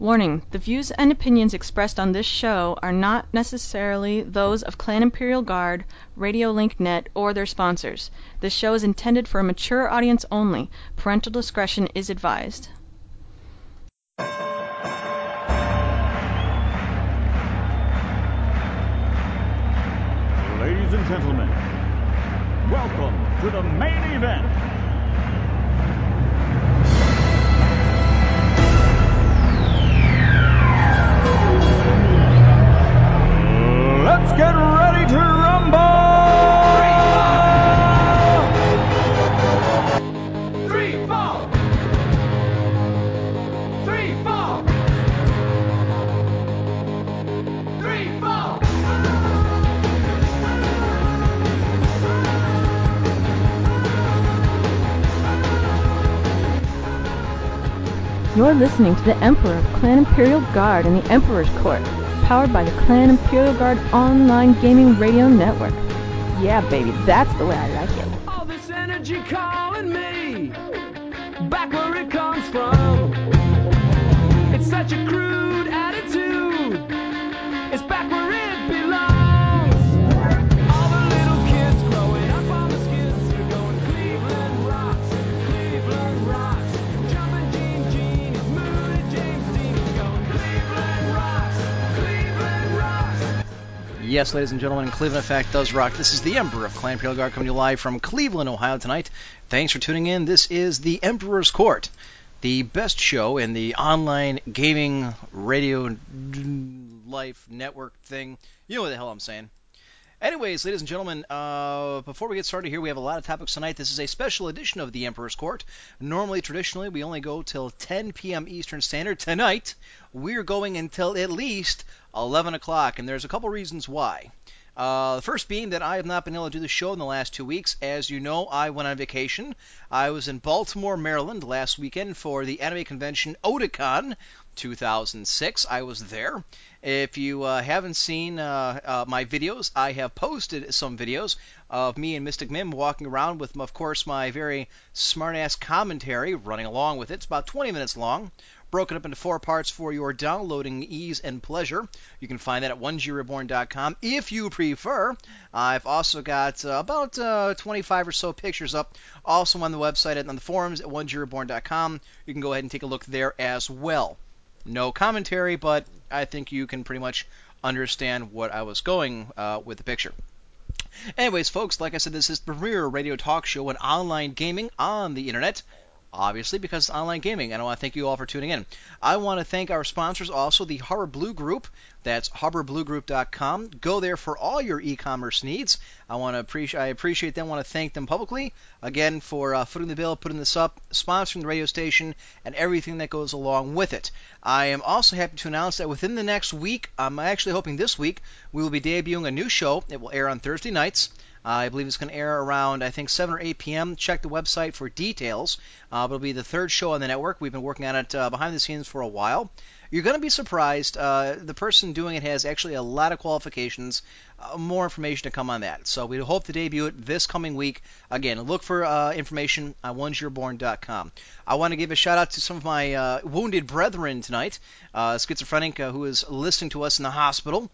Warning: The views and opinions expressed on this show are not necessarily those of Clan Imperial Guard, Radiolink Net, or their sponsors. This show is intended for a mature audience only. Parental discretion is advised. Ladies and gentlemen, welcome to the main event. Let's get ready to rumble! Three, four. Three, four. Three, four. You're listening to the Emperor of Clan Imperial Guard and the Emperor's Court, powered by the Clan Imperial Guard Online Gaming Radio Network. Yeah, baby, that's the way I like it. Yes, ladies and gentlemen, Cleveland Effect does rock. This is the Emperor of Clan Guard coming to you live from Cleveland, Ohio tonight. Thanks for tuning in. This is the Emperor's Court, the best show in the online gaming radio life network thing. You know what the hell I'm saying. Anyways, ladies and gentlemen, uh, before we get started here, we have a lot of topics tonight. This is a special edition of the Emperor's Court. Normally, traditionally, we only go till 10 p.m. Eastern Standard. Tonight, we're going until at least 11 o'clock, and there's a couple reasons why. Uh, the first being that I have not been able to do the show in the last two weeks. As you know, I went on vacation. I was in Baltimore, Maryland last weekend for the anime convention Otakon 2006. I was there. If you uh, haven't seen uh, uh, my videos, I have posted some videos of me and Mystic Mim walking around with, of course, my very smartass commentary running along with it. It's about 20 minutes long broken up into four parts for your downloading ease and pleasure. You can find that at 1greborn.com if you prefer. I've also got uh, about uh, 25 or so pictures up also on the website and on the forums at 1greborn.com. You can go ahead and take a look there as well. No commentary, but I think you can pretty much understand what I was going uh, with the picture. Anyways, folks, like I said, this is the premier radio talk show and online gaming on the internet obviously because it's online gaming and I want to thank you all for tuning in. I want to thank our sponsors also the Harbor Blue Group. That's harborbluegroup.com. Go there for all your e-commerce needs. I want to appreciate I appreciate them. want to thank them publicly again for uh, footing the bill, putting this up, sponsoring the radio station and everything that goes along with it. I am also happy to announce that within the next week, I'm actually hoping this week, we will be debuting a new show. It will air on Thursday nights. Uh, I believe it's going to air around, I think, 7 or 8 p.m. Check the website for details. Uh, it'll be the third show on the network. We've been working on it uh, behind the scenes for a while. You're going to be surprised. Uh, the person doing it has actually a lot of qualifications. Uh, more information to come on that. So we hope to debut it this coming week. Again, look for uh, information on onesyourborn.com. I want to give a shout out to some of my wounded brethren tonight. schizophrenic who is listening to us in the hospital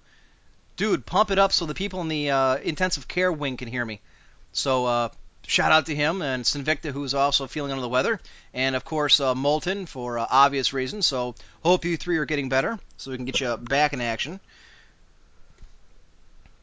dude, pump it up so the people in the uh, intensive care wing can hear me. So uh, shout out to him and Sinvicta, who's also feeling under the weather, and of course uh, Molten for uh, obvious reasons. So hope you three are getting better, so we can get you back in action.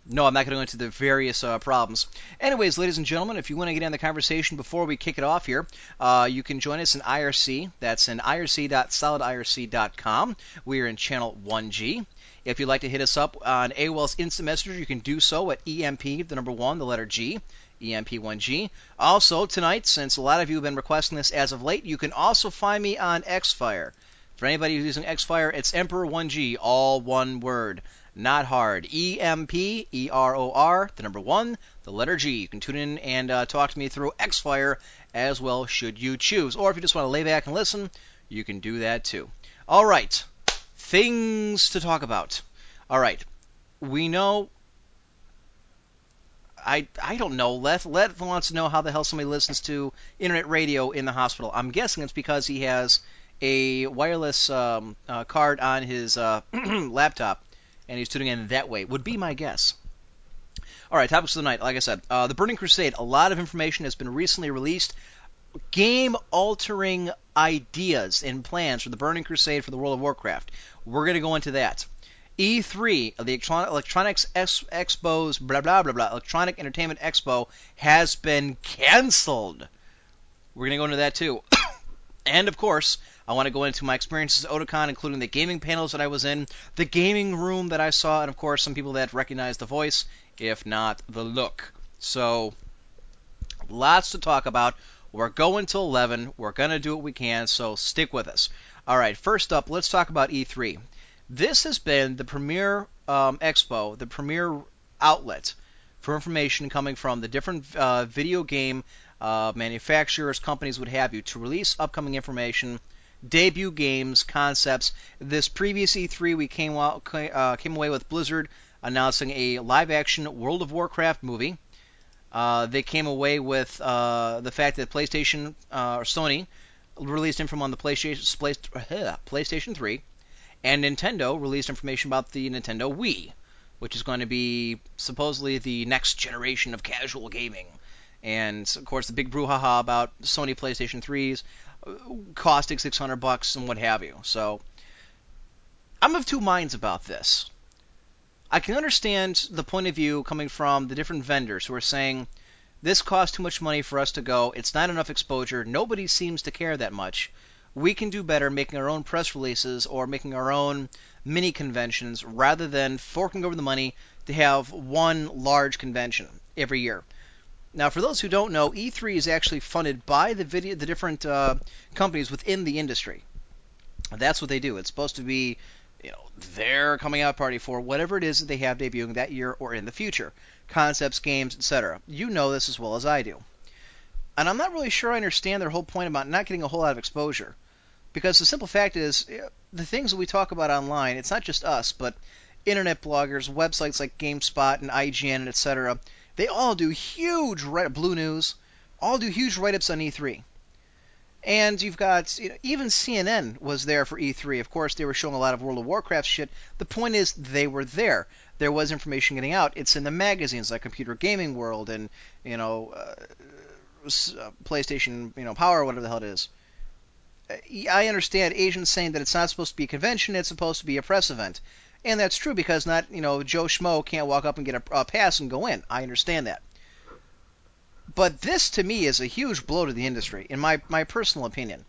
No, I'm not going to go into the various uh, problems. Anyways, ladies and gentlemen, if you want to get in the conversation before we kick it off here, uh, you can join us in IRC. That's in irc.solidirc.com. We are in channel 1G. If you'd like to hit us up on AOL's Instant Messenger, you can do so at EMP, the number one, the letter G. EMP1G. Also, tonight, since a lot of you have been requesting this as of late, you can also find me on Xfire. For anybody who's using Xfire, it's Emperor1G, all one word. Not hard. E M P E R O R, the number one, the letter G. You can tune in and uh, talk to me through Xfire as well, should you choose. Or if you just want to lay back and listen, you can do that too. All right, things to talk about. All right, we know. I I don't know. Leth Leth wants to know how the hell somebody listens to internet radio in the hospital. I'm guessing it's because he has a wireless um, uh, card on his uh, laptop, and he's tuning in that way. Would be my guess. All right, topics of the night. Like I said, uh, the Burning Crusade. A lot of information has been recently released. Game-altering ideas and plans for the Burning Crusade for the World of Warcraft. We're going to go into that. E3, the Electronics Expo's blah blah blah blah Electronic Entertainment Expo has been canceled. We're gonna go into that too, and of course, I want to go into my experiences at Otakon, including the gaming panels that I was in, the gaming room that I saw, and of course, some people that recognize the voice, if not the look. So, lots to talk about. We're going till 11. We're gonna do what we can, so stick with us. All right, first up, let's talk about E3. This has been the premier um, expo, the premier outlet for information coming from the different uh, video game uh, manufacturers, companies, what have you, to release upcoming information, debut games, concepts. This previous E3, we came, uh, came away with Blizzard announcing a live-action World of Warcraft movie. Uh, they came away with uh, the fact that PlayStation uh, or Sony released info on the PlayStation, PlayStation 3 and Nintendo released information about the Nintendo Wii, which is going to be supposedly the next generation of casual gaming. And of course, the big brouhaha about Sony PlayStation 3s uh, costing 600 bucks and what have you. So I'm of two minds about this. I can understand the point of view coming from the different vendors who are saying this costs too much money for us to go. It's not enough exposure. Nobody seems to care that much we can do better making our own press releases or making our own mini conventions rather than forking over the money to have one large convention every year. Now, for those who don't know, E3 is actually funded by the video, the different uh, companies within the industry. That's what they do. It's supposed to be, you know, their coming out party for whatever it is that they have debuting that year or in the future, concepts, games, etc. You know this as well as I do. And I'm not really sure I understand their whole point about not getting a whole lot of exposure. Because the simple fact is, the things that we talk about online, it's not just us, but internet bloggers, websites like GameSpot and IGN and etc. They all do huge write Blue News, all do huge write-ups on E3. And you've got you know, even CNN was there for E3. Of course, they were showing a lot of World of Warcraft shit. The point is, they were there. There was information getting out. It's in the magazines like Computer Gaming World and you know uh, uh PlayStation, you know Power, whatever the hell it is. I understand Asians saying that it's not supposed to be a convention, it's supposed to be a press event. And that's true because not, you know, Joe Schmo can't walk up and get a, a pass and go in. I understand that. But this to me is a huge blow to the industry, in my, my personal opinion.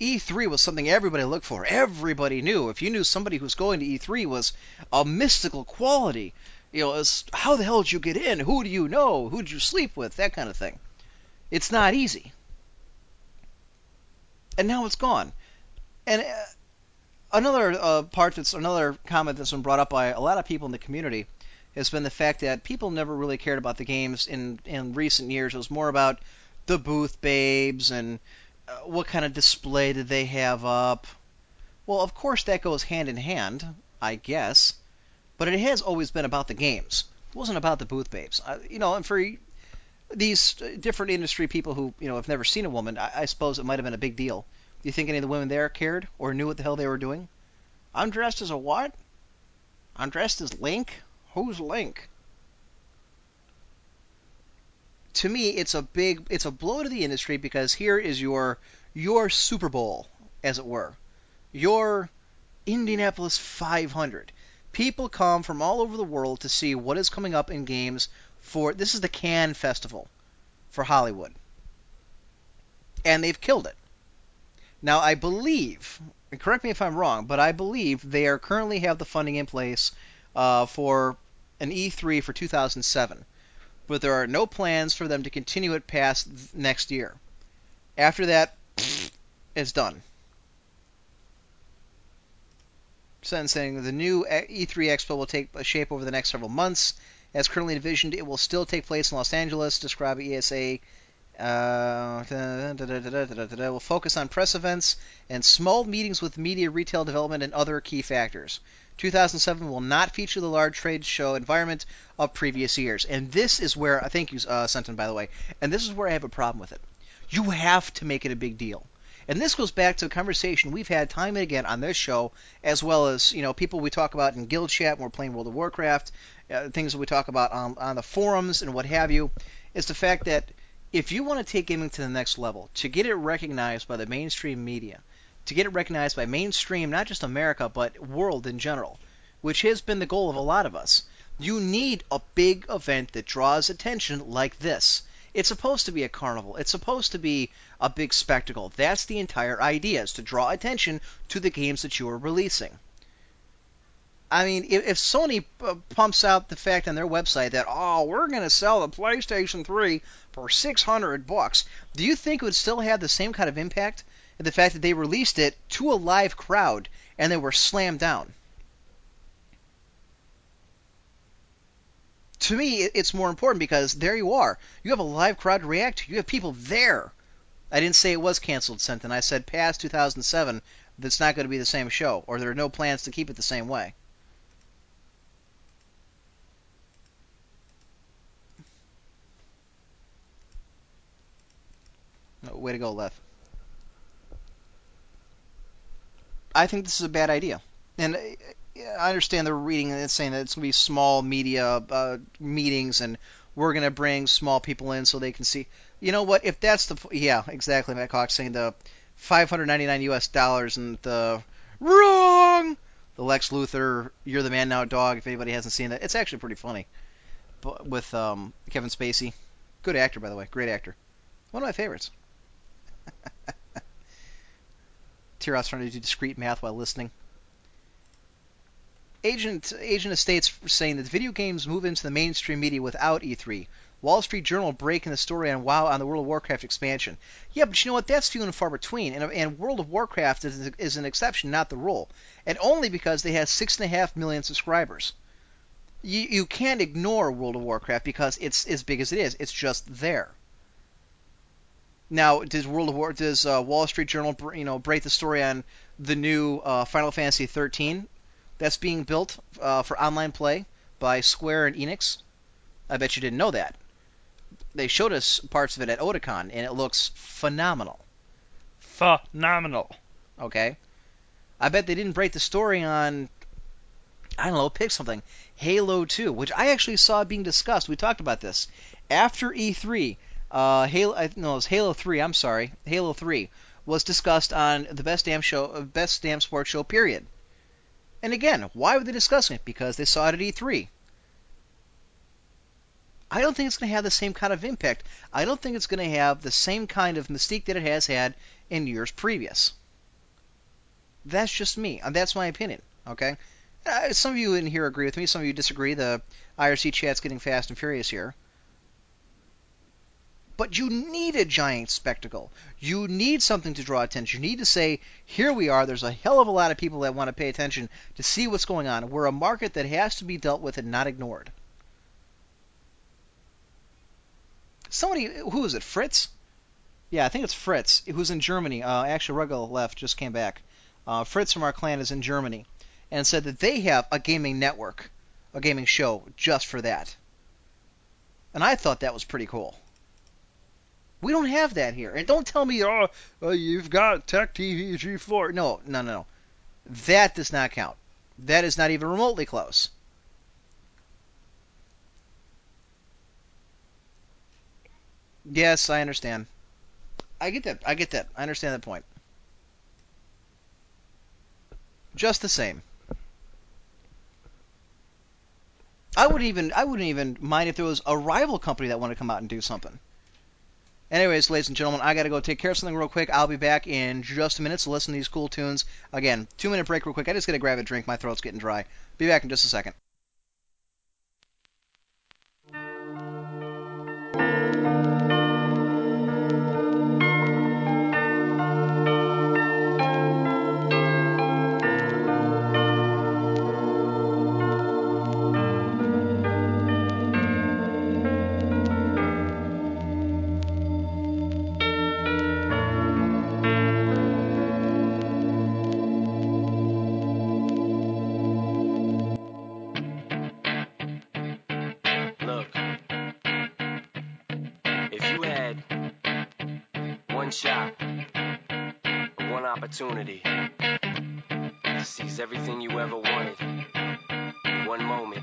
E3 was something everybody looked for. Everybody knew. If you knew somebody who was going to E3 was a mystical quality, you know, how the hell did you get in? Who do you know? Who did you sleep with? That kind of thing. It's not easy and now it's gone. And uh, another uh, part that's another comment that's been brought up by a lot of people in the community has been the fact that people never really cared about the games in in recent years. It was more about the booth babes and uh, what kind of display did they have up. Well, of course that goes hand in hand, I guess, but it has always been about the games. It wasn't about the booth babes. Uh, you know, and for these different industry people who you know have never seen a woman, I, I suppose it might have been a big deal. Do you think any of the women there cared or knew what the hell they were doing? I'm dressed as a what? I'm dressed as Link. Who's Link? To me, it's a big, it's a blow to the industry because here is your your Super Bowl, as it were, your Indianapolis 500. People come from all over the world to see what is coming up in games for this is the Cannes Festival for Hollywood. And they've killed it. Now I believe, correct me if I'm wrong, but I believe they are currently have the funding in place uh, for an E3 for 2007, but there are no plans for them to continue it past next year. After that, it's done. saying the new E3 Expo will take shape over the next several months as currently envisioned, it will still take place in Los Angeles. Describe ESA. Uh, will focus on press events and small meetings with media, retail development, and other key factors. 2007 will not feature the large trade show environment of previous years. And this is where, I thank you, uh, Senton, by the way, and this is where I have a problem with it. You have to make it a big deal. And this goes back to a conversation we've had time and again on this show, as well as you know people we talk about in guild chat when we're playing World of Warcraft, uh, things that we talk about on on the forums and what have you, is the fact that if you want to take gaming to the next level, to get it recognized by the mainstream media, to get it recognized by mainstream, not just America, but world in general, which has been the goal of a lot of us, you need a big event that draws attention like this. It's supposed to be a carnival. It's supposed to be a big spectacle. That's the entire idea, is to draw attention to the games that you are releasing. I mean, if, if Sony uh, pumps out the fact on their website that oh, we're going to sell the PlayStation 3 for 600 bucks, do you think it would still have the same kind of impact? The fact that they released it to a live crowd and they were slammed down. To me, it's more important because there you are. You have a live crowd to react to. You have people there. I didn't say it was canceled, Senton. I said past 2007, that's not going to be the same show, or there are no plans to keep it the same way. Oh, way to go, Lef. I think this is a bad idea. And I understand they're reading and saying that it's going to be small media uh, meetings and we're going to bring small people in so they can see. You know what? If that's the yeah, exactly. Matt Cox saying the 599 U.S. dollars and the wrong. The Lex Luthor, you're the man now, dog. If anybody hasn't seen that, it's actually pretty funny. But with um, Kevin Spacey, good actor by the way, great actor, one of my favorites. Tiras trying to do discrete math while listening. Agent Agent Estates saying that video games move into the mainstream media without E3. Wall Street Journal breaking the story on WoW on the World of Warcraft expansion. Yeah, but you know what? That's few and far between. And, and World of Warcraft is, is an exception, not the rule. And only because they have six and a half million subscribers. You, you can't ignore World of Warcraft because it's as big as it is. It's just there. Now, does World of War does uh, Wall Street Journal you know break the story on the new uh, Final Fantasy 13 that's being built uh, for online play by Square and Enix? I bet you didn't know that. They showed us parts of it at Otakon, and it looks phenomenal. Phenomenal. Okay. I bet they didn't break the story on I don't know, pick something. Halo 2, which I actually saw being discussed. We talked about this after E3. Uh, Halo, no, it was Halo 3. I'm sorry, Halo 3 was discussed on the best damn show, uh, best damn sports show. Period. And again, why were they discussing it? Because they saw it at E3. I don't think it's going to have the same kind of impact. I don't think it's going to have the same kind of mystique that it has had in years previous. That's just me. And that's my opinion. Okay. Uh, some of you in here agree with me. Some of you disagree. The IRC chat's getting fast and furious here. But you need a giant spectacle. You need something to draw attention. You need to say, here we are. There's a hell of a lot of people that want to pay attention to see what's going on. We're a market that has to be dealt with and not ignored. Somebody, who is it? Fritz? Yeah, I think it's Fritz, who's in Germany. Uh, actually, Ruggle left, just came back. Uh, Fritz from our clan is in Germany, and said that they have a gaming network, a gaming show just for that. And I thought that was pretty cool. We don't have that here. And don't tell me, oh, uh, you've got Tech TV G4. No, no, no, no. That does not count. That is not even remotely close. Yes, I understand. I get that. I get that. I understand that point. Just the same. I wouldn't even I wouldn't even mind if there was a rival company that wanted to come out and do something. Anyways, ladies and gentlemen, I got to go take care of something real quick. I'll be back in just a minute to listen to these cool tunes. Again, two minute break real quick. I just got to grab a drink. My throat's getting dry. Be back in just a second. Opportunity to seize everything you ever wanted. One moment.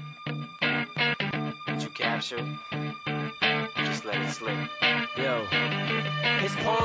You capture? Just let it slip.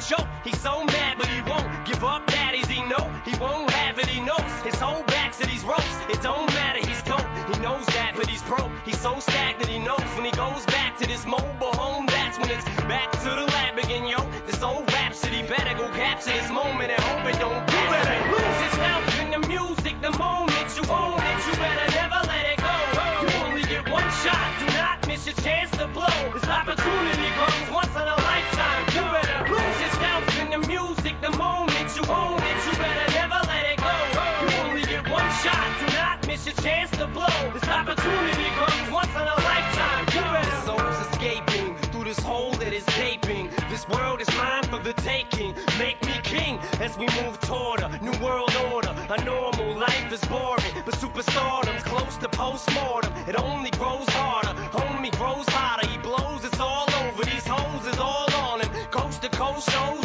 Choke. He's so mad, but he won't give up. Daddies, he know he won't have it. He knows his whole back to these ropes. It don't matter. He's dope. He knows that, but he's broke. He's so stagnant. He knows when he goes back to this mobile home. That's when it's back to the lab again, yo. This old rhapsody better go capture this moment and hope it don't. You better lose yourself in the music. The moment you own it, you better never let it go. You only get one shot. Do not miss your chance to blow. This opportunity your chance to blow. This opportunity comes once in a lifetime. You better. His soul's escaping through this hole that is gaping. This world is mine for the taking. Make me king as we move toward a new world order. A normal life is boring, but superstardom's close to postmortem. It only grows harder. Homie grows hotter. He blows. It's all over. These hoes is all on him. Coast to coast shows.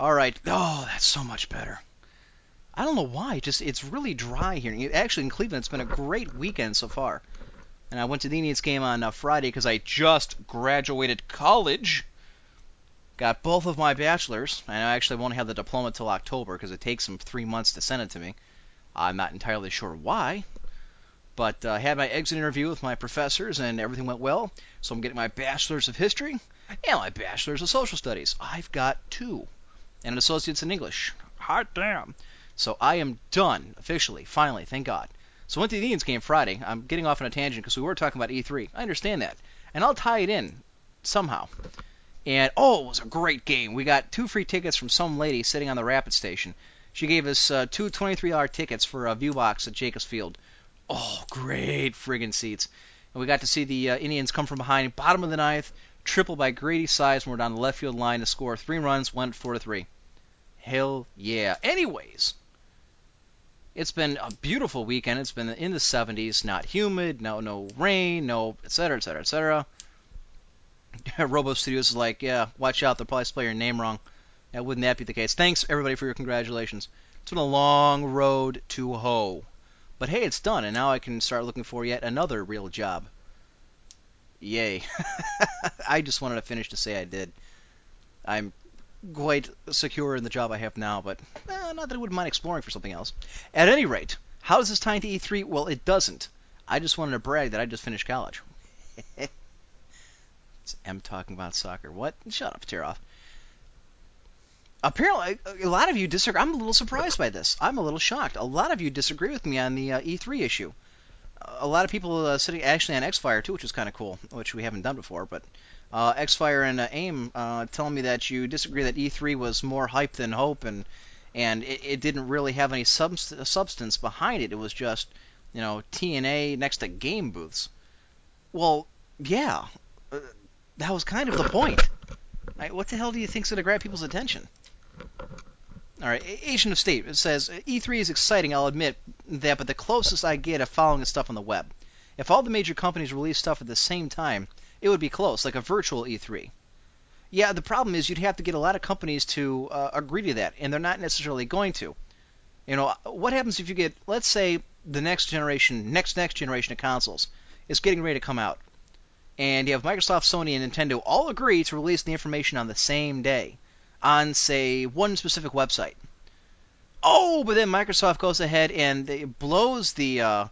All right. Oh, that's so much better. I don't know why. Just it's really dry here. Actually, in Cleveland, it's been a great weekend so far. And I went to the Indians game on uh, Friday because I just graduated college. Got both of my bachelors, and I actually won't have the diploma till October because it takes them three months to send it to me. I'm not entirely sure why, but uh, I had my exit interview with my professors, and everything went well. So I'm getting my bachelor's of history and my bachelor's of social studies. I've got two, and an associate's in English. Hot damn! So I am done officially, finally, thank God. So went to the Indians game Friday. I'm getting off on a tangent because we were talking about E3. I understand that, and I'll tie it in somehow. And oh, it was a great game. We got two free tickets from some lady sitting on the rapid station. She gave us uh, two $23 tickets for a view box at Jacobs Field. Oh, great friggin' seats. And we got to see the uh, Indians come from behind, bottom of the ninth, triple by Grady Sizemore down the left field line to score three runs, went four to three. Hell yeah. Anyways, it's been a beautiful weekend. It's been in the 70s, not humid, no no rain, no et cetera, et cetera, et cetera. Robo Studios is like, yeah, watch out, they'll probably spell your name wrong. Wouldn't that be the case? Thanks everybody for your congratulations. It's been a long road to hoe. But hey, it's done, and now I can start looking for yet another real job. Yay. I just wanted to finish to say I did. I'm quite secure in the job I have now, but eh, not that I wouldn't mind exploring for something else. At any rate, how does this tie into E3? Well, it doesn't. I just wanted to brag that I just finished college. it's M talking about soccer. What? Shut up, tear off. Apparently, a lot of you disagree. I'm a little surprised by this. I'm a little shocked. A lot of you disagree with me on the uh, E3 issue. A lot of people uh, sitting actually on Xfire too, which is kind of cool, which we haven't done before. But uh, Xfire and uh, AIM uh, telling me that you disagree that E3 was more hype than hope, and and it, it didn't really have any subst- substance behind it. It was just you know TNA next to game booths. Well, yeah, uh, that was kind of the point. What the hell do you think's going to grab people's attention? All right, A- Agent of State it says E3 is exciting. I'll admit that, but the closest I get of following the stuff on the web. If all the major companies release stuff at the same time, it would be close, like a virtual E3. Yeah, the problem is you'd have to get a lot of companies to uh, agree to that, and they're not necessarily going to. You know, what happens if you get, let's say, the next generation, next next generation of consoles is getting ready to come out, and you have Microsoft, Sony, and Nintendo all agree to release the information on the same day on, say, one specific website. Oh, but then Microsoft goes ahead and blows the uh,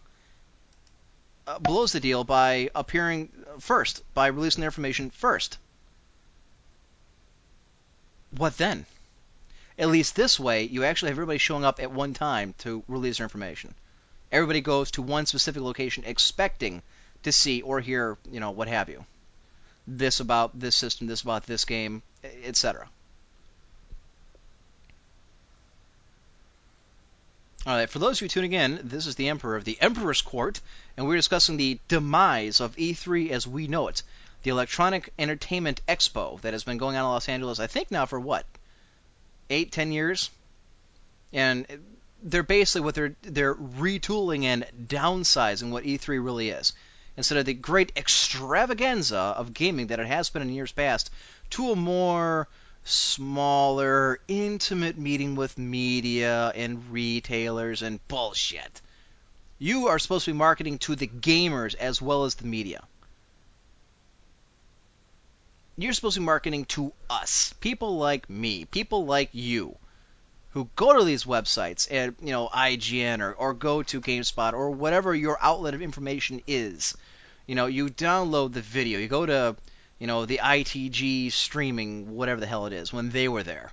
uh, blows the deal by appearing first, by releasing their information first. What then? At least this way, you actually have everybody showing up at one time to release their information. Everybody goes to one specific location expecting to see or hear, you know, what have you. This about this system, this about this game, etc. All right, for those you tuning in, this is the Emperor of the Emperor's Court, and we're discussing the demise of E3 as we know it, the Electronic Entertainment Expo that has been going on in Los Angeles, I think now for what, eight, ten years, and they're basically what they're they're retooling and downsizing what E3 really is. Instead of the great extravaganza of gaming that it has been in years past, to a more smaller, intimate meeting with media and retailers and bullshit. You are supposed to be marketing to the gamers as well as the media. You're supposed to be marketing to us, people like me, people like you, who go to these websites and you know IGN or, or go to GameSpot or whatever your outlet of information is. You know, you download the video, you go to you know, the ITG streaming, whatever the hell it is, when they were there.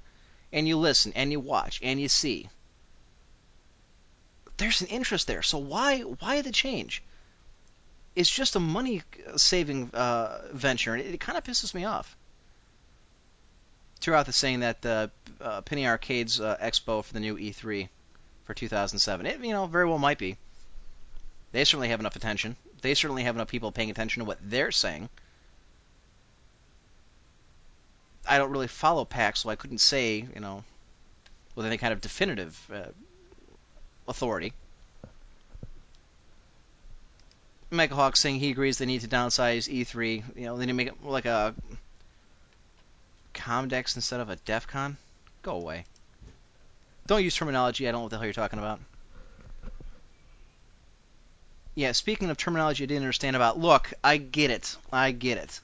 And you listen and you watch and you see. There's an interest there. So why why the change? It's just a money saving uh, venture, and it, it kind of pisses me off. Throughout the saying that the uh, Penny Arcade's uh, expo for the new E3 for 2007, it you know very well might be. They certainly have enough attention. They certainly have enough people paying attention to what they're saying. I don't really follow PAX, so I couldn't say, you know, with any kind of definitive uh, authority. Michael Hawk saying he agrees they need to downsize E3. You know, they need to make it more like a Comdex instead of a DEFCON. Go away. Don't use terminology I don't know what the hell you're talking about. Yeah, speaking of terminology I didn't understand about, look, I get it. I get it.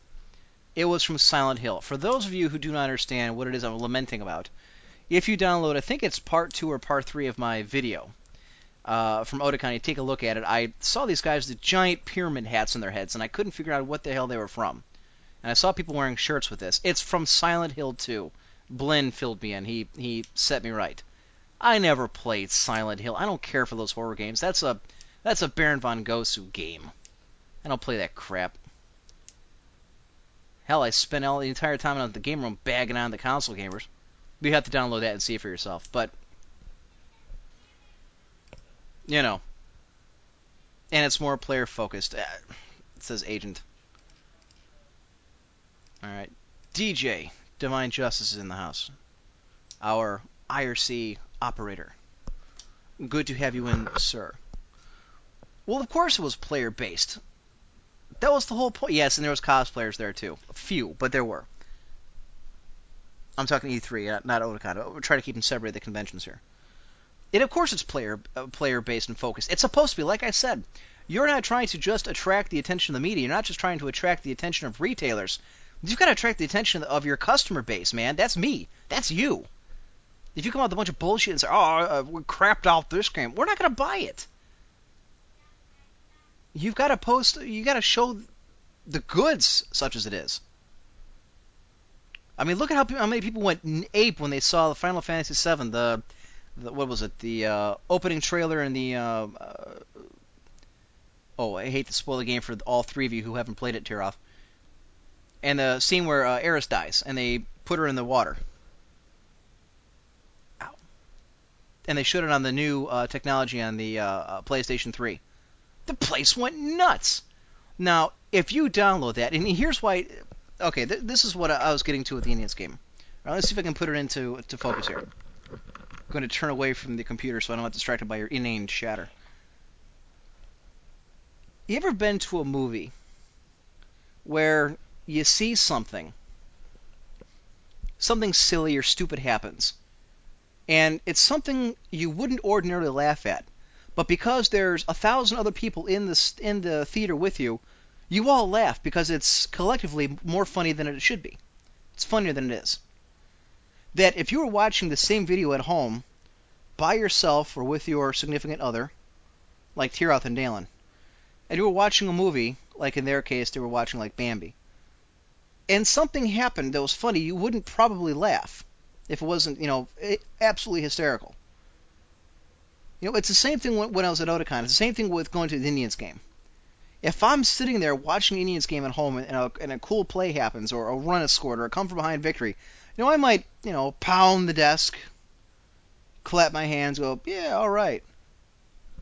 It was from Silent Hill. For those of you who do not understand what it is I'm lamenting about, if you download, I think it's part two or part three of my video uh, from Otakon, you take a look at it. I saw these guys with giant pyramid hats on their heads, and I couldn't figure out what the hell they were from. And I saw people wearing shirts with this. It's from Silent Hill 2. Blinn filled me in. He he set me right. I never played Silent Hill. I don't care for those horror games. That's a that's a Baron von Gosu game. I don't play that crap. Hell, I spent all the entire time in the game room bagging on the console gamers. You have to download that and see it for yourself. But you know, and it's more player focused. Uh, it says agent. All right, DJ Divine Justice is in the house. Our IRC operator. Good to have you in, sir. Well, of course it was player based. That was the whole point. Yes, and there was cosplayers there too. A few, but there were. I'm talking E3, not Otakon. We're trying to keep them separate the conventions here. And of course, it's player uh, player based and focused. It's supposed to be. Like I said, you're not trying to just attract the attention of the media. You're not just trying to attract the attention of retailers. You've got to attract the attention of your customer base, man. That's me. That's you. If you come out with a bunch of bullshit and say, "Oh, uh, we crapped out this game," we're not going to buy it. You've got to post. You got to show the goods, such as it is. I mean, look at how, how many people went ape when they saw the Final Fantasy VII, the, the what was it, the uh, opening trailer and the. Uh, uh, oh, I hate to spoil the game for all three of you who haven't played it, tear off. And the scene where uh, Aeris dies, and they put her in the water. And they showed it on the new uh, technology on the uh, uh, PlayStation 3 the place went nuts. Now, if you download that, and here's why. Okay, th- this is what I was getting to with the Indians game. Right, let's see if I can put it into to focus here. I'm going to turn away from the computer so I don't get distracted by your inane chatter. You ever been to a movie where you see something, something silly or stupid happens, and it's something you wouldn't ordinarily laugh at, but because there's a thousand other people in the in the theater with you, you all laugh because it's collectively more funny than it should be. It's funnier than it is. That if you were watching the same video at home, by yourself or with your significant other, like Tiroth and Dalen, and you were watching a movie, like in their case, they were watching like Bambi, and something happened that was funny, you wouldn't probably laugh if it wasn't, you know, absolutely hysterical. You know, it's the same thing when, I was at Otakon. It's the same thing with going to the Indians game. If I'm sitting there watching the Indians game at home and a, and a cool play happens, or a run is scored, or a come from behind victory, you know, I might, you know, pound the desk, clap my hands, go, yeah, all right.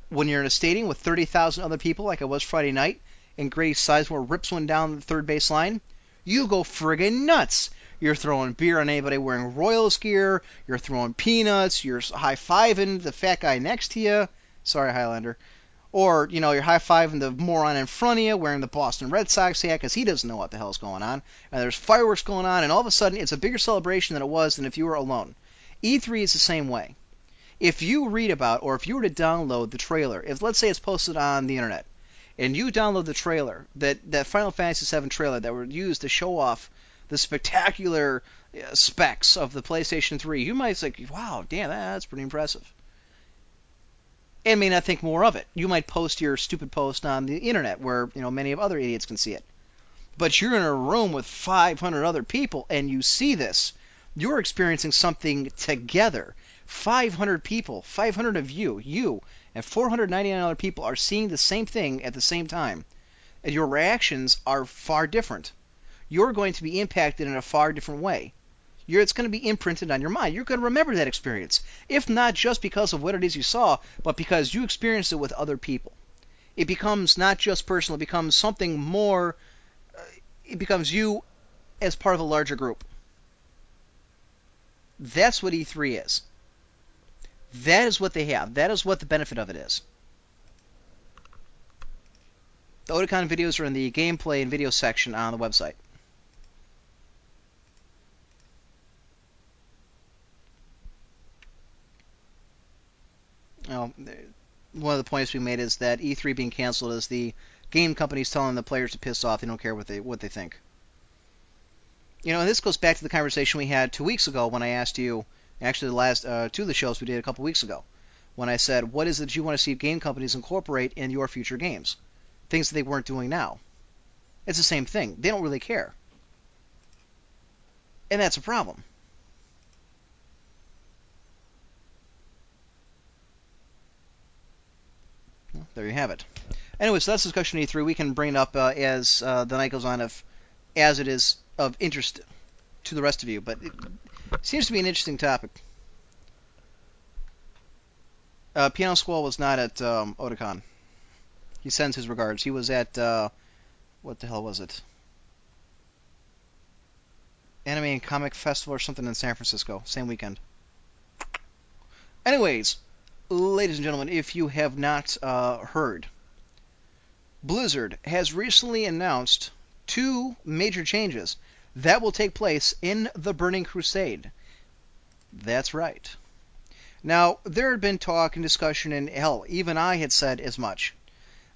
When you're in a stadium with 30,000 other people, like I was Friday night, and Grady Sizemore rips one down the third base line, you go friggin' nuts. You're throwing beer on anybody wearing Royals gear. You're throwing peanuts. You're high fiving the fat guy next to you. Sorry, Highlander. Or, you know, you're high fiving the moron in front of you wearing the Boston Red Sox hat because he doesn't know what the hell's going on. And there's fireworks going on, and all of a sudden it's a bigger celebration than it was than if you were alone. E3 is the same way. If you read about, or if you were to download the trailer, if let's say it's posted on the internet, and you download the trailer, that, that Final Fantasy VII trailer that were used to show off the spectacular uh, specs of the PlayStation 3, you might say, wow, damn, that's pretty impressive. And may not think more of it. You might post your stupid post on the internet where, you know, many of other idiots can see it. But you're in a room with 500 other people and you see this. You're experiencing something together. 500 people, 500 of you, you, and 499 other people are seeing the same thing at the same time. And your reactions are far different you're going to be impacted in a far different way. You're, it's going to be imprinted on your mind. You're going to remember that experience, if not just because of what it is you saw, but because you experienced it with other people. It becomes not just personal; it becomes something more. Uh, it becomes you as part of a larger group. That's what E3 is. That is what they have. That is what the benefit of it is. The Otakon videos are in the gameplay and video section on the website. You know, one of the points we made is that E3 being canceled is the game companies telling the players to piss off. They don't care what they what they think. You know, and this goes back to the conversation we had two weeks ago when I asked you, actually the last uh, two of the shows we did a couple weeks ago, when I said, what is it you want to see game companies incorporate in your future games? Things that they weren't doing now. It's the same thing. They don't really care. And that's a problem. There you have it. Anyway, so that's discussion E3. We can bring it up uh, as uh, the night goes on, if as it is of interest to the rest of you. But it seems to be an interesting topic. Uh, Piano Squall was not at um, Otakon. He sends his regards. He was at uh, what the hell was it? Anime and Comic Festival or something in San Francisco, same weekend. Anyways, ladies and gentlemen, if you have not uh, heard, Blizzard has recently announced two major changes that will take place in the Burning Crusade. That's right. Now, there had been talk and discussion, and hell, even I had said as much,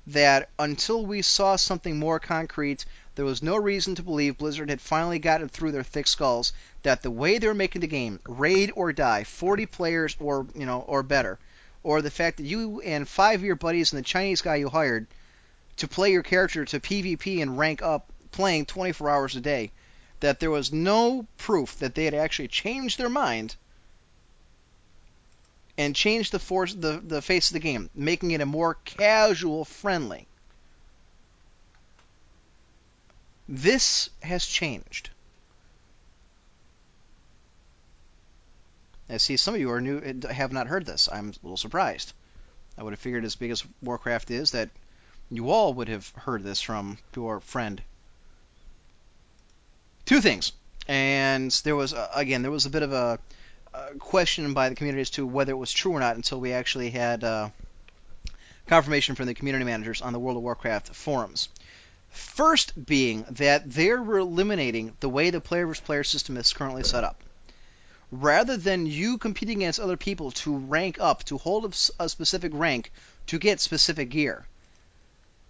that until we saw something more concrete, there was no reason to believe Blizzard had finally gotten through their thick skulls that the way they were making the game, raid or die, 40 players or you know or better, or the fact that you and five of your buddies and the Chinese guy you hired to play your character to PvP and rank up playing 24 hours a day, that there was no proof that they had actually changed their mind and changed the force the, the face of the game, making it a more casual friendly. This has changed. I see some of you are new have not heard this. I'm a little surprised. I would have figured as big as Warcraft is that you all would have heard this from your friend. Two things, and there was uh, again there was a bit of a, question by the community as to whether it was true or not until we actually had uh, confirmation from the community managers on the World of Warcraft forums. First being that they're eliminating the way the player versus player system is currently set up rather than you competing against other people to rank up, to hold a specific rank, to get specific gear.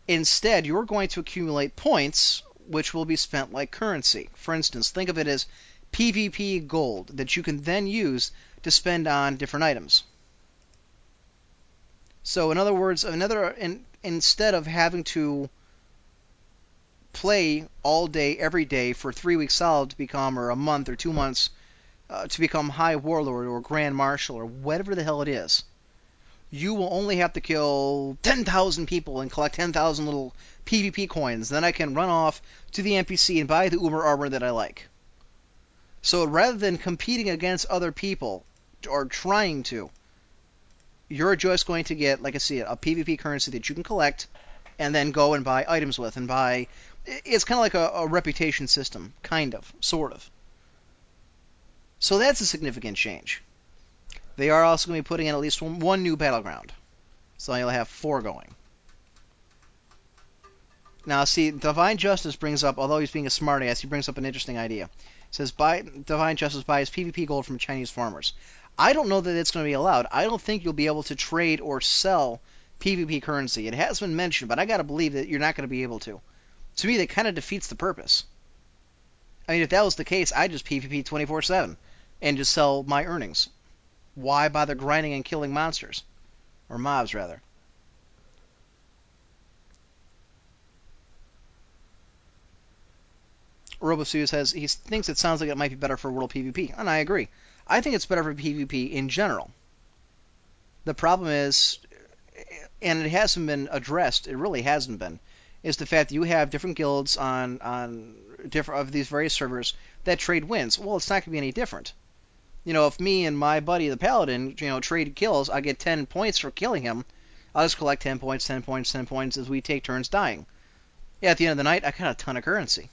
Instead, you're going to accumulate points, which will be spent like currency. For instance, think of it as PvP gold that you can then use to spend on different items. So in other words, another in, instead of having to play all day every day for three weeks solid to become, or a month or two months uh, to become High Warlord or Grand Marshal or whatever the hell it is, you will only have to kill 10,000 people and collect 10,000 little PvP coins. Then I can run off to the NPC and buy the Uber armor that I like. So rather than competing against other people or trying to, you're just going to get, like I see, it, a PvP currency that you can collect and then go and buy items with and buy. It's kind of like a, a reputation system, kind of, sort of. So that's a significant change. They are also going to be putting in at least one, new battleground. So you'll have four going. Now, see, Divine Justice brings up, although he's being a smartass, he brings up an interesting idea. He says, buy, Divine Justice buys PvP gold from Chinese farmers. I don't know that it's going to be allowed. I don't think you'll be able to trade or sell PvP currency. It has been mentioned, but I got to believe that you're not going to be able to. To me, that kind of defeats the purpose. I mean, if that was the case, I'd just PvP 24 7 and just sell my earnings. Why bother grinding and killing monsters? Or mobs, rather. Robosu says he thinks it sounds like it might be better for World PvP, and I agree. I think it's better for PvP in general. The problem is, and it hasn't been addressed. It really hasn't been. Is the fact that you have different guilds on on different of these various servers that trade wins. Well, it's not going to be any different. You know, if me and my buddy the paladin, you know, trade kills, I get 10 points for killing him. I'll just collect 10 points, 10 points, 10 points as we take turns dying. Yeah, at the end of the night, I got a ton of currency.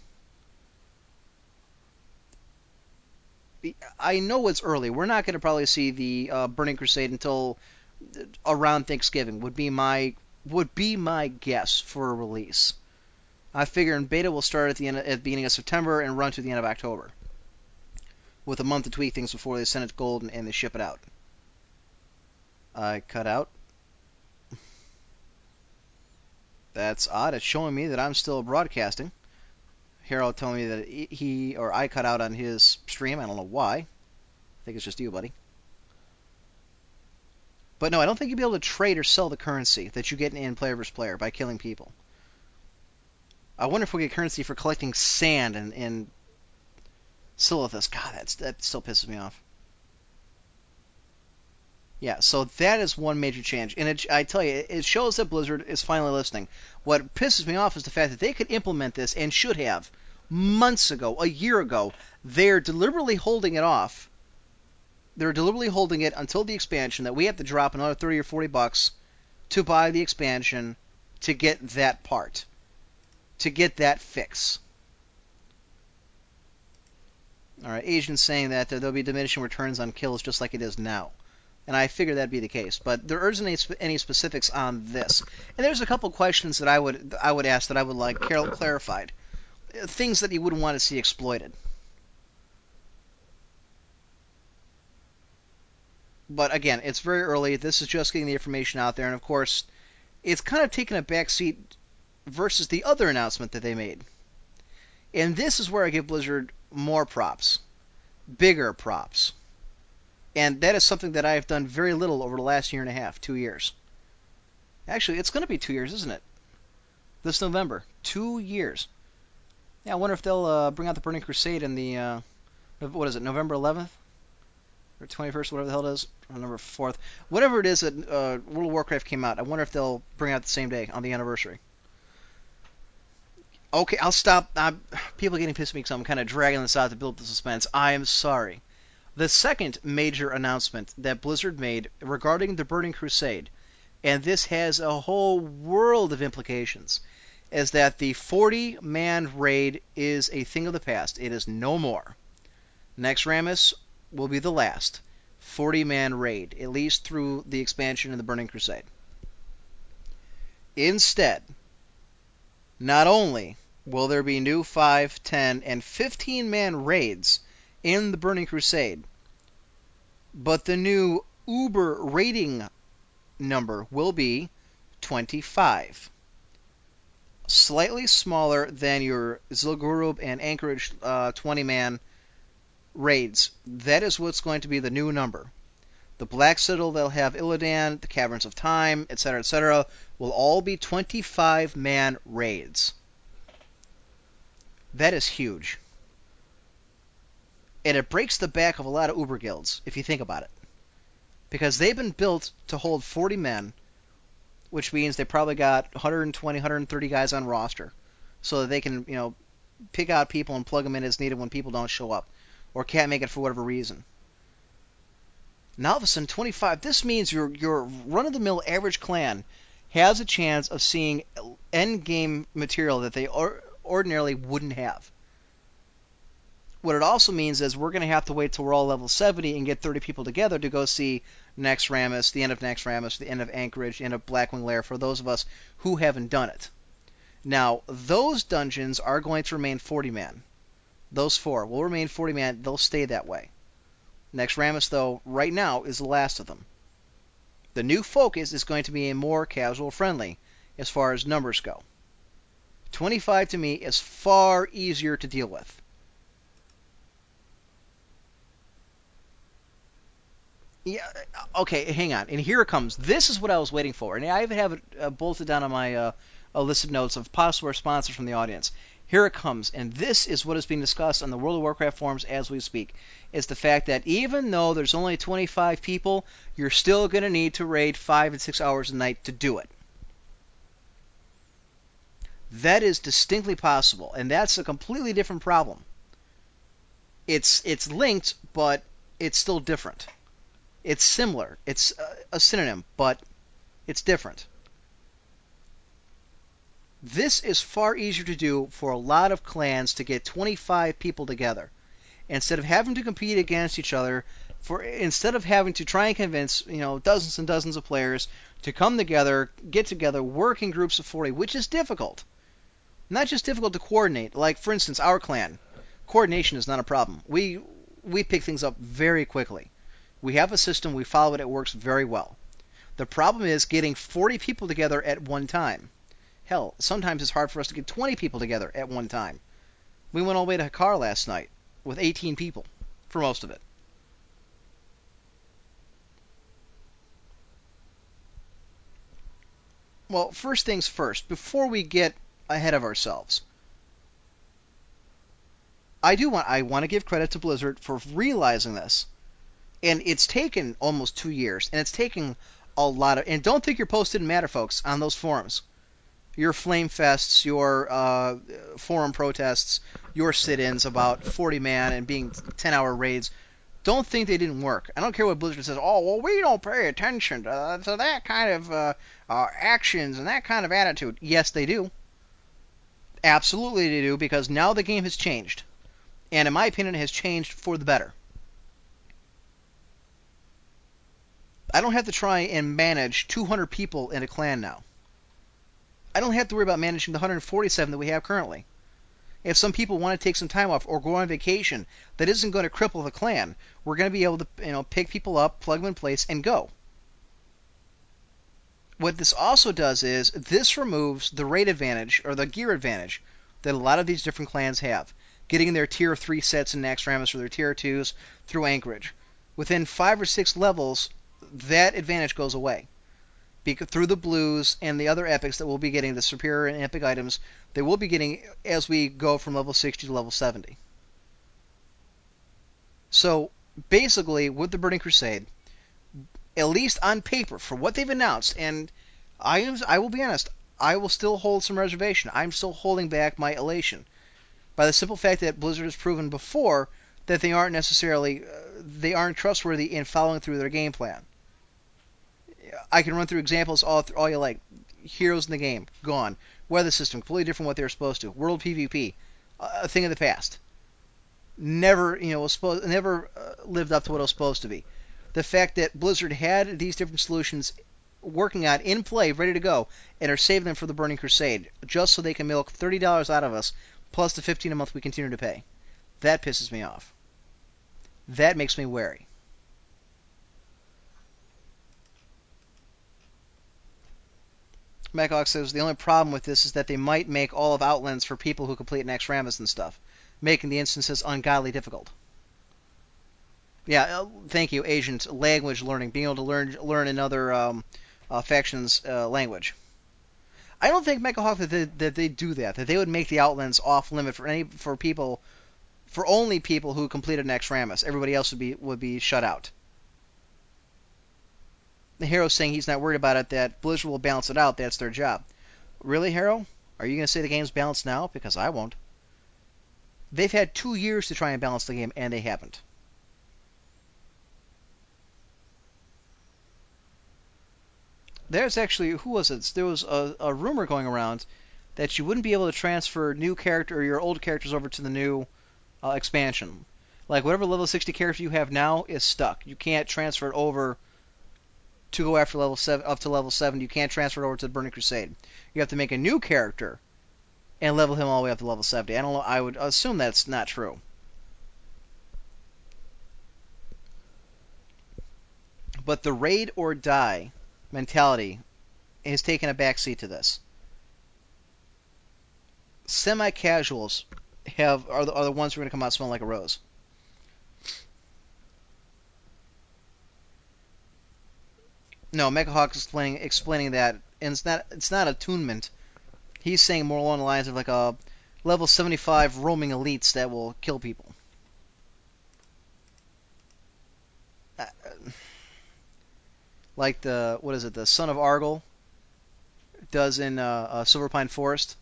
I know it's early. We're not going to probably see the uh, Burning Crusade until around Thanksgiving. Would be my would be my guess for a release. I figure in beta will start at the end at the beginning of September and run to the end of October, with a month to tweak things before they send it to gold and, and they ship it out. I cut out. That's odd. It's showing me that I'm still broadcasting. Harold told me that he or I cut out on his stream. I don't know why. I think it's just you, buddy. But no, I don't think you'll be able to trade or sell the currency that you get in player versus player by killing people. I wonder if we get currency for collecting sand and, in Silithus. God, that's, that still pisses me off. Yeah, so that is one major change, and it, I tell you, it shows that Blizzard is finally listening. What pisses me off is the fact that they could implement this and should have months ago, a year ago. They're deliberately holding it off. They're deliberately holding it until the expansion that we have to drop another 30 or 40 bucks to buy the expansion to get that part, to get that fix. All right, Asian's saying that uh, there'll be diminishing returns on kills just like it is now and I figured that'd be the case. But there isn't any, any specifics on this. And there's a couple questions that I would I would ask that I would like Carol clarified, things that you wouldn't want to see exploited. But again, it's very early. This is just getting the information out there, and of course, it's kind of taken a backseat versus the other announcement that they made. And this is where I give Blizzard more props, bigger props and that is something that I have done very little over the last year and a half, two years. Actually, it's going to be two years, isn't it? This November, two years. Yeah, I wonder if they'll uh, bring out the Burning Crusade in the uh, what is it, November 11th or 21st, whatever the hell it is, or November 4th, whatever it is that uh, World of Warcraft came out. I wonder if they'll bring out the same day on the anniversary. Okay, I'll stop. I'm, people are getting pissed at me because I'm kind of dragging this out to build the suspense. I am sorry. The second major announcement that Blizzard made regarding the Burning Crusade, and this has a whole world of implications, is that the 40 man raid is a thing of the past. It is no more. Naxxramas will be the last 40 man raid, at least through the expansion of the Burning Crusade. Instead, not only will there be new 5, 10, and 15 man raids in the Burning Crusade, but the new Uber rating number will be 25. Slightly smaller than your Zul'Gurub and Ahn'Qiraj uh, 20 man raids. That is what's going to be the new number. The Black Citadel, they'll have Illidan, the Caverns of Time, etc., etc., will all be 25 man raids. That is huge. And it breaks the back of a lot of Uber guilds, if you think about it. Because they've been built to hold 40 men, which means they probably got 120, 130 guys on roster, so that they can, you know, pick out people and plug them in as needed when people don't show up or can't make it for whatever reason. Now all of a sudden, 25. This means your your run-of-the-mill average clan has a chance of seeing end game material that they or, ordinarily wouldn't have. What it also means is we're going to have to wait till we're all level 70 and get 30 people together to go see Naxxramas, the end of Naxxramas, the end of Ahn'Qiraj, the end of Blackwing Lair for those of us who haven't done it. Now, those dungeons are going to remain 40 man. Those four will remain 40 man. They'll stay that way. Naxxramas, though, right now is the last of them. The new focus is going to be more casual friendly as far as numbers go. 25 to me is far easier to deal with. Yeah, okay, hang on. And here it comes. This is what I was waiting for. And I even have it uh, bolted down on my uh, list of notes of possible responses from the audience. Here it comes, and this is what is being discussed on the World of Warcraft forums as we speak. Is the fact that even though there's only 25 people, you're still going to need to raid five and six hours a night to do it. That is distinctly possible, and that's a completely different problem. It's it's linked, but it's still different. It's similar. It's a, a synonym, but it's different. This is far easier to do for a lot of clans to get 25 people together. Instead of having to compete against each other, for instead of having to try and convince, you know, dozens and dozens of players to come together, get together, work in groups of 40, which is difficult. Not just difficult to coordinate. Like for instance, our clan. Coordination is not a problem. We we pick things up very quickly. We have a system, we follow it, it works very well. The problem is getting 40 people together at one time. Hell, sometimes it's hard for us to get 20 people together at one time. We went all the way to Hakkar last night with 18 people for most of it. Well, first things first, before we get ahead of ourselves, I do want I want to give credit to Blizzard for realizing this. And it's taken almost 2 years and it's taken a lot of and don't think your post didn't matter folks on those forums your flame fests, your uh, forum protests, your sit-ins about 40 man and being 10 hour raids. Don't think they didn't work. I don't care what Blizzard says. Oh well, we don't pay attention to, to that kind of uh, uh, actions and that kind of attitude. Yes, they do. Absolutely, they do because now the game has changed, and in my opinion, it has changed for the better. I don't have to try and manage 200 people in a clan now. I don't have to worry about managing the 147 that we have currently. If some people want to take some time off or go on vacation, that isn't going to cripple the clan. We're going to be able to, you know, pick people up, plug them in place, and go. What this also does is this removes the rate advantage or the gear advantage that a lot of these different clans have, getting their tier 3 sets in Naxxramas or their tier 2s through Ahn'Qiraj. Within 5 or 6 levels, that advantage goes away Because through the blues and the other epics that we'll be getting, the superior and epic items that we'll be getting as we go from level 60 to level 70. So basically, with the Burning Crusade, at least on paper, for what they've announced, and I am, I will be honest, I will still hold some reservation. I'm still holding back my elation by the simple fact that Blizzard has proven before that they aren't necessarily uh, they aren't trustworthy in following through their game plan. I can run through examples all all you like. Heroes in the game gone. Weather system completely different from what they were supposed to. World PvP a thing of the past. Never you know was supposed never uh, lived up to what it was supposed to be. The fact that Blizzard had these different solutions working on in play, ready to go, and are saving them for the Burning Crusade just so they can milk thirty dollars out of us plus the fifteen a month we continue to pay. That pisses me off. That makes me wary. Macox says the only problem with this is that they might make all of Outlands for people who complete Naxxramas and stuff, making the instances ungodly difficult. Yeah, uh, thank you, Agent. Language learning, being able to learn learn another um, uh, faction's uh, language. I don't think Mechahawk that they, that they do that. That they would make the Outlands off limit for any for people, for only people who completed Naxxramas. Everybody else would be would be shut out. The hero's saying he's not worried about it. That Blizzard will balance it out. That's their job. Really, Hero? Are you going to say the game's balanced now? Because I won't. They've had two years to try and balance the game, and they haven't. There's actually who was it? There was a, a rumor going around that you wouldn't be able to transfer new character or your old characters over to the new uh, expansion. Like whatever level 60 character you have now is stuck. You can't transfer it over to go after level seven up to level seven. You can't transfer it over to the Burning Crusade. You have to make a new character and level him all the way up to level 70. I don't know. I would assume that's not true. But the raid or die mentality has taken a backseat to this. Semi-casuals have are the, are the ones who are going to come out smelling like a rose. No, Mechahawk is explaining explaining that, and it's not it's not attunement. He's saying more along the lines of like a level 75 roaming elites that will kill people. Uh, like the what is it? The Son of Arugal does in uh, uh, Silverpine Forest.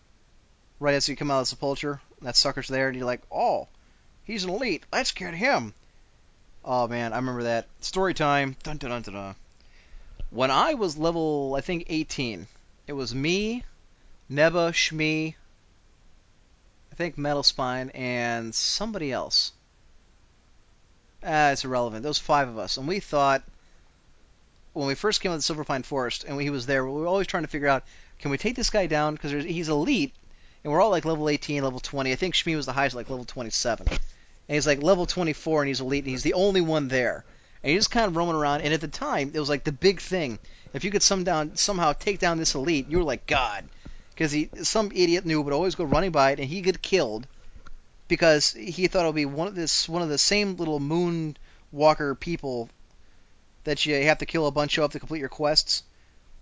Right as you come out of the sepulcher, that sucker's there, and you're like, oh, he's an elite. Let's get him. Oh man, I remember that. Story time. Dun dun dun dun. dun. When I was level, I think 18, it was me, Neba, Shmi, I think Metal Spine, and somebody else. Ah, it's irrelevant. Those five of us, and we thought when we first came out of the Silverpine Forest and he was there, we were always trying to figure out can we take this guy down because he's elite, and we're all like level 18, level 20. I think Shmi was the highest, like level 27, and he's like level 24 and he's elite, and he's the only one there. And he's just kind of roaming around. And at the time, it was like the big thing. If you could some down, somehow take down this elite, you were like God, because some idiot knew would always go running by it, and he get killed because he thought it would be one of this one of the same little moon walker people that you have to kill a bunch of to complete your quests.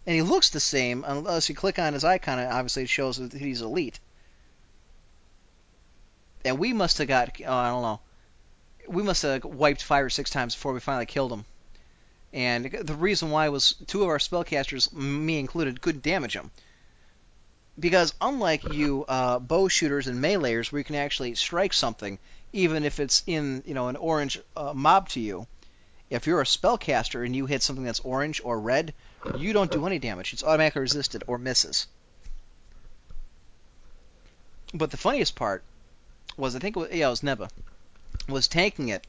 And he looks the same unless you click on his icon. It obviously shows that he's elite. And we must have got oh, I don't know. We must have wiped five or six times before we finally killed him. And the reason why was two of our spellcasters, me included, couldn't damage him. Because unlike you uh, bow shooters and meleeers, where you can actually strike something, even if it's in you know an orange uh, mob to you, if you're a spellcaster and you hit something that's orange or red, you don't do any damage. It's automatically resisted or misses. But the funniest part was I think it was, yeah, it was Neba was tanking it,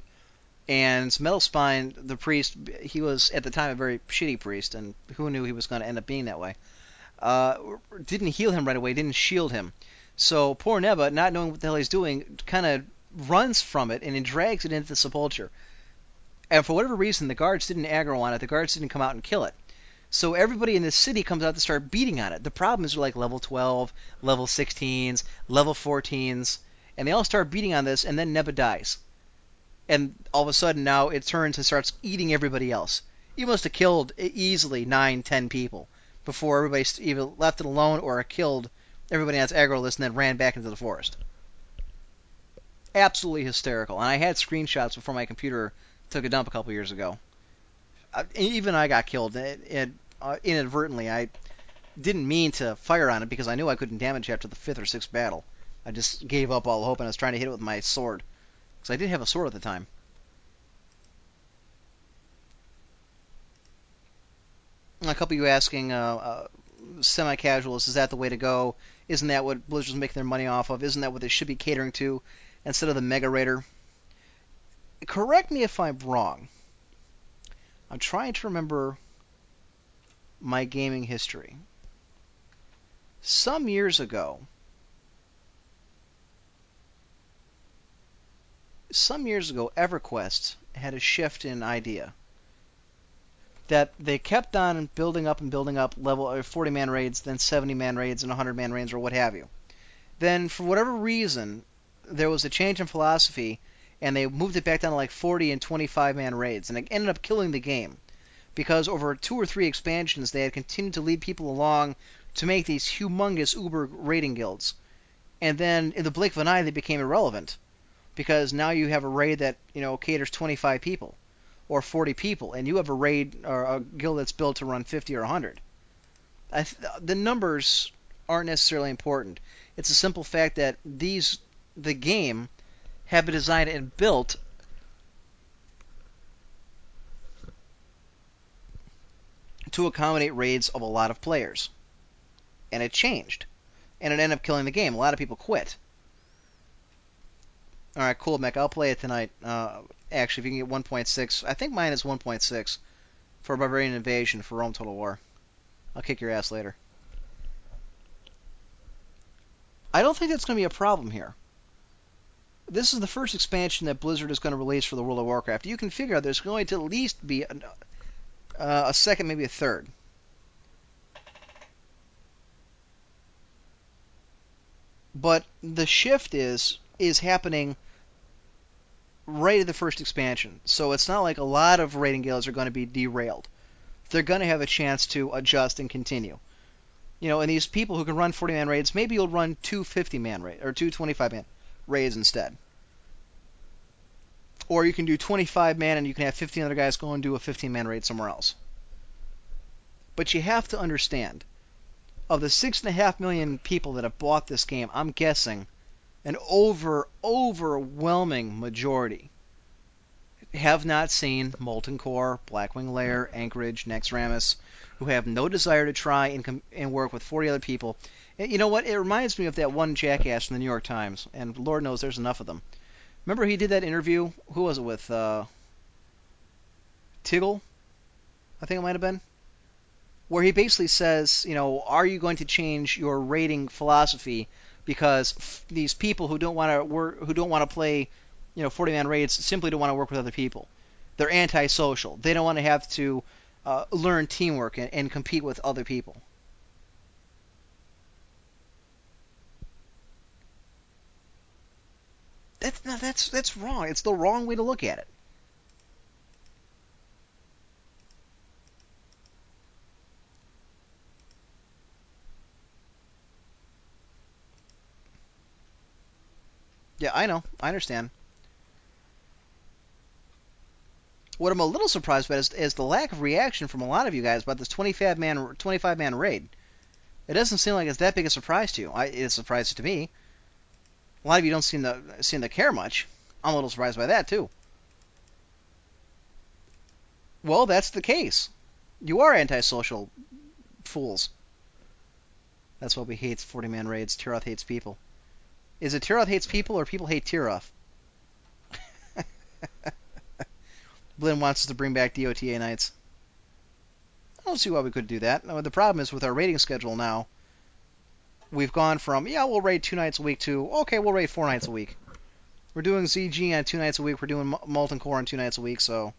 and Metal Spine, the priest, he was at the time a very shitty priest, and who knew he was going to end up being that way. Uh, didn't heal him right away, didn't shield him. So poor Neba, not knowing what the hell he's doing, kind of runs from it and he drags it into the sepulcher. And for whatever reason, the guards didn't aggro on it. The guards didn't come out and kill it. So everybody in the city comes out to start beating on it. The problem is like level 12, level 16s, level 14s, and they all start beating on this, and then Neba dies. And all of a sudden now it turns and starts eating everybody else. You must have killed easily nine, ten people before everybody either left it alone or killed everybody its aggro list and then ran back into the forest. Absolutely hysterical. And I had screenshots before my computer took a dump a couple years ago. I, even I got killed it, it, uh, inadvertently. I didn't mean to fire on it because I knew I couldn't damage it after the fifth or sixth battle. I just gave up all hope and I was trying to hit it with my sword. Because I did have a sword at the time. A couple of you asking, uh, uh, semi-casuals, is that the way to go? Isn't that what Blizzard's making their money off of? Isn't that what they should be catering to instead of the Mega Raider? Correct me if I'm wrong. I'm trying to remember my gaming history. Some years ago, some years ago, EverQuest had a shift in idea that they kept on building up and building up level uh, 40 man raids, then 70 man raids, and 100 man raids, or what have you. Then, for whatever reason, there was a change in philosophy, and they moved it back down to like 40 and 25 man raids, and it ended up killing the game because over two or three expansions they had continued to lead people along to make these humongous uber raiding guilds, and then in the blink of an eye they became irrelevant because now you have a raid that you know caters 25 people or 40 people, and you have a raid or a guild that's built to run 50 or 100. Th- the numbers aren't necessarily important. It's a simple fact that these the game have been designed and built to accommodate raids of a lot of players. And it changed. And it ended up killing the game. A lot of people quit. Alright, cool, Mech. I'll play it tonight. Uh, actually, if you can get 1.6, I think mine is 1.6 for Barbarian Invasion for Rome Total War. I'll kick your ass later. I don't think that's going to be a problem here. This is the first expansion that Blizzard is going to release for the World of Warcraft. You can figure out there's going to at least be a, uh, a second, maybe a third. But the shift is is happening right at the first expansion. So it's not like a lot of raiding guilds are going to be derailed. They're going to have a chance to adjust and continue. You know, and these people who can run 40 man raids, maybe you'll run two 50 man raids or two 25 man raids instead. Or you can do 25 man and you can have 15 other guys go and do a 15 man raid somewhere else. But you have to understand, of the six and a half million people that have bought this game, I'm guessing an over overwhelming majority have not seen Molten Core, Blackwing Lair, Ahn'Qiraj, Naxxramas, who have no desire to try and, com- and work with 40 other people. And you know what? It reminds me of that one jackass from the New York Times, and Lord knows there's enough of them. Remember he did that interview? Who was it with? Uh, Tigole, I think it might have been, where he basically says, you know, are you going to change your rating philosophy because f- these people who don't want to work, who don't want to play, you know, 40 man raids simply don't want to work with other people. They're antisocial. They don't want to have to uh, learn teamwork and, and compete with other people. That's no, that's that's wrong. It's the wrong way to look at it. Yeah, I know. I understand. What I'm a little surprised about is, is the lack of reaction from a lot of you guys about this 25 man 25 man raid. It doesn't seem like it's that big a surprise to you. I, it's a surprise to me. A lot of you don't seem to seem to care much. I'm a little surprised by that too. Well, that's the case. You are antisocial fools. That's why we hate 40 man raids. Tiroth hates people. Is it Tiroth hates people or people hate Tiroth? Blinn wants us to bring back DOTA nights. I don't see why we could do that. the problem is with our rating schedule now, we've gone from, yeah, we'll raid two nights a week to, okay, we'll raid four nights a week. We're doing ZG on two nights a week. We're doing Molten Core on two nights a week, so.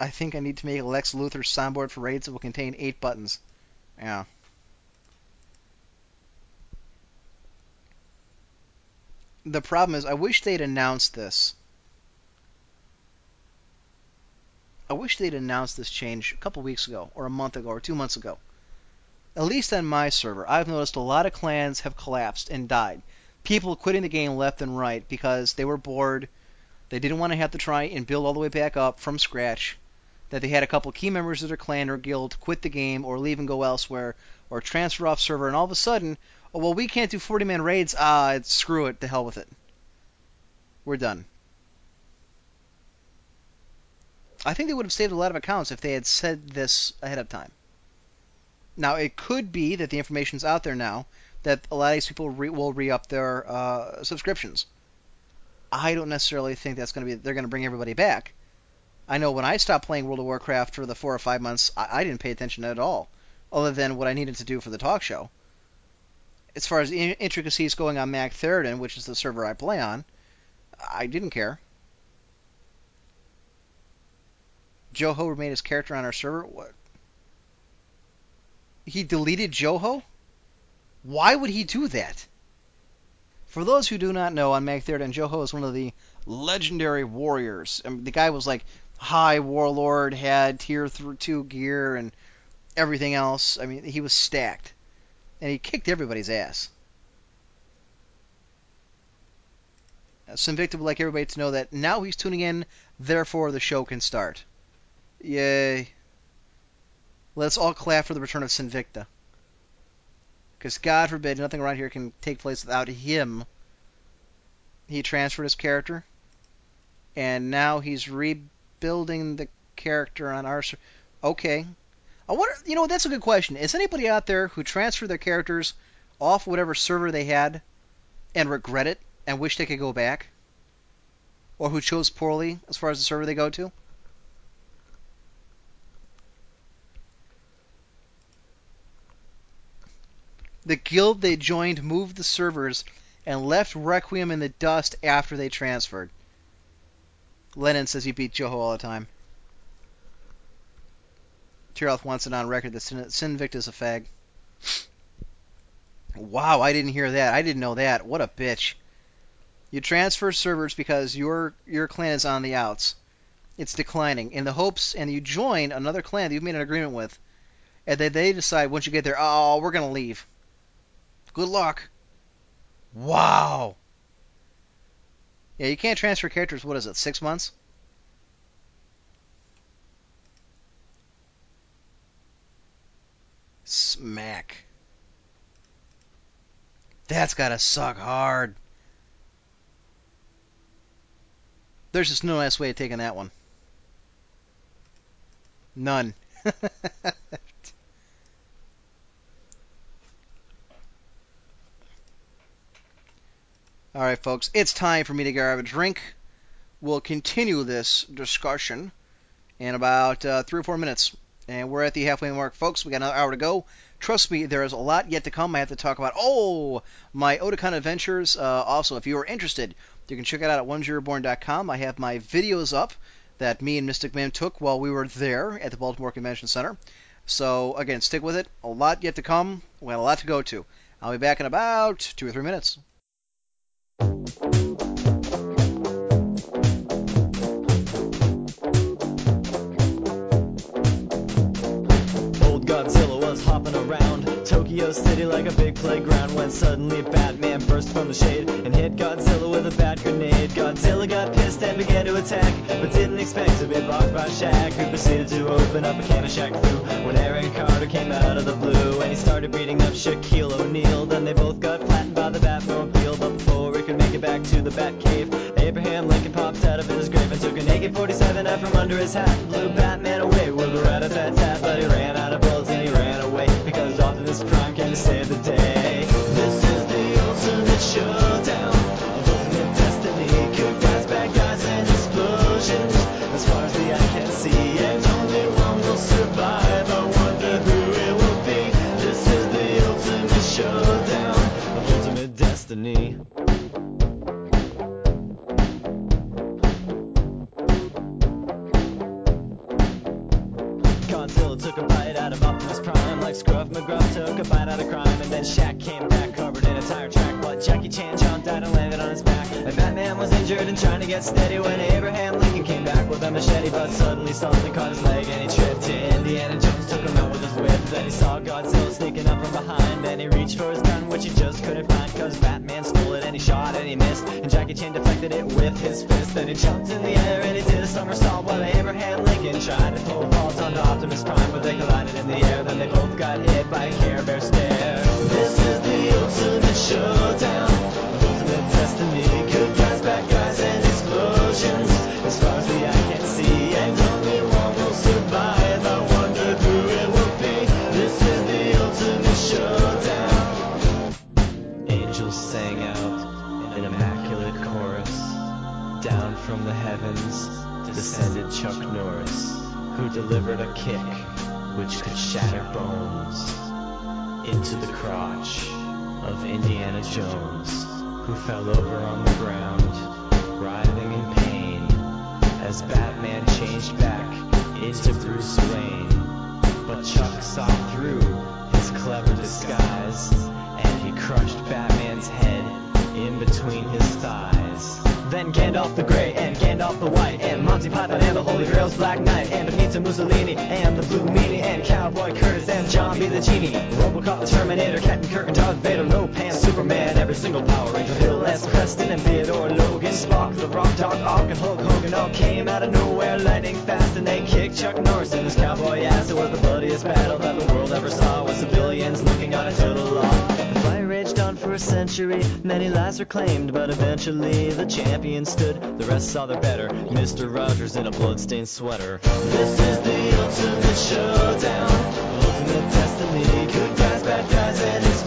I think I need to make a Lex Luthor soundboard for raids that will contain eight buttons. Yeah. The problem is, I wish they'd announced this. I wish they'd announced this change a couple weeks ago, or a month ago, or two months ago at least on my server, I've noticed a lot of clans have collapsed and died. People quitting the game left and right because they were bored, they didn't want to have to try and build all the way back up from scratch, that they had a couple key members of their clan or guild quit the game or leave and go elsewhere or transfer off server, and all of a sudden, oh, well, we can't do 40 man raids. Ah, screw it, To hell with it. We're done. I think they would have saved a lot of accounts if they had said this ahead of time. Now, it could be that the information's out there now that a lot of these people re- will re-up their uh, subscriptions. I don't necessarily think that's going to be they're going to bring everybody back. I know when I stopped playing World of Warcraft for the four or five months, I, I didn't pay attention at all, other than what I needed to do for the talk show. As far as in- intricacies going on Magtheridon, which is the server I play on, I didn't care. Joho made his character on our server. What? He deleted Joho? Why would he do that? For those who do not know, on Magtheridon, Joho is one of the legendary warriors. I mean, the guy was like high warlord, had tier two gear and everything else. I mean, he was stacked, and he kicked everybody's ass. Sinvicta would like everybody to know that now he's tuning in, therefore the show can start. Yay. Let's all clap for the return of Sinvicta. Because God forbid nothing around here can take place without him. He transferred his character, and now he's rebuilding the character on our. Okay. I wonder, you know, that's a good question. Is anybody out there who transferred their characters off whatever server they had and regret it and wish they could go back? Or who chose poorly as far as the server they go to? The guild they joined moved the servers and left Requiem in the dust after they transferred. Lennon says he beat Joho all the time. Tyrelth wants it on record that Sin, Sinvicta's a fag. Wow, I didn't hear that. I didn't know that. What a bitch. You transfer servers because your your clan is on the outs. It's declining. In the hopes, and you join another clan that you've made an agreement with, and then they decide once you get there, oh, we're gonna leave. Good luck. Wow. Yeah, you can't transfer characters. What is it? Six months? Smack. That's gotta suck hard. There's just no nice way of taking that one. None. All right, folks, it's time for me to grab a drink. We'll continue this discussion in about uh, three or four minutes. And we're at the halfway mark, folks. We got another hour to go. Trust me, there is a lot yet to come. I have to talk about, oh, my Otakon adventures. Uh, also, if you are interested, you can check it out at onezeroborn.com. I have my videos up that me and Mystic Man took while we were there at the Baltimore Convention Center. So, again, stick with it. A lot yet to come. We got a lot to go to. I'll be back in about two or three minutes. Old Tokyo City like a big playground when suddenly Batman burst from the shade and hit Godzilla with a bat grenade. Godzilla got pissed and began to attack, but didn't expect to be blocked by Shaq, who proceeded to open up a can of Shaq Fu when Aaron Carter came out of the blue and he started beating up Shaquille O'Neal. Then they both got flattened by the Batmobile, but before he could make it back to the Batcave, Abraham Lincoln popped out of his grave and took an AK-47 out from under his hat and blew Batman away with a rat-a-tat-tat. But he ran out save the day. This is the ultimate showdown of ultimate destiny. Good bad guys, and explosions. As far as the eye can see, and only one will survive. I wonder who it will be. This is the ultimate showdown of ultimate destiny. Like Scruff McGruff took a bite out of crime and then Shaq came back covered in a tire track. But Jackie Chan jumped out and landed on his back. And Batman was injured and trying to get steady when Abraham Lincoln came back with a machete but suddenly something caught his leg and he tripped. Indiana Jones took him out then he saw Godzilla sneaking up from behind. And he reached for his gun which he just couldn't find cause Batman stole it and he shot and he missed. And Jackie Chan deflected it with his fist. Then he jumped in the air and he did a somersault while Abraham Lincoln tried to pull balls onto Optimus Prime but they collided in the air. Then they both got hit by a Care Bear stare this is the ultimate showdown. Ultimate destiny good guys bad guys and explosions descended Chuck Norris, who delivered a kick which could shatter bones into the crotch of Indiana Jones, who fell over on the ground, writhing in pain as Batman changed back into Bruce Wayne. But Chuck saw through his clever disguise and he crushed Batman's head in between his thighs. Then Gandalf the Grey and Gandalf the White and Monty Python and the Holy Grail's Black Knight and Benito Mussolini and the Blue Meanie and Cowboy Curtis and Jambi the Genie. Robocop the Terminator, Captain Kirk and Darth Vader, Lo Pan, Superman, every single Power Ranger, Bill S. Preston and Theodore Logan, Spock, the Rock, Doc Ock and Hulk Hogan all came out of nowhere, lightning fast, and they kicked Chuck Norris in his cowboy ass. It was the bloodiest battle that the world ever saw, with civilians looking on until the law. For a century, many lives were claimed, but eventually the champion stood. The rest saw their better, Mr. Rogers in a bloodstained sweater. This is the ultimate showdown, ultimate destiny, good guys, bad guys, and explosions.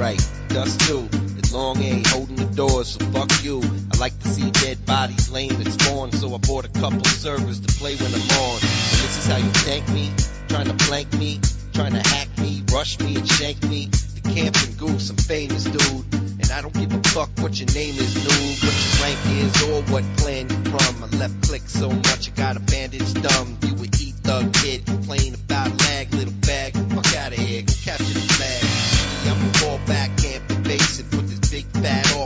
Strike, dust too. It's long A holding the doors, so fuck you. I like to see dead bodies laying at spawn, so I bought a couple servers to play when I'm on. And this is how you thank me, trying to flank me, trying to hack me, rush me and shank me. The camp and goose, I'm famous dude. And I don't give a fuck what your name is, noob, what your rank is, or what clan you from. I left click so much I got a bandaged thumb. You a E thug kid, complain about lag, little bag. Fuck out of here, go capture the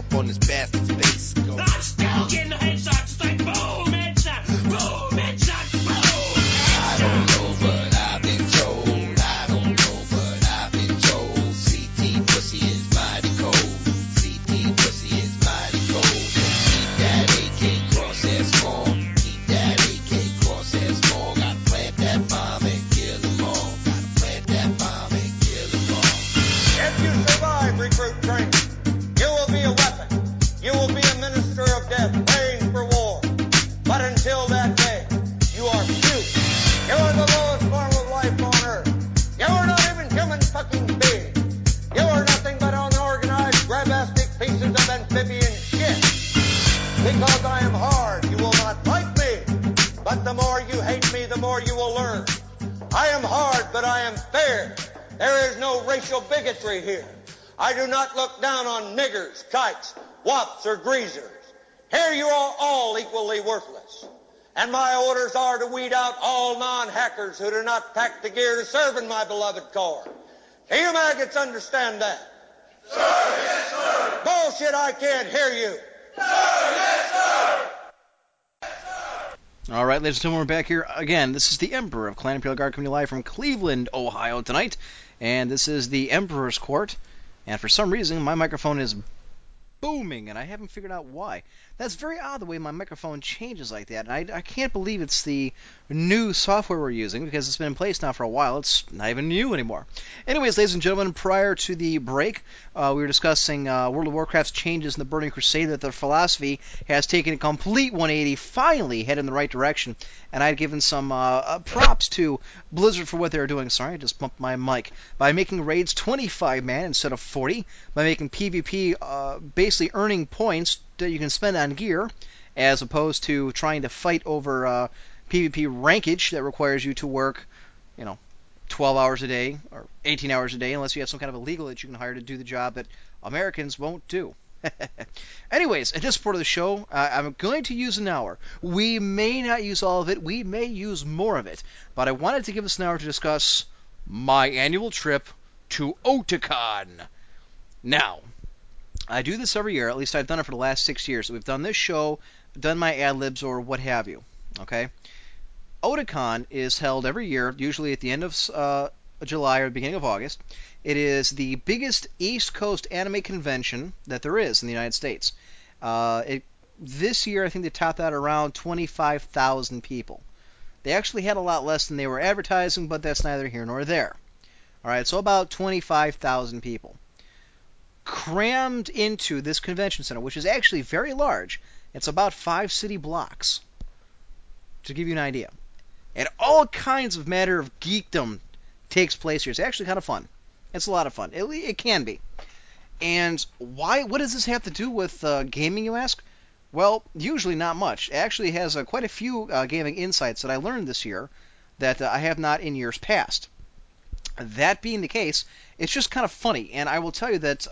off on this bastard's wops, or greasers. Here you are all equally worthless. And my orders are to weed out all non-hackers who do not pack the gear to serve in my beloved corps. Do you maggots understand that? Sir, yes, sir. Bullshit, I can't hear you. Sir, yes, sir. All right, ladies and gentlemen, we're back here again. This is the Emperor of Clan Imperial Guard coming to live from Cleveland, Ohio tonight, and this is the Emperor's Court. And for some reason, my microphone is booming, and I haven't figured out why. That's very odd the way my microphone changes like that, and I, I can't believe it's the new software we're using because it's been in place now for a while. It's not even new anymore. Anyways, ladies and gentlemen, prior to the break, uh, we were discussing uh, World of Warcraft's changes in the Burning Crusade, that their philosophy has taken a complete 180, finally head in the right direction, and I'd given some uh, uh, props to Blizzard for what they were doing. Sorry, I just bumped my mic. By making raids 25 man instead of 40, by making PvP uh, basically earning points that you can spend on gear, as opposed to trying to fight over uh, PvP rankage that requires you to work, you know, 12 hours a day or 18 hours a day, unless you have some kind of illegal that you can hire to do the job that Americans won't do. Anyways, at this part of the show, uh, I'm going to use an hour. We may not use all of it, we may use more of it, but I wanted to give us an hour to discuss my annual trip to Otakon. Now, I do this every year, at least I've done it for the last six years. We've done this show, done my ad libs, or what have you. Okay? Otakon is held every year, usually at the end of uh, July or the beginning of August. It is the biggest East Coast anime convention that there is in the United States. Uh, it, this year, I think they topped out around 25,000 people. They actually had a lot less than they were advertising, but that's neither here nor there. All right, so about 25,000 people crammed into this convention center, which is actually very large. It's about five city blocks, to give you an idea. And all kinds of matter of geekdom takes place here. It's actually kind of fun. It's a lot of fun. It, it can be. And why? What does this have to do with uh, gaming, you ask? Well, usually not much. It actually has uh, quite a few uh, gaming insights that I learned this year that uh, I have not in years past. That being the case, it's just kind of funny, and I will tell you that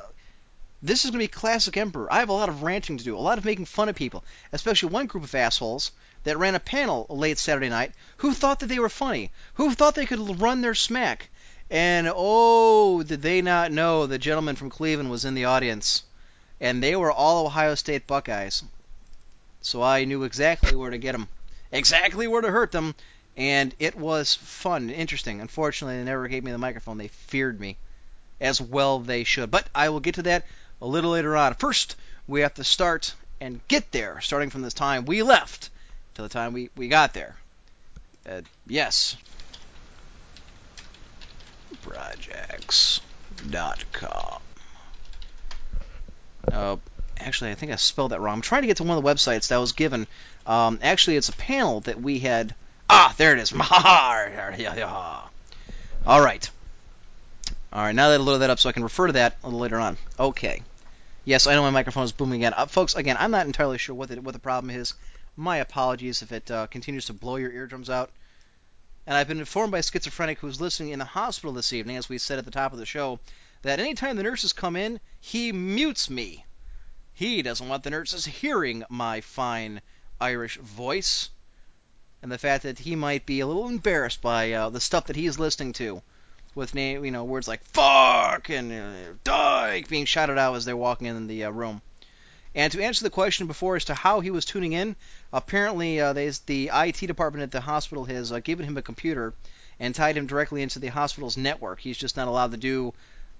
this is going to be classic Emperor. I have a lot of ranting to do, a lot of making fun of people, especially one group of assholes that ran a panel late Saturday night who thought that they were funny, who thought they could run their smack. And oh, did they not know the gentleman from Cleveland was in the audience? And they were all Ohio State Buckeyes. So I knew exactly where to get them, exactly where to hurt them, and it was fun, and interesting. Unfortunately, they never gave me the microphone. They feared me, as well they should. But I will get to that a little later on. First, we have to start and get there, starting from the time we left to the time we, we got there. Uh, yes. Projects.com. Uh, actually, I think I spelled that wrong. I'm trying to get to one of the websites that was given. Um, actually, it's a panel that we had. Ah, there it is. All right. All right, now that I loaded that up so I can refer to that a little later on. Okay. Yes, I know my microphone is booming again. Uh, folks, again, I'm not entirely sure what the, what the problem is. My apologies if it uh, continues to blow your eardrums out. And I've been informed by a schizophrenic who's listening in the hospital this evening, as we said at the top of the show, that anytime the nurses come in, he mutes me. He doesn't want the nurses hearing my fine Irish voice, and the fact that he might be a little embarrassed by uh, the stuff that he's listening to, with name, you know, words like "fuck" and uh, "dyke" being shouted out as they're walking in the uh, room. And to answer the question before as to how he was tuning in, apparently uh, they, the IT department at the hospital has uh, given him a computer and tied him directly into the hospital's network. He's just not allowed to do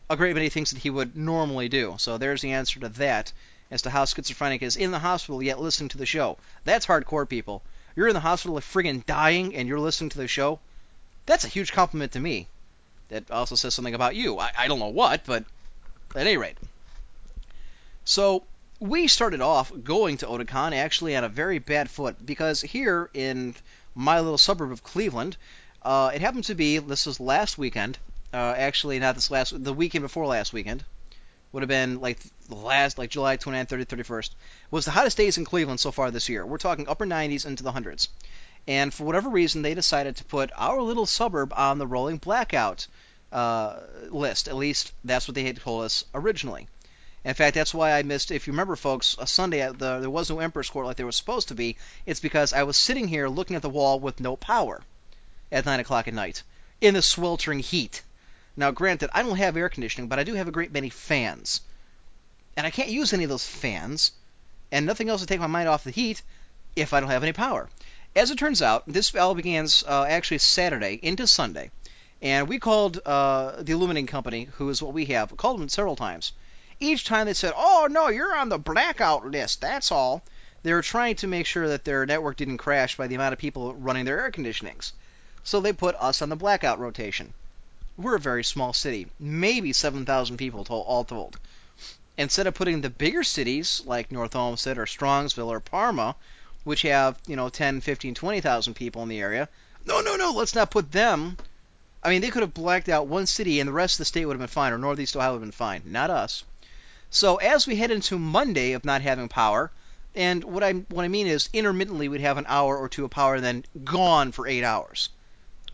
a great many things that he would normally do. So there's the answer to that as to how schizophrenic is in the hospital yet listening to the show. That's hardcore, people. You're in the hospital friggin' dying and you're listening to the show. That's a huge compliment to me. That also says something about you. I, I don't know what, but at any rate. So we started off going to Otakon actually on a very bad foot because here in my little suburb of Cleveland, uh, it happened to be this was last weekend. Uh, actually, not this last, the weekend before last weekend would have been like the last, like July 29th, 30th, 31st, was the hottest days in Cleveland so far this year. We're talking upper 90s into the hundreds. And for whatever reason, they decided to put our little suburb on the rolling blackout uh, list. At least that's what they had told us originally. In fact, that's why I missed. If you remember, folks, a Sunday the, there was no Emperor's Court like there was supposed to be. It's because I was sitting here looking at the wall with no power at nine o'clock at night in the sweltering heat. Now, granted, I don't have air conditioning, but I do have a great many fans, and I can't use any of those fans, and nothing else to take my mind off the heat if I don't have any power. As it turns out, this all begins uh, actually Saturday into Sunday, and we called uh, the illuminating company, who is what we have, called them several times each time they said, "Oh no, you're on the blackout list." That's all. They were trying to make sure that their network didn't crash by the amount of people running their air conditionings. So they put us on the blackout rotation. We're a very small city, maybe 7,000 people all told. Instead of putting the bigger cities like North Olmsted or Strongsville or Parma, which have, you know, 10, 15, 20,000 people in the area, no, no, no, let's not put them. I mean, they could have blacked out one city and the rest of the state would have been fine, or Northeast Ohio would have been fine. Not us. So as we head into Monday of not having power, and what I what I mean is intermittently we'd have an hour or two of power and then gone for eight hours,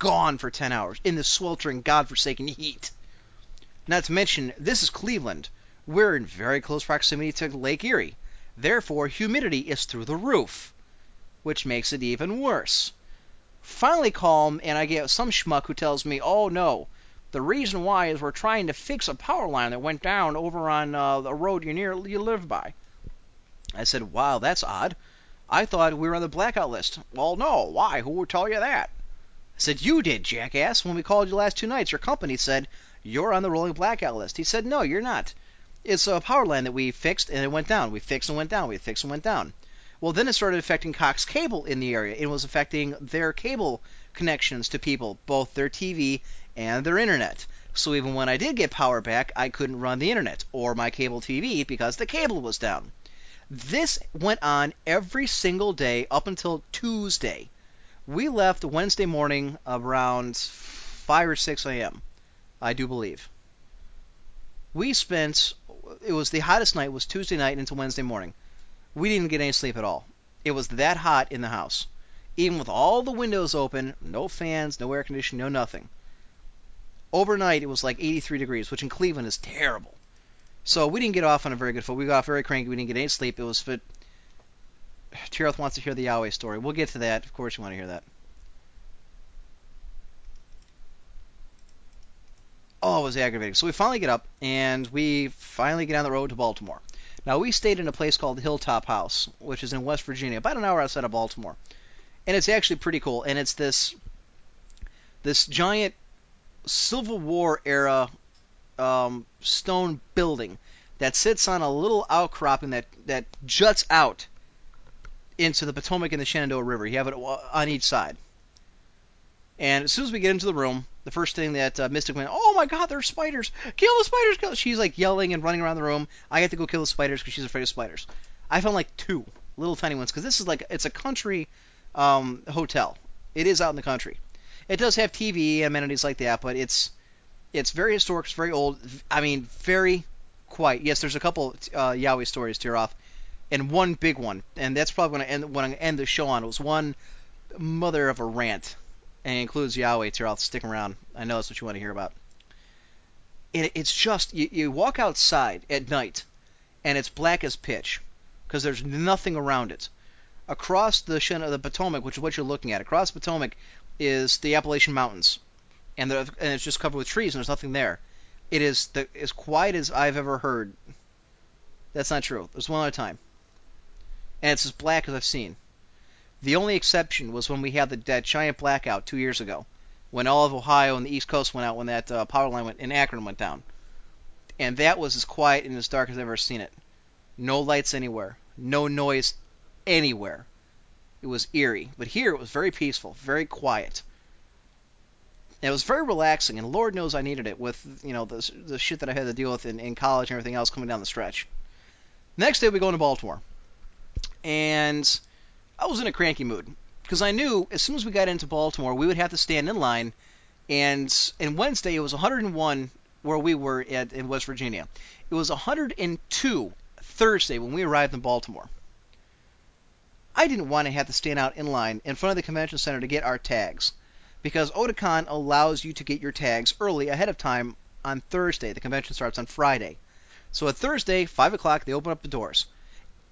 gone for ten hours in the sweltering godforsaken heat. Not to mention this is Cleveland. We're in very close proximity to Lake Erie. Therefore, humidity is through the roof, which makes it even worse. Finally calm, and I get some schmuck who tells me, "Oh no, the reason why is we're trying to fix a power line that went down over on uh, the road you near you live by. I said, "Wow, that's odd. I thought we were on the blackout list." Well, no. Why? Who would tell you that? I said, "You did, jackass. When we called you last two nights, your company said you're on the rolling blackout list." He said, "No, you're not. It's a power line that we fixed and it went down. We fixed and went down. We fixed and went down." Well, then it started affecting Cox Cable in the area. It was affecting their cable connections to people, both their TV and their internet. So even when I did get power back, I couldn't run the internet or my cable TV because the cable was down. This went on every single day up until Tuesday. We left Wednesday morning around 5 or 6 a.m., I do believe. We spent, it was the hottest night, was Tuesday night into Wednesday morning. We didn't get any sleep at all. It was that hot in the house. Even with all the windows open, no fans, no air conditioning, no nothing. Overnight, it was like 83 degrees, which in Cleveland is terrible. So we didn't get off on a very good foot. We got off very cranky. We didn't get any sleep. It was fit. Tiroth wants to hear the yaoi story. We'll get to that. Of course, you want to hear that. Oh, it was aggravating. So we finally get up and we finally get on the road to Baltimore. Now we stayed in a place called Hilltop House, which is in West Virginia, about an hour outside of Baltimore, and it's actually pretty cool. And it's this this giant Civil War era um, stone building that sits on a little outcropping that that juts out into the Potomac and the Shenandoah River. You have it on each side. And as soon as we get into the room, the first thing that uh, Mystic went, "Oh my God, there's spiders! Kill the spiders!" Kill! She's like yelling and running around the room. I have to go kill the spiders because she's afraid of spiders. I found like two little tiny ones because this is like it's a country um, hotel. It is out in the country. It does have TV amenities like that, but it's it's very historic. It's very old. I mean, very quiet. Yes, there's a couple uh, yaoi stories to off, and one big one, and that's probably when I end when I end the show on. It was one mother of a rant and includes yaoi to I'll stick around. I know that's what you want to hear about. It, it's just you, you walk outside at night, and it's black as pitch, because there's nothing around it. Across the Shen of the Potomac, which is what you're looking at, across the Potomac is the Appalachian Mountains, and, and it's just covered with trees, and there's nothing there. It is the, as quiet as I've ever heard. That's not true. There's one other time, and it's as black as I've seen. The only exception was when we had the, that giant blackout two years ago, when all of Ohio and the East Coast went out when that uh, power line went in Akron went down, and that was as quiet and as dark as I've ever seen it. No lights anywhere, no noise anywhere. It was eerie, but here it was very peaceful, very quiet. it was very relaxing, and Lord knows I needed it with you know the the shit that I had to deal with in, in college and everything else coming down the stretch. Next day we go into Baltimore, and I was in a cranky mood because I knew as soon as we got into Baltimore, we would have to stand in line. And and Wednesday it was 101 where we were at in West Virginia. It was 102 Thursday when we arrived in Baltimore. I didn't want to have to stand out in line in front of the convention center to get our tags because Otakon allows you to get your tags early ahead of time on Thursday. The convention starts on Friday. So at Thursday, 5 o'clock, they open up the doors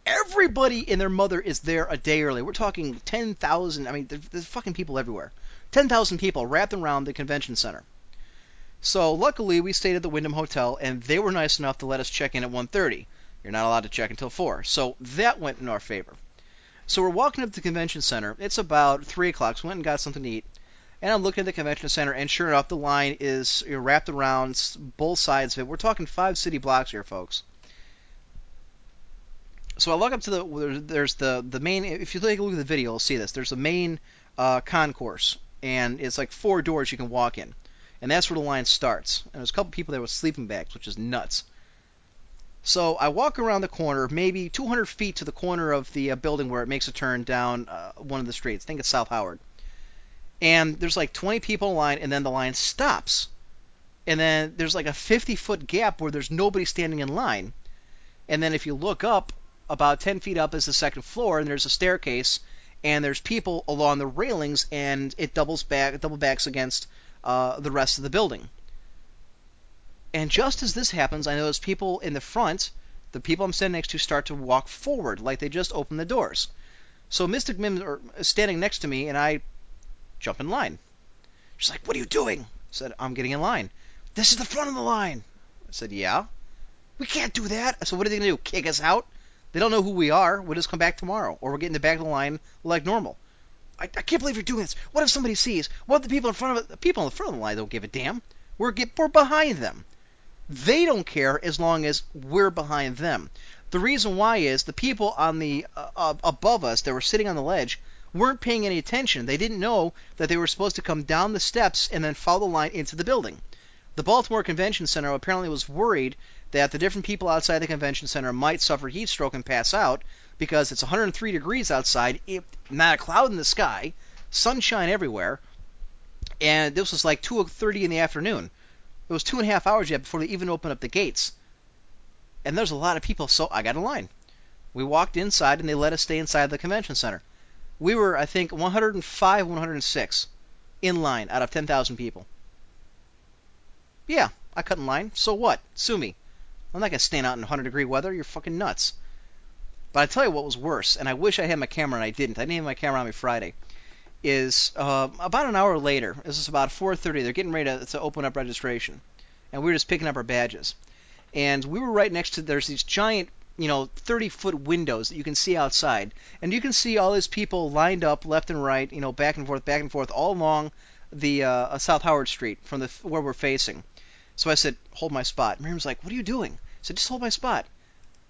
everybody and their mother is there a day early. We're talking 10,000. I mean, there's, there's fucking people everywhere. 10,000 people wrapped around the convention center. So luckily, we stayed at the Wyndham Hotel, and they were nice enough to let us check in at 1:30. You're not allowed to check until 4, so that went in our favor. So we're walking up to the convention center. It's about 3 o'clock. So we went and got something to eat. And I'm looking at the convention center, and sure enough, the line is wrapped around both sides of it. We're talking five city blocks here, folks so I look up to the there's the the main. If you take a look at the video, you'll see this. There's a main uh, concourse, and it's like four doors you can walk in, and that's where the line starts. And there's a couple people there with sleeping bags, which is nuts. So I walk around the corner, maybe 200 feet to the corner of the uh, building where it makes a turn down uh, one of the streets. I think it's South Howard. And there's like 20 people in line, and then the line stops. And then there's like a 50 foot gap where there's nobody standing in line. And then if you look up, about 10 feet up is the second floor, and there's a staircase, and there's people along the railings, and it doubles back, double backs against uh, the rest of the building. And just as this happens, I notice people in the front, the people I'm standing next to, start to walk forward, like they just opened the doors. So Mystic Mim is standing next to me, and I jump in line. She's like, "What are you doing?" I said, "I'm getting in line." This is the front of the line. I said, "Yeah." We can't do that. So what are they gonna do? Kick us out? They don't know who we are. We'll just come back tomorrow, or we're getting the back of the line like normal. I, I can't believe you're doing this. What if somebody sees? What if the people in front of? The people in the front of the line don't give a damn. We're get, we're behind them. They don't care as long as we're behind them. The reason why is the people on the uh, uh, above us that were sitting on the ledge weren't paying any attention. They didn't know that they were supposed to come down the steps and then follow the line into the building. The Baltimore Convention Center apparently was worried that the different people outside the convention center might suffer heat stroke and pass out because it's 103 degrees outside, not a cloud in the sky, sunshine everywhere, and this was like 2:30 in the afternoon. It was two and a half hours yet before they even opened up the gates, and there's a lot of people, so I got a line. We walked inside, and they let us stay inside the convention center. We were, I think, 105, 106 in line out of 10,000 people. Yeah, I cut in line. So what? Sue me. I'm not gonna stand out in 100 degree weather. You're fucking nuts. But I tell you what was worse, and I wish I had my camera and I didn't. I didn't have my camera on me Friday. Is uh, about an hour later. This is about 4:30. They're getting ready to, to open up registration, and we were just picking up our badges. And we were right next to. There's these giant, you know, 30 foot windows that you can see outside, and you can see all these people lined up left and right, you know, back and forth, back and forth, all along the uh, South Howard Street from the where we're facing. So I said, hold my spot. Miriam's like, what are you doing? I said, just hold my spot.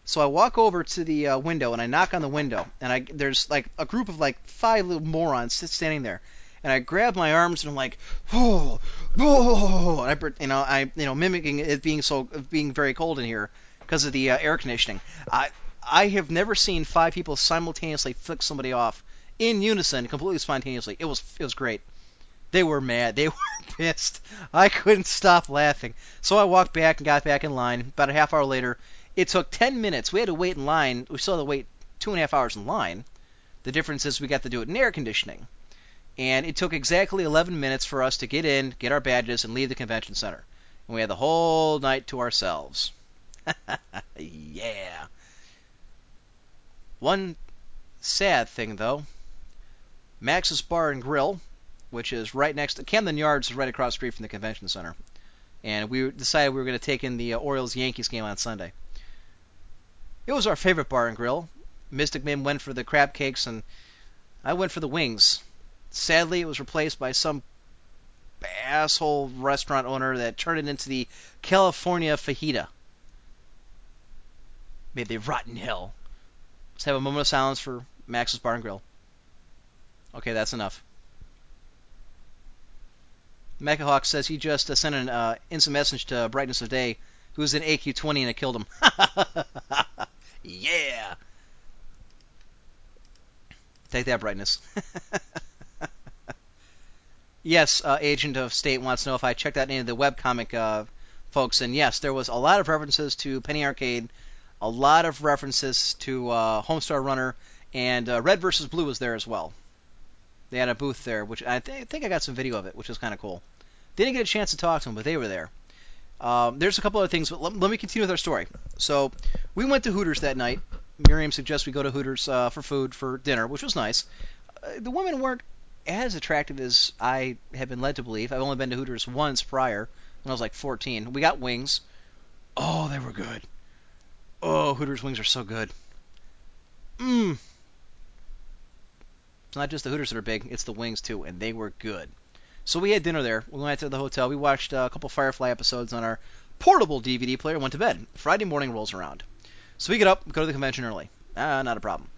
So I walk over to the uh, window and I knock on the window, and I there's like a group of like five little morons standing there, and I grab my arms and I'm like, oh, oh, and I, you know, I, you know, mimicking it being so being very cold in here because of the uh, air conditioning. I I have never seen five people simultaneously flick somebody off in unison, completely spontaneously. It was it was great. They were mad. They were pissed. I couldn't stop laughing. So I walked back and got back in line. About a half hour later, it took 10 minutes. We had to wait in line. We still had to wait two and a half hours in line. The difference is we got to do it in air conditioning. And it took exactly 11 minutes for us to get in, get our badges, and leave the convention center. And we had the whole night to ourselves. yeah. One sad thing, though Max's Bar and Grill, which is right next to Camden Yards, is right across the street from the convention center. And we decided we were going to take in the uh, Orioles Yankees game on Sunday. It was our favorite bar and grill. Mystic Mim went for the crab cakes, and I went for the wings. Sadly, it was replaced by some asshole restaurant owner that turned it into the California fajita. May they rot in hell. Let's have a moment of silence for Max's Bar and Grill. Okay, that's enough. Mechahawk says he just uh, sent an uh, instant message to Brightness of Day, who was in AQ20 and it killed him. yeah. Take that, Brightness. yes, uh, Agent of State wants to know if I checked out any of the webcomic uh, folks, and yes, there was a lot of references to Penny Arcade, a lot of references to uh, Homestar Runner, and uh, Red versus Blue was there as well. They had a booth there, which I, th- I think I got some video of it, which was kind of cool. Didn't get a chance to talk to them, but they were there. Um, there's a couple other things, but let, let, me continue with our story. So we went to Hooters that night. Miriam suggests we go to Hooters uh, for food for dinner, which was nice. Uh, the women weren't as attractive as I had been led to believe. I've only been to Hooters once prior, when I was like 14. We got wings. Oh, they were good. Oh, Hooters wings are so good. Mmm. It's not just the Hooters that are big, it's the wings too, and they were good. So we had dinner there. We went to the hotel. We watched uh, a couple Firefly episodes on our portable DVD player. And went to bed. Friday morning rolls around. So we get up, go to the convention early. Ah, not a problem.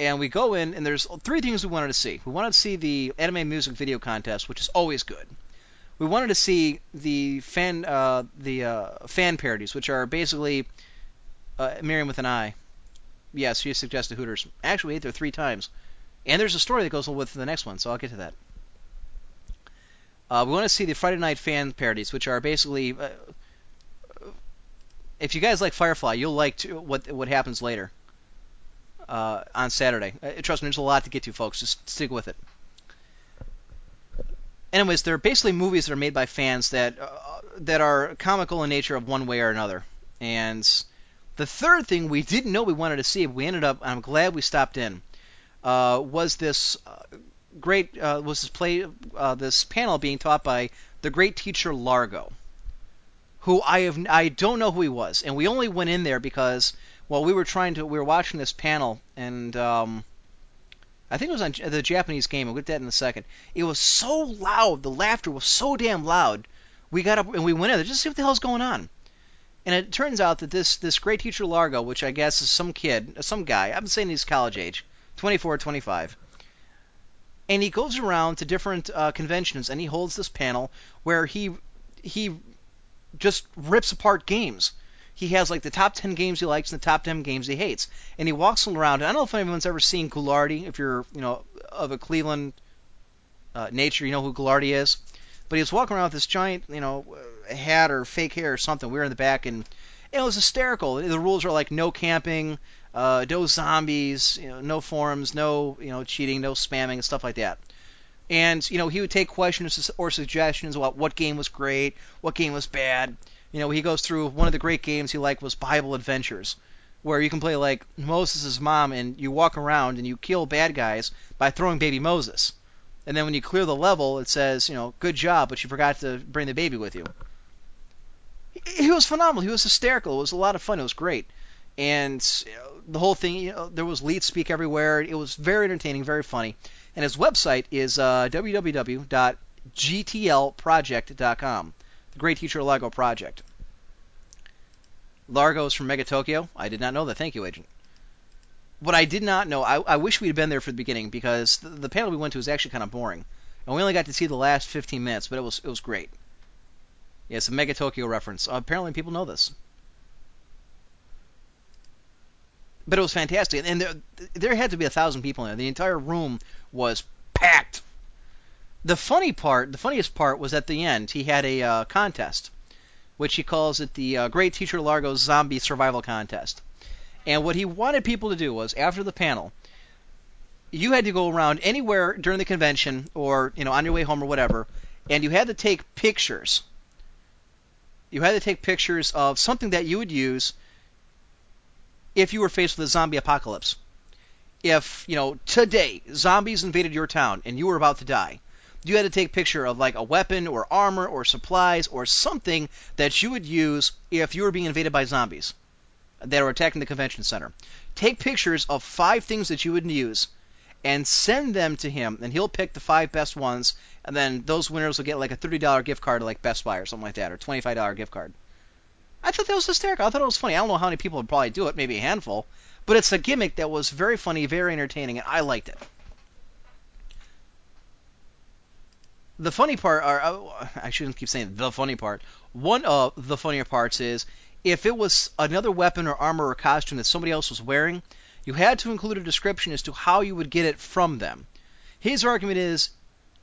And we go in, and there's three things we wanted to see. We wanted to see the anime music video contest, which is always good. We wanted to see the fan uh, the uh, fan parodies, which are basically uh, Miriam with an eye yes, she suggested Hooters. Actually, we ate there three times. And there's a story that goes with the next one, so I'll get to that. Uh, we want to see the Friday Night fan parodies, which are basically. Uh, if you guys like Firefly, you'll like what what happens later uh, on Saturday. Uh, trust me, there's a lot to get to, folks. Just stick with it. Anyways, they're basically movies that are made by fans that uh, that are comical in nature of one way or another, and the third thing we didn't know we wanted to see, we ended up. I'm glad we stopped in. Uh, was this great? Uh, was this play? Uh, this panel being taught by the great teacher Largo, who I have I don't know who he was, and we only went in there because well we were trying to we were watching this panel and. Um, I think it was on the Japanese game. I'll get that in a second. It was so loud. The laughter was so damn loud. We got up and we went in there just to see what the hell's going on. And it turns out that this this great teacher Largo, which I guess is some kid, some guy, I'm saying he's college age, 24, 25, and he goes around to different uh, conventions and he holds this panel where he he just rips apart games. He has like the top 10 games he likes and the top 10 games he hates. And he walks around. And I don't know if anyone's ever seen Ghoulardi, if you're, you know, of a Cleveland uh, nature, you know who Ghoulardi is. But he was walking around with this giant, you know, hat or fake hair or something. We were in the back and it was hysterical. The rules are like no camping, uh, no zombies, you know, no forums, no, you know, cheating, no spamming, and stuff like that. And, you know, he would take questions or suggestions about what game was great, what game was bad. You know, he goes through one of the great games he liked was Bible Adventures, where you can play like Moses' mom and you walk around and you kill bad guys by throwing baby Moses. And then when you clear the level, it says, you know, good job, but you forgot to bring the baby with you. He, he was phenomenal. He was hysterical. It was a lot of fun. It was great. And the whole thing, you know, there was leet speak everywhere. It was very entertaining, very funny. And his website is uh, www.gtlproject.com, the Great Teacher Largo Project. Largo is from Mega Tokyo. I did not know that. Thank you, Agent. What I did not know, I, I wish we had been there for the beginning because the, the panel we went to was actually kind of boring, and we only got to see the last 15 minutes, but it was it was great. Yeah, it's a Mega Tokyo reference. Uh, apparently, people know this. But it was fantastic, and there there had to be a thousand people in there. The entire room was packed. The funny part, the funniest part, was at the end. He had a uh, contest, which he calls it the uh, Great Teacher Largo Zombie Survival Contest. And what he wanted people to do was, after the panel, you had to go around anywhere during the convention or you know on your way home or whatever, and you had to take pictures. You had to take pictures of something that you would use if you were faced with a zombie apocalypse. If you know today zombies invaded your town and you were about to die, you had to take a picture of like a weapon or armor or supplies or something that you would use if you were being invaded by zombies that are attacking the convention center. Take pictures of five things that you would use and send them to him, and he'll pick the five best ones, and then those winners will get like a $30 gift card to like Best Buy or something like that, or $25 gift card. I thought that was hysterical. I thought it was funny. I don't know how many people would probably do it, maybe a handful, but it's a gimmick that was very funny, very entertaining, and I liked it. The funny part, or uh, I shouldn't keep saying the funny part. One of the funnier parts is if it was another weapon or armor or costume that somebody else was wearing, you had to include a description as to how you would get it from them. His argument is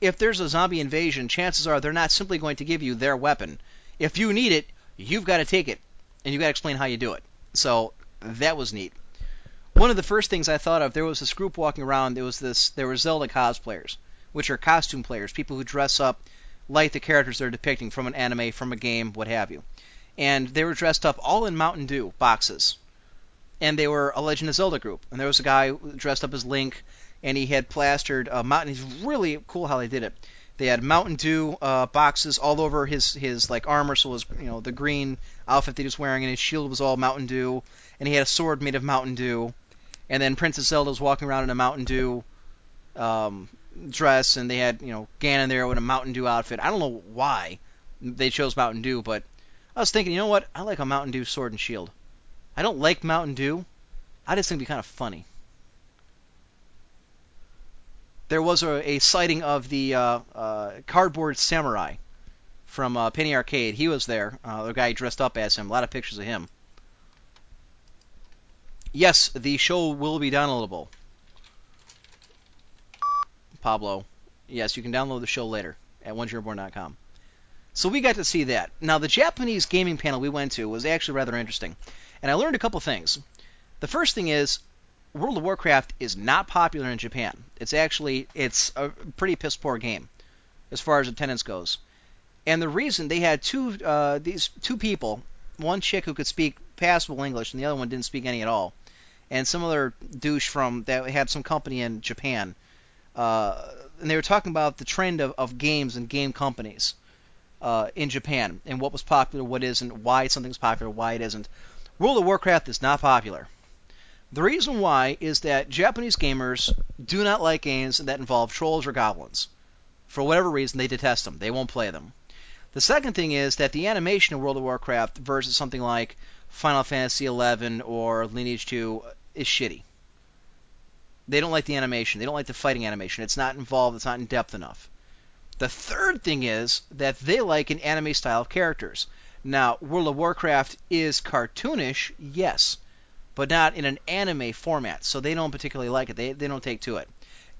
if there's a zombie invasion, chances are they're not simply going to give you their weapon. If you need it, you've got to take it, and you've got to explain how you do it. So that was neat. One of the first things I thought of, there was this group walking around. There was this, there were Zelda cosplayers, which are costume players, people who dress up like the characters they're depicting from an anime, from a game, what have you and they were dressed up all in Mountain Dew boxes. And they were a Legend of Zelda group. And there was a guy dressed up as Link, and he had plastered a Mountain. It's really cool how they did it. They had Mountain Dew uh, boxes all over his his like armor, so it was you know the green outfit that he was wearing, and his shield was all Mountain Dew, and he had a sword made of Mountain Dew, and then Princess Zelda was walking around in a Mountain Dew um, dress, and they had you know Ganon there with a Mountain Dew outfit. I don't know why they chose Mountain Dew, but I was thinking, you know what? I like a Mountain Dew sword and shield. I don't like Mountain Dew. I just think it'd be kind of funny. There was a, a sighting of the uh, uh, cardboard samurai from uh, Penny Arcade. He was there. Uh, the guy dressed up as him. A lot of pictures of him. Yes, the show will be downloadable. Pablo. Yes, you can download the show later at onezeroborn.com. So we got to see that. Now, the Japanese gaming panel we went to was actually rather interesting, and I learned a couple things. The first thing is World of Warcraft is not popular in Japan. It's actually it's a pretty piss poor game as far as attendance goes. And the reason they had two uh, these two people, one chick who could speak passable English, and the other one didn't speak any at all, and some other douche from that had some company in Japan. Uh, and they were talking about the trend of, of games and game companies uh, in Japan and what was popular, what isn't, why something's popular, why it isn't. World of Warcraft is not popular. The reason why is that Japanese gamers do not like games that involve trolls or goblins. For whatever reason, they detest them. They won't play them. The second thing is that the animation of World of Warcraft versus something like Final Fantasy XI or Lineage 2 is shitty. They don't like the animation. They don't like the fighting animation. It's not involved. It's not in depth enough. The third thing is that they like an anime style of characters. Now, World of Warcraft is cartoonish, yes, but not in an anime format, so they don't particularly like it. They, they don't take to it.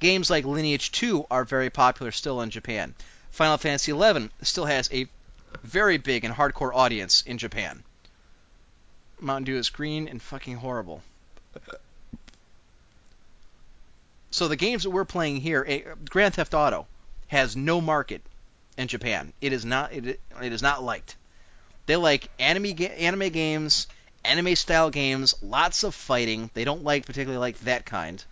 Games like Lineage 2 are very popular still in Japan. Final Fantasy XI still has a very big and hardcore audience in Japan. Mountain Dew is green and fucking horrible. So the games that we're playing here, eh, Grand Theft Auto, has no market in Japan. It is not it, it is not liked. They like anime anime games, anime style games, lots of fighting. They don't like particularly like that kind.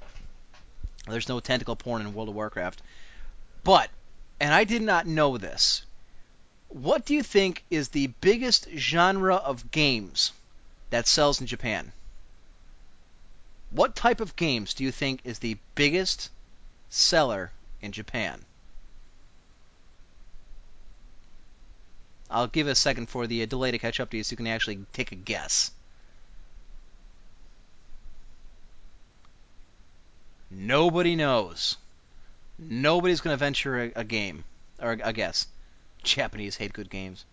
There's no tentacle porn in World of Warcraft. But and I did not know this. What do you think is the biggest genre of games that sells in Japan? What type of games do you think is the biggest seller in Japan? I'll give a second for the delay to catch up to you so you can actually take a guess. Nobody knows. Nobody's going to venture a, a game or a, a guess. Japanese hate good games.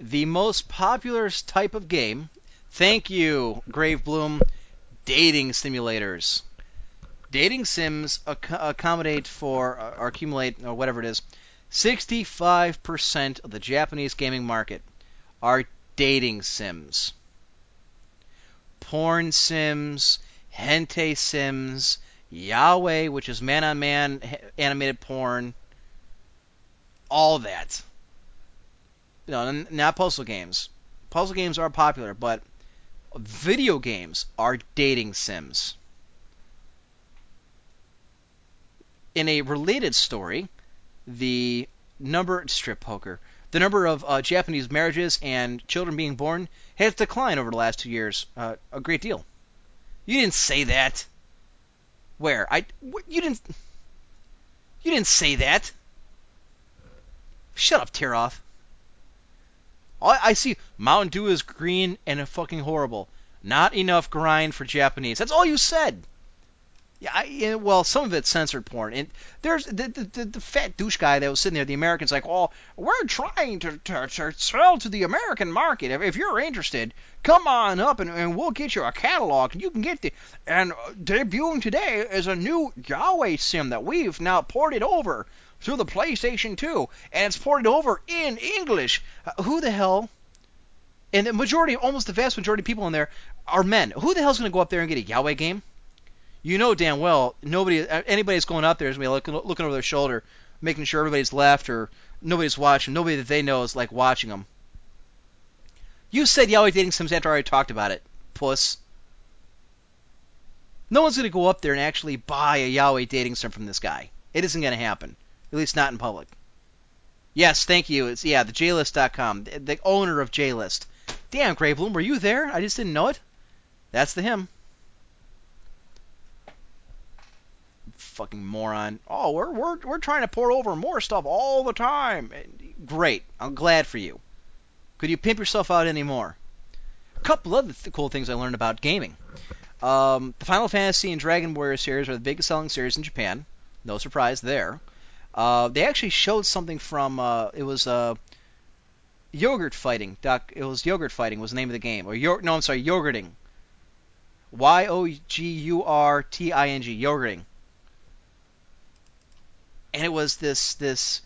The most popular type of game, thank you, Grave Bloom, dating simulators. Dating sims ac- accommodate for uh, or accumulate or whatever it is 65% of the Japanese gaming market are dating sims. Porn sims, hentai sims, yaoi, which is man on man animated porn, all that. No, not puzzle games. Puzzle games are popular, but video games are dating sims. In a related story, the number strip poker, the number of uh, Japanese marriages and children being born has declined over the last two years uh, a great deal. You didn't say that. Where I what, you didn't you didn't say that. Shut up, tear off. I, I see Mountain Dew is green and fucking horrible. Not enough grind for Japanese. That's all you said. Yeah, I, yeah, well, some of it's censored porn, and there's the, the the, the fat douche guy that was sitting there. The American's like, "Oh, we're trying to, to, to sell to the American market. If, if you're interested, come on up, and, and we'll get you a catalog, and you can get the and debuting today is a new yaoi sim that we've now ported over to the PlayStation 2, and it's ported over in English. Uh, who the hell? And the majority, almost the vast majority of people in there are men. Who the hell's going to go up there and get a yaoi game? You know damn well nobody, uh, anybody that's going out there is going to be looking, looking over their shoulder, making sure everybody's left or nobody's watching. Nobody that they know is like watching them. You said yaoi dating sims after I already talked about it, puss. No one's going to go up there and actually buy a yaoi dating sim from this guy. It isn't going to happen, at least not in public. Yes, thank you. It's yeah, the JList.com, the, the owner of JList. Damn, Grey Bloom, were you there? I just didn't know it. That's the him. Fucking moron. Oh, we're we're we're trying to pour over more stuff all the time. Great. I'm glad for you. Could you pimp yourself out anymore? A couple other th- cool things I learned about gaming. Um, the Final Fantasy and Dragon Warrior series are the biggest selling series in Japan. No surprise there. Uh, they actually showed something from uh, it was uh, yogurt fighting. Doc, it was yogurt fighting was the name of the game. Or yo- no, I'm sorry, yogurting. Y o g u r t i n g, yogurting and it was this this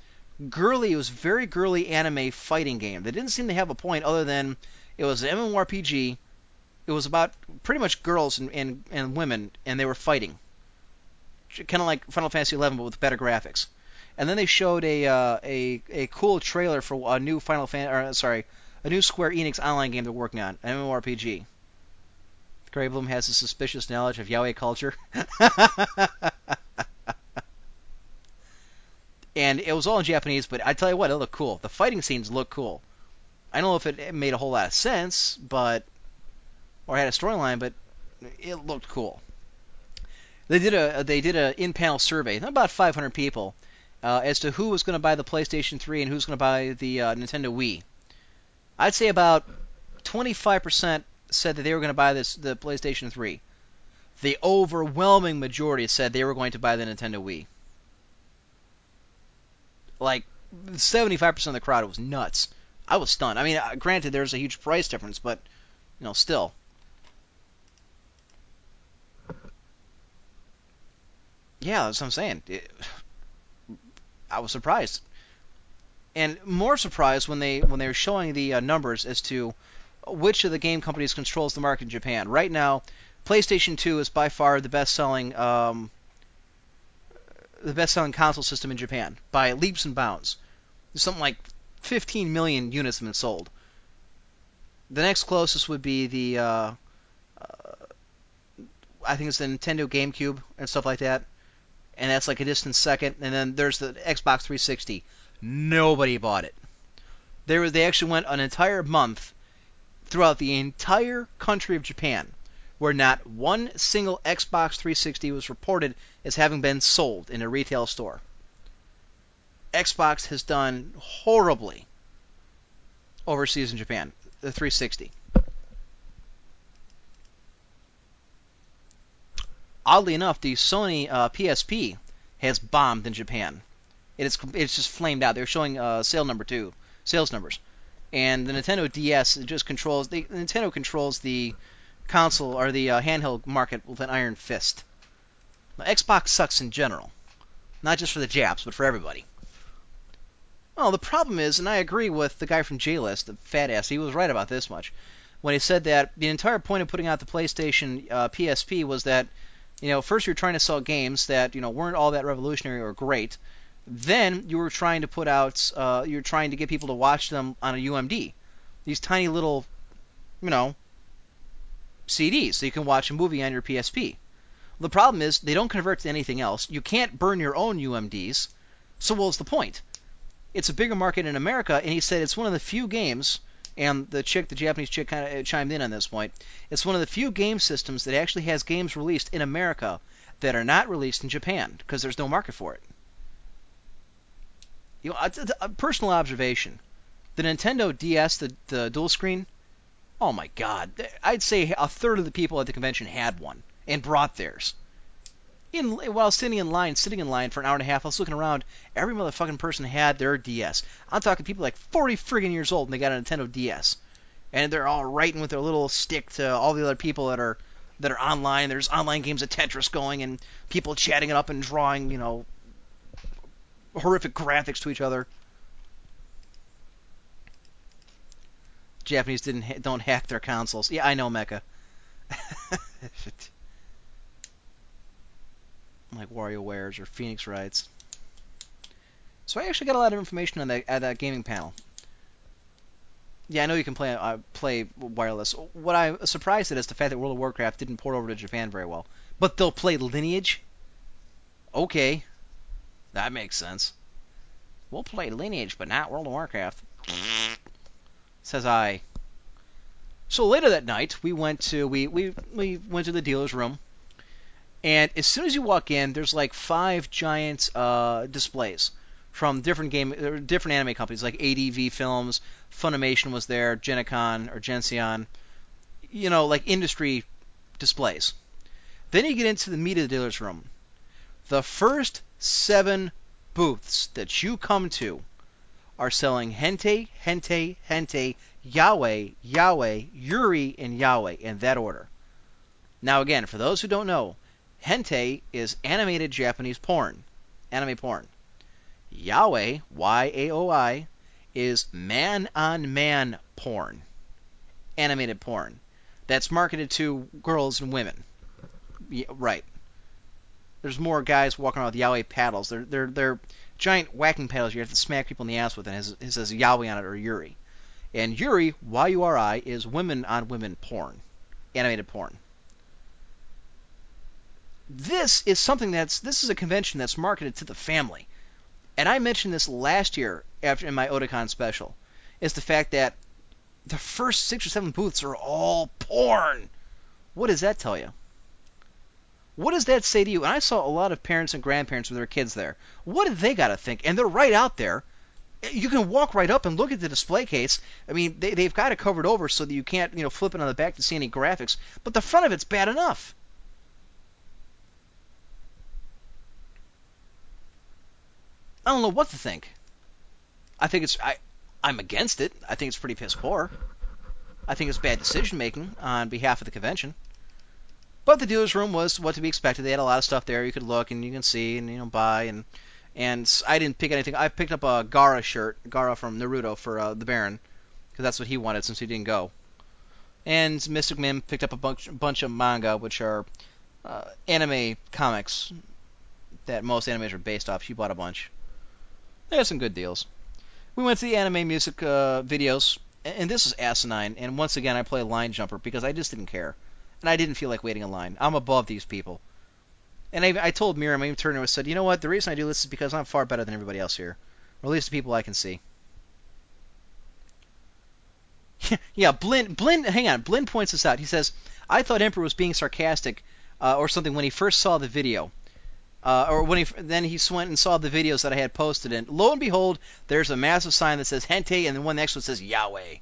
girly, it was very girly anime fighting game that didn't seem to have a point other than it was an MMORPG. It was about pretty much girls and and, and women, and they were fighting, kind of like Final Fantasy XI, but with better graphics. And then they showed a uh, a a cool trailer for a new Final Fan, or sorry, a new Square Enix online game they're working on, an MMORPG. Grey has a suspicious knowledge of yaoi culture. and it was all in Japanese, but I tell you what, it looked cool. The fighting scenes looked cool. I don't know if it made a whole lot of sense, but or had a storyline, but it looked cool. They did a they did a in-panel survey, about 500 people, uh, as to who was going to buy the PlayStation 3 and who's going to buy the uh, Nintendo Wii. I'd say about 25% said that they were going to buy this the PlayStation 3. The overwhelming majority said they were going to buy the Nintendo Wii like 75% of the crowd was nuts. I was stunned. I mean, uh, granted, there's a huge price difference, but you know, still. Yeah, that's what I'm saying. It, I was surprised, and more surprised when they when they were showing the uh, numbers as to which of the game companies controls the market in Japan. Right now, PlayStation 2 is by far the best-selling um, the best-selling console system in Japan by leaps and bounds. Something like 15 million units have been sold. The next closest would be the uh, uh, I think it's the Nintendo GameCube and stuff like that, and that's like a distant second. And then there's the Xbox 360. Nobody bought it. They were they actually went an entire month throughout the entire country of Japan where not one single Xbox 360 was reported as having been sold in a retail store. Xbox has done horribly overseas in Japan, the 360. Oddly enough, the Sony uh, PSP has bombed in Japan. It is it's just flamed out. They're showing uh, sale number two, sales numbers, and the Nintendo DS just controls. The Nintendo controls the console or the uh, handheld market with an iron fist. Now, Xbox sucks in general, not just for the Japs, but for everybody. Well, the problem is, and I agree with the guy from J-List, the fat ass. He was right about this much when he said that the entire point of putting out the PlayStation uh, PSP was that, you know, first you're trying to sell games that you know weren't all that revolutionary or great. Then you were trying to put out, uh, you're trying to get people to watch them on a UMD. These tiny little, you know, CDs, so you can watch a movie on your PSP. The problem is they don't convert to anything else. You can't burn your own UMDs. So what's the point? It's a bigger market in America, and he said it's one of the few games. And the chick, the Japanese chick, kind of uh, chimed in on this point. It's one of the few game systems that actually has games released in America that are not released in Japan because there's no market for it. You know, uh, a, a uh, personal observation: the Nintendo DS, the the dual screen, Oh my God! I'd say a third of the people at the convention had one and brought theirs. In while sitting in line, sitting in line for an hour and a half, I was looking around. Every motherfucking person had their DS. I'm talking people like 40 friggin' years old and they got a Nintendo DS, and they're all writing with their little stick to all the other people that are that are online. There's online games of Tetris going and people chatting it up and drawing, you know, horrific graphics to each other. Japanese didn't ha- don't hack their consoles. Yeah, I know, Mecha. like WarioWares or Phoenix Wrights. So I actually got a lot of information on that at that gaming panel. Yeah, I know you can play uh, play wireless. What I'm surprised at is the fact that World of Warcraft didn't port over to Japan very well. But they'll play Lineage. Okay, that makes sense. We'll play Lineage, but not World of Warcraft says I. So later that night, we went to we we we went to the dealer's room, and as soon as you walk in, there's like five giant uh, displays from different game uh, different anime companies like ADV Films, Funimation was there, Genicon or Gension, you know, like industry displays. Then you get into the meat of the dealer's room. The first seven booths that you come to are selling Hentai, Hentai, Hentai, yaoi, yaoi, Yuri, and yaoi in that order. Now, again, for those who don't know, Hentai is animated Japanese porn, anime porn. yaoi, Y-A-O-I, is man-on-man porn, animated porn. That's marketed to girls and women. Yeah, right. There's more guys walking around with yaoi paddles. They're they're they're giant whacking paddles you have to smack people in the ass with, and it, has, it says yaoi on it or yuri. And yuri, Y-U-R-I, is women on women porn, animated porn. This is something that's this is a convention that's marketed to the family, and I mentioned this last year after in my Otakon special, is the fact that the first six or seven booths are all porn. What does that tell you? What does that say to you? And I saw a lot of parents and grandparents with their kids there. What do they got to think? And they're right out there. You can walk right up and look at the display case. I mean, they, they've got it covered over so that you can't, you know, flip it on the back to see any graphics. But the front of it's bad enough. I don't know what to think. I think it's I I'm against it. I think it's pretty piss poor. I think it's bad decision making on behalf of the convention. But the dealer's room was what to be expected. They had a lot of stuff there you could look and you can see and you know buy and and I didn't pick anything. I picked up a Gaara shirt, Gaara from Naruto for uh, the Baron, because that's what he wanted since he didn't go. And Mystic Mim picked up a bunch, bunch of manga, which are uh, anime comics that most animes are based off. She bought a bunch. They had some good deals. We went to the anime music uh, videos, and this is asinine. And once again, I play line jumper because I just didn't care, and I didn't feel like waiting in line. I'm above these people. And I, I told Miriam, I even turned to her and said, you know what? The reason I do this is because I'm far better than everybody else here, or at least the people I can see. yeah, Blin, Blin, hang on. Blin points this out. He says, I thought Emperor was being sarcastic uh, or something when he first saw the video. Uh, or when he then he went and saw the videos that I had posted, and lo and behold, there's a massive sign that says Hentai, and the one next one says yaoi.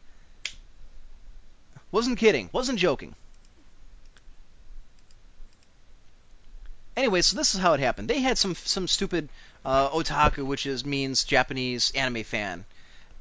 Wasn't kidding. Wasn't joking. Anyway, so this is how it happened. They had some some stupid uh, otaku, which is means Japanese anime fan,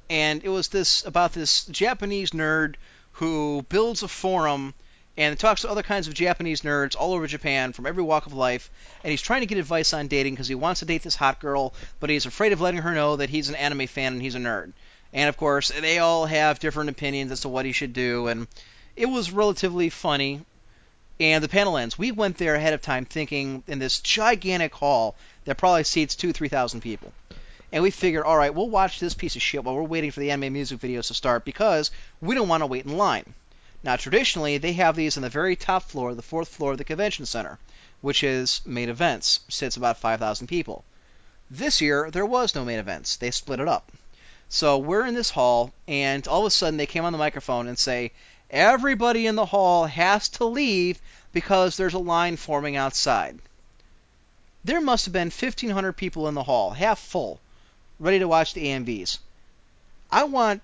and it was this about this Japanese nerd who builds a forum and talks to other kinds of Japanese nerds all over Japan from every walk of life, and he's trying to get advice on dating because he wants to date this hot girl, but he's afraid of letting her know that he's an anime fan and he's a nerd. And of course, they all have different opinions as to what he should do, and it was relatively funny. And the panel ends. We went there ahead of time thinking in this gigantic hall that probably seats two, three thousand people. And we figured, all right, we'll watch this piece of shit while we're waiting for the anime music videos to start because we don't want to wait in line. Now, traditionally, they have these on the very top floor, the fourth floor of the convention center, which is main events, sits about 5,000 people. This year, there was no main events. They split it up. So we're in this hall, and all of a sudden they came on the microphone and say, everybody in the hall has to leave because there's a line forming outside. There must have been 1,500 people in the hall, half full, ready to watch the AMVs. I want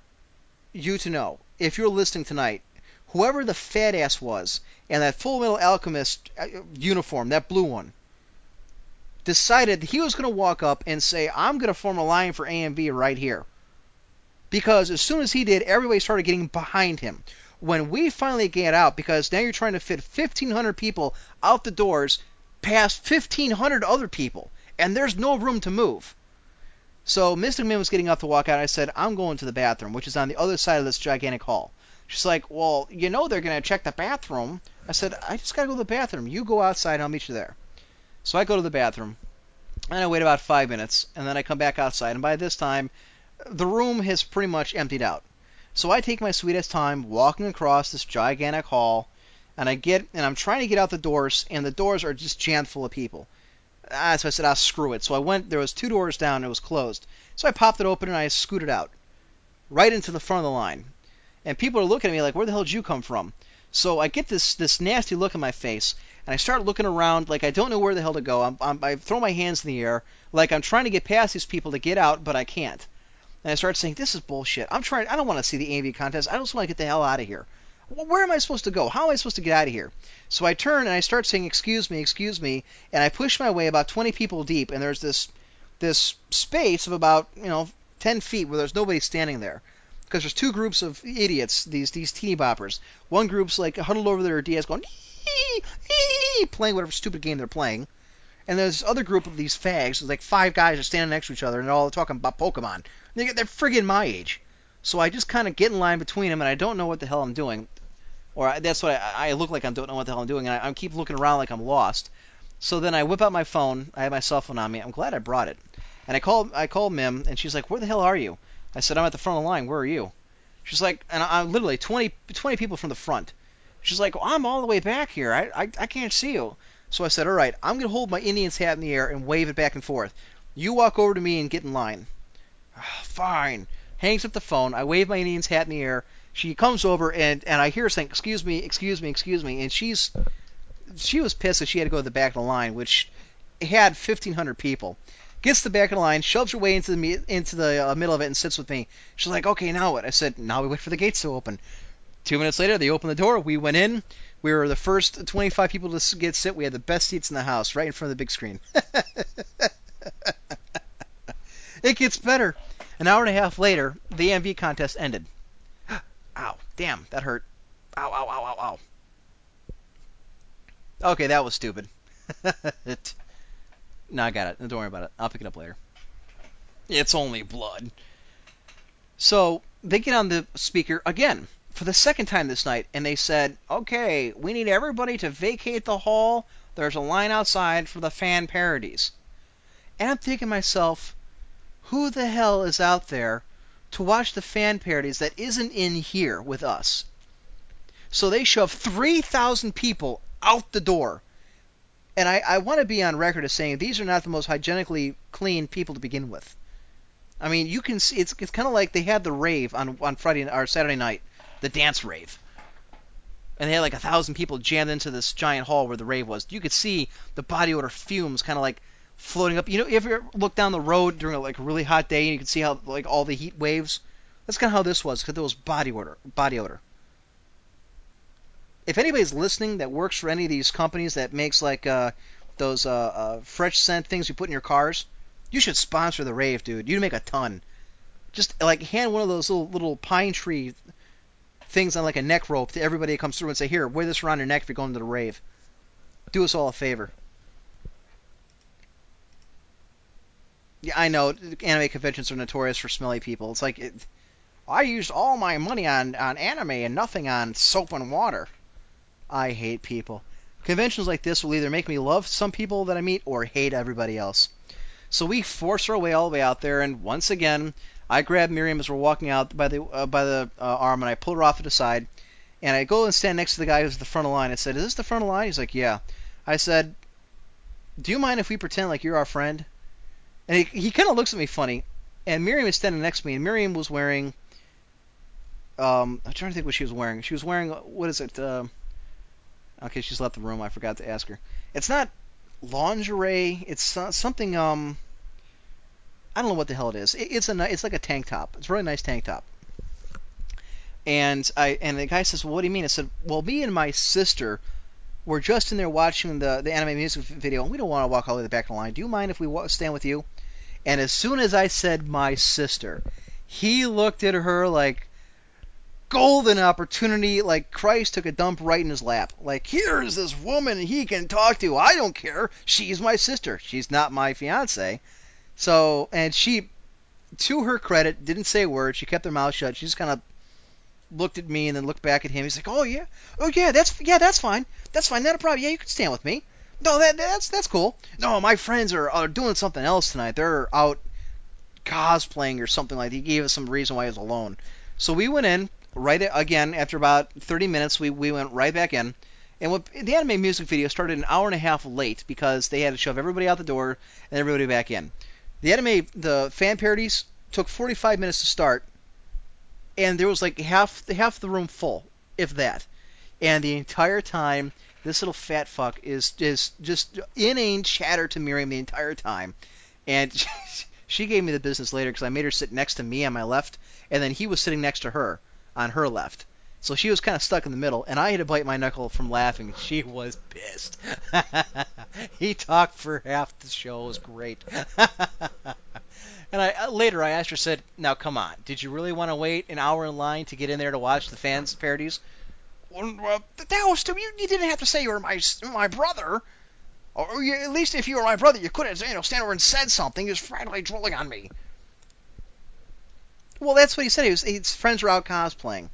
you to know, if you're listening tonight, whoever the fat ass was in that Full Metal Alchemist uh, uniform, that blue one, decided he was going to walk up and say, I'm going to form a line for AMV right here. Because as soon as he did, everybody started getting behind him. When we finally get out, because now you're trying to fit 1,500 people out the doors past 1,500 other people, and there's no room to move. So Mystic Man was getting up to walk out. I said, I'm going to the bathroom, which is on the other side of this gigantic hall. She's like, Well, you know they're going to check the bathroom. I said, I just got to go to the bathroom. You go outside, I'll meet you there. So I go to the bathroom, and I wait about five minutes, and then I come back outside, and by this time, the room has pretty much emptied out. So I take my sweetest time walking across this gigantic hall, and I get, and I'm trying to get out the doors, and the doors are just jammed full of people. Ah, so I said, ah, screw it. So I went, there was two doors down, and it was closed. So I popped it open, and I scooted out, right into the front of the line and people are looking at me like, "Where the hell did you come from?" So I get this this nasty look on my face, and I start looking around like I don't know where the hell to go. I'm, I'm, I throw my hands in the air like I'm trying to get past these people to get out, but I can't. And I start saying, "This is bullshit. I'm trying. I don't want to see the AMV contest. I just want to get the hell out of here. Where am I supposed to go? How am I supposed to get out of here?" So I turn and I start saying, "Excuse me, excuse me," and I push my way about 20 people deep, and there's this this space of about you know 10 feet where there's nobody standing there because there's two groups of idiots, these these teeny boppers. One group's like huddled over their DS going ee, ee, playing whatever stupid game they're playing, and there's this other group of these fags. There's like five guys are standing next to each other and they're all talking about Pokemon. They're, they're friggin' my age, so I just kind of get in line between them, and I don't know what the hell I'm doing, or I, that's what I, I look like. I don't know what the hell I'm doing, and I, I keep looking around like I'm lost. So then I whip out my phone. I have my cell phone on me. I'm glad I brought it. And I call I call Mim, and she's like, "Where the hell are you?" I said, I'm at the front of the line. Where are you? She's like, and I'm literally 20, 20 people from the front. She's like, well, I'm all the way back here. I, I, I can't see you. So I said, all right, I'm going to hold my Indian's hat in the air and wave it back and forth. You walk over to me and get in line. Fine. Hangs up the phone. I wave my Indian's hat in the air. She comes over and, and I hear her saying, excuse me, excuse me, excuse me. And she's she was pissed that she had to go to the back of the line, which had 1,500 people gets to the back of the line, shoves her way into the into the uh, middle of it, and sits with me. She's like, "Okay, now what?" I said, "Now we wait for the gates to open." Two minutes later, they opened the door. We went in. We were the first 25 people to get sit. We had the best seats in the house, right in front of the big screen. it gets better. An hour and a half later, the AMV contest ended. Ow, damn, that hurt. Ow, ow, ow, ow, ow. Okay, that was stupid. No, I got it. Don't worry about it. I'll pick it up later. It's only blood. So they get on the speaker again for the second time this night, and they said, "Okay, we need everybody to vacate the hall. There's a line outside for the fan parodies." And I'm thinking to myself, who the hell is out there to watch the fan parodies that isn't in here with us? So they shove 3,000 people out the door. And I, I want to be on record as saying these are not the most hygienically clean people to begin with. I mean, you can see it's it's kind of like they had the rave on on Friday or Saturday night, the dance rave, and they had like a thousand people jammed into this giant hall where the rave was. You could see the body odor fumes kind of like floating up. You know, if you look down the road during a, like a really hot day and you can see how like all the heat waves. That's kind of how this was because there was body odor, body odor. If anybody's listening that works for any of these companies that makes like uh, those uh, uh, fresh scent things you put in your cars, you should sponsor the rave, dude. You'd make a ton. Just like hand one of those little little pine tree things on like a neck rope to everybody that comes through and say, "Here, wear this around your neck if you're going to the rave." Do us all a favor. Yeah, I know anime conventions are notorious for smelly people. It's like it, I used all my money on on anime and nothing on soap and water. I hate people. Conventions like this will either make me love some people that I meet or hate everybody else. So we force our way all the way out there, and once again, I grab Miriam as we're walking out by the uh, by the uh, arm, and I pull her off to the side, and I go and stand next to the guy who's the front of line. I said, "Is this the front of line?" He's like, "Yeah." I said, "Do you mind if we pretend like you're our friend?" And he he kind of looks at me funny, and Miriam is standing next to me, and Miriam was wearing. Um, I'm trying to think what she was wearing. She was wearing what is it? Uh, okay, she's left the room. I forgot to ask her. It's not lingerie. It's uh, something. Um, I don't know what the hell it is. It, it's a it's like a tank top. It's a really nice tank top. And I and the guy says, well, "What do you mean?" I said, "Well, me and my sister were just in there watching the the anime music video, and we don't want to walk all the way back in the line. Do you mind if we stand with you?" And as soon as I said my sister, he looked at her like golden opportunity, like Christ took a dump right in his lap. Like, here's this woman he can talk to. I don't care. She's my sister. She's not my fiance. So, and she, to her credit, didn't say a word. She kept her mouth shut. She just kind of looked at me and then looked back at him. He's like, "Oh yeah, oh yeah, that's yeah, that's fine. That's fine. Not a problem. Yeah, you can stand with me. No, that that's that's cool. No, my friends are, are doing something else tonight. They're out cosplaying or something like. that. He gave us some reason why he was alone. So we went in right again after about 30 minutes. We we went right back in. And what, the anime music video started an hour and a half late because they had to shove everybody out the door and everybody back in. The anime, the fan parodies took 45 minutes to start, and there was like half half the room full, if that. And the entire time, this little fat fuck is is just inane chatter to Miriam the entire time, and she gave me the business later because I made her sit next to me on my left, and then he was sitting next to her on her left. So she was kind of stuck in the middle, and I had to bite my knuckle from laughing. She was pissed. he talked for half the show. It was great. and I uh, later I asked her, said, "Now come on, did you really want to wait an hour in line to get in there to watch the fans parodies?" Well, well, that was too. You, you didn't have to say you were my my brother. Or you, at least if you were my brother, you could have you know stand over and said something. He was frantically drooling on me. Well, that's what he said. He was his friends were out cosplaying.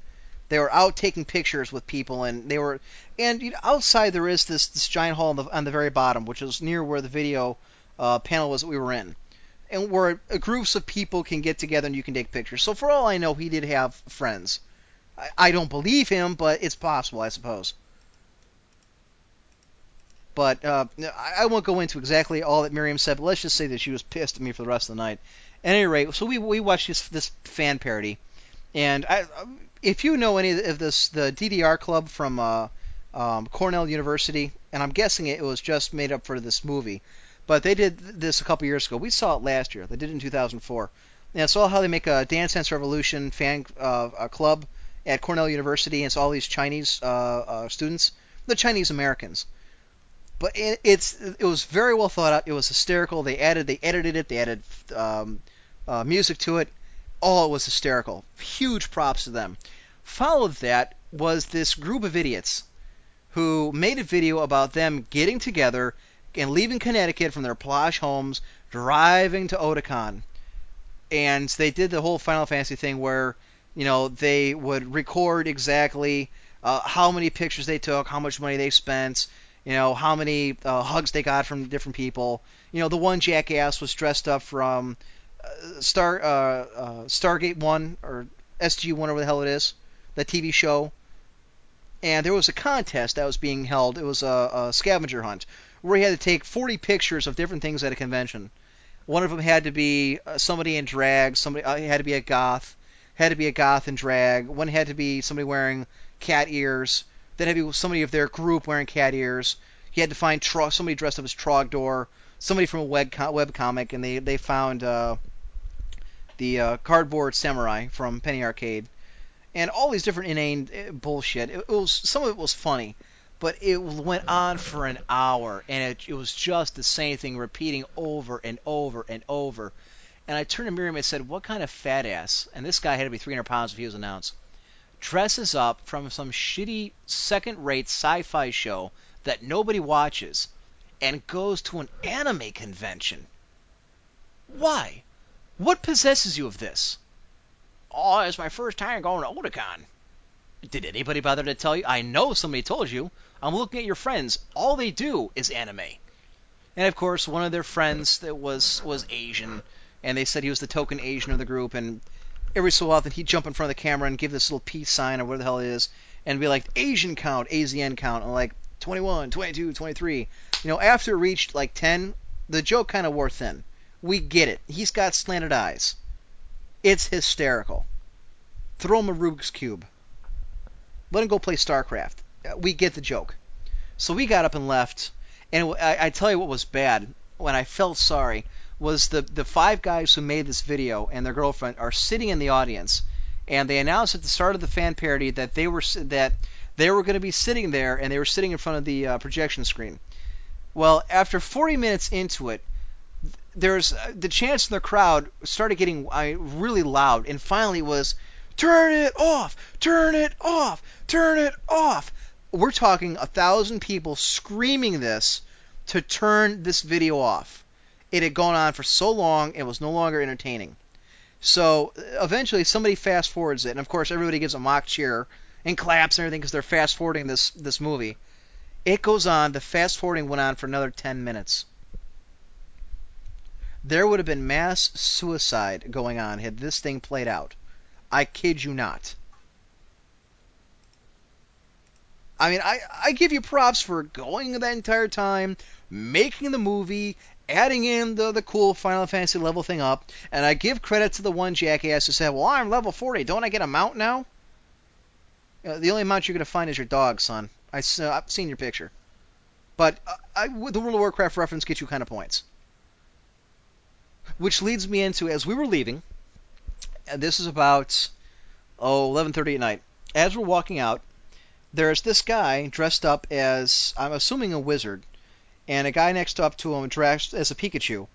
They were out taking pictures with people, and they were. And you know, outside there is this this giant hall on the on the very bottom, which is near where the video uh, panel was that we were in, and where uh, groups of people can get together and you can take pictures. So for all I know, he did have friends. I, I don't believe him, but it's possible, I suppose. But uh, I, I won't go into exactly all that Miriam said, but let's just say that she was pissed at me for the rest of the night. At any rate, so we we watched this this fan parody, and I, if you know any of this, the DDR Club from uh, um, Cornell University, and I'm guessing it was just made up for this movie, but they did this a couple years ago. We saw it last year. They did it in 2004. And I saw how they make a Dance Dance Revolution fan uh, a club at Cornell University, and it's all these Chinese uh, uh, students, the Chinese Americans. But it, it's it was very well thought out. It was hysterical. They added they edited it. They added um, uh, music to it. It was hysterical. Huge props to them. Followed that was this group of idiots who made a video about them getting together and leaving Connecticut from their plush homes, driving to Otakon. And they did the whole Final Fantasy thing where, you know, they would record exactly uh, how many pictures they took, how much money they spent, you know, how many uh, hugs they got from different people. You know, the one jackass was dressed up from Star uh, uh, Stargate One or SG One, whatever the hell it is, the TV show. And there was a contest that was being held. It was a, a scavenger hunt where he had to take 40 pictures of different things at a convention. One of them had to be uh, somebody in drag. Somebody uh, had to be a goth. Had to be a goth in drag. One had to be somebody wearing cat ears. Then had to be somebody of their group wearing cat ears. He had to find Tro- somebody dressed up as Trogdor. Somebody from a web web comic, and they they found uh, the uh, cardboard samurai from Penny Arcade, and all these different inane uh, bullshit. It, it was some of it was funny, but it went on for an hour, and it, it was just the same thing repeating over and over and over. And I turned to Miriam and said, "What kind of fat ass?" And this guy had to be 300 pounds if he was announced. Dresses up from some shitty second-rate sci-fi show that nobody watches, and goes to an anime convention. Why? What possesses you of this? Oh, it's my first time going to Otakon. Did anybody bother to tell you? I know somebody told you. I'm looking at your friends. All they do is anime. And of course, one of their friends that was was Asian, and they said he was the token Asian of the group. And every so often, he'd jump in front of the camera and give this little peace sign or whatever the hell it is, and be like Asian count, AZN count, and like 21, 22, 23. You know, after it reached like 10, the joke kind of wore thin. We get it. He's got slanted eyes. It's hysterical. Throw him a Rubik's Cube. Let him go play StarCraft. Uh, We get the joke. So we got up and left. And I, I tell you what was bad, when I felt sorry, was the, the five guys who made this video and their girlfriend are sitting in the audience. And they announced at the start of the fan parody that they were that they were going to be sitting there and they were sitting in front of the uh, projection screen. Well, after 40 minutes into it, there's uh, the chants in the crowd started getting uh, really loud, and finally was, "Turn it off! Turn it off! Turn it off!" We're talking a thousand people screaming this to turn this video off. It had gone on for so long, it was no longer entertaining. So uh, eventually, somebody fast forwards it, and of course, everybody gives a mock cheer and claps and everything because they're fast forwarding this this movie. It goes on. The fast forwarding went on for another 10 minutes. There would have been mass suicide going on had this thing played out. I kid you not. I mean, I, I give you props for going that entire time, making the movie, adding in the, the cool Final Fantasy level thing up, and I give credit to the one jackass who said, Well, I'm level 40. Don't I get a mount now? Uh, the only mount you're going to find is your dog, son. I, uh, I've seen your picture. But uh, I, the World of Warcraft reference gets you kind of points. Which leads me into, as we were leaving, and this is about, oh, 11.30 at night. As we're walking out, there's this guy dressed up as, I'm assuming a wizard, and a guy next up to him dressed as a Pikachu.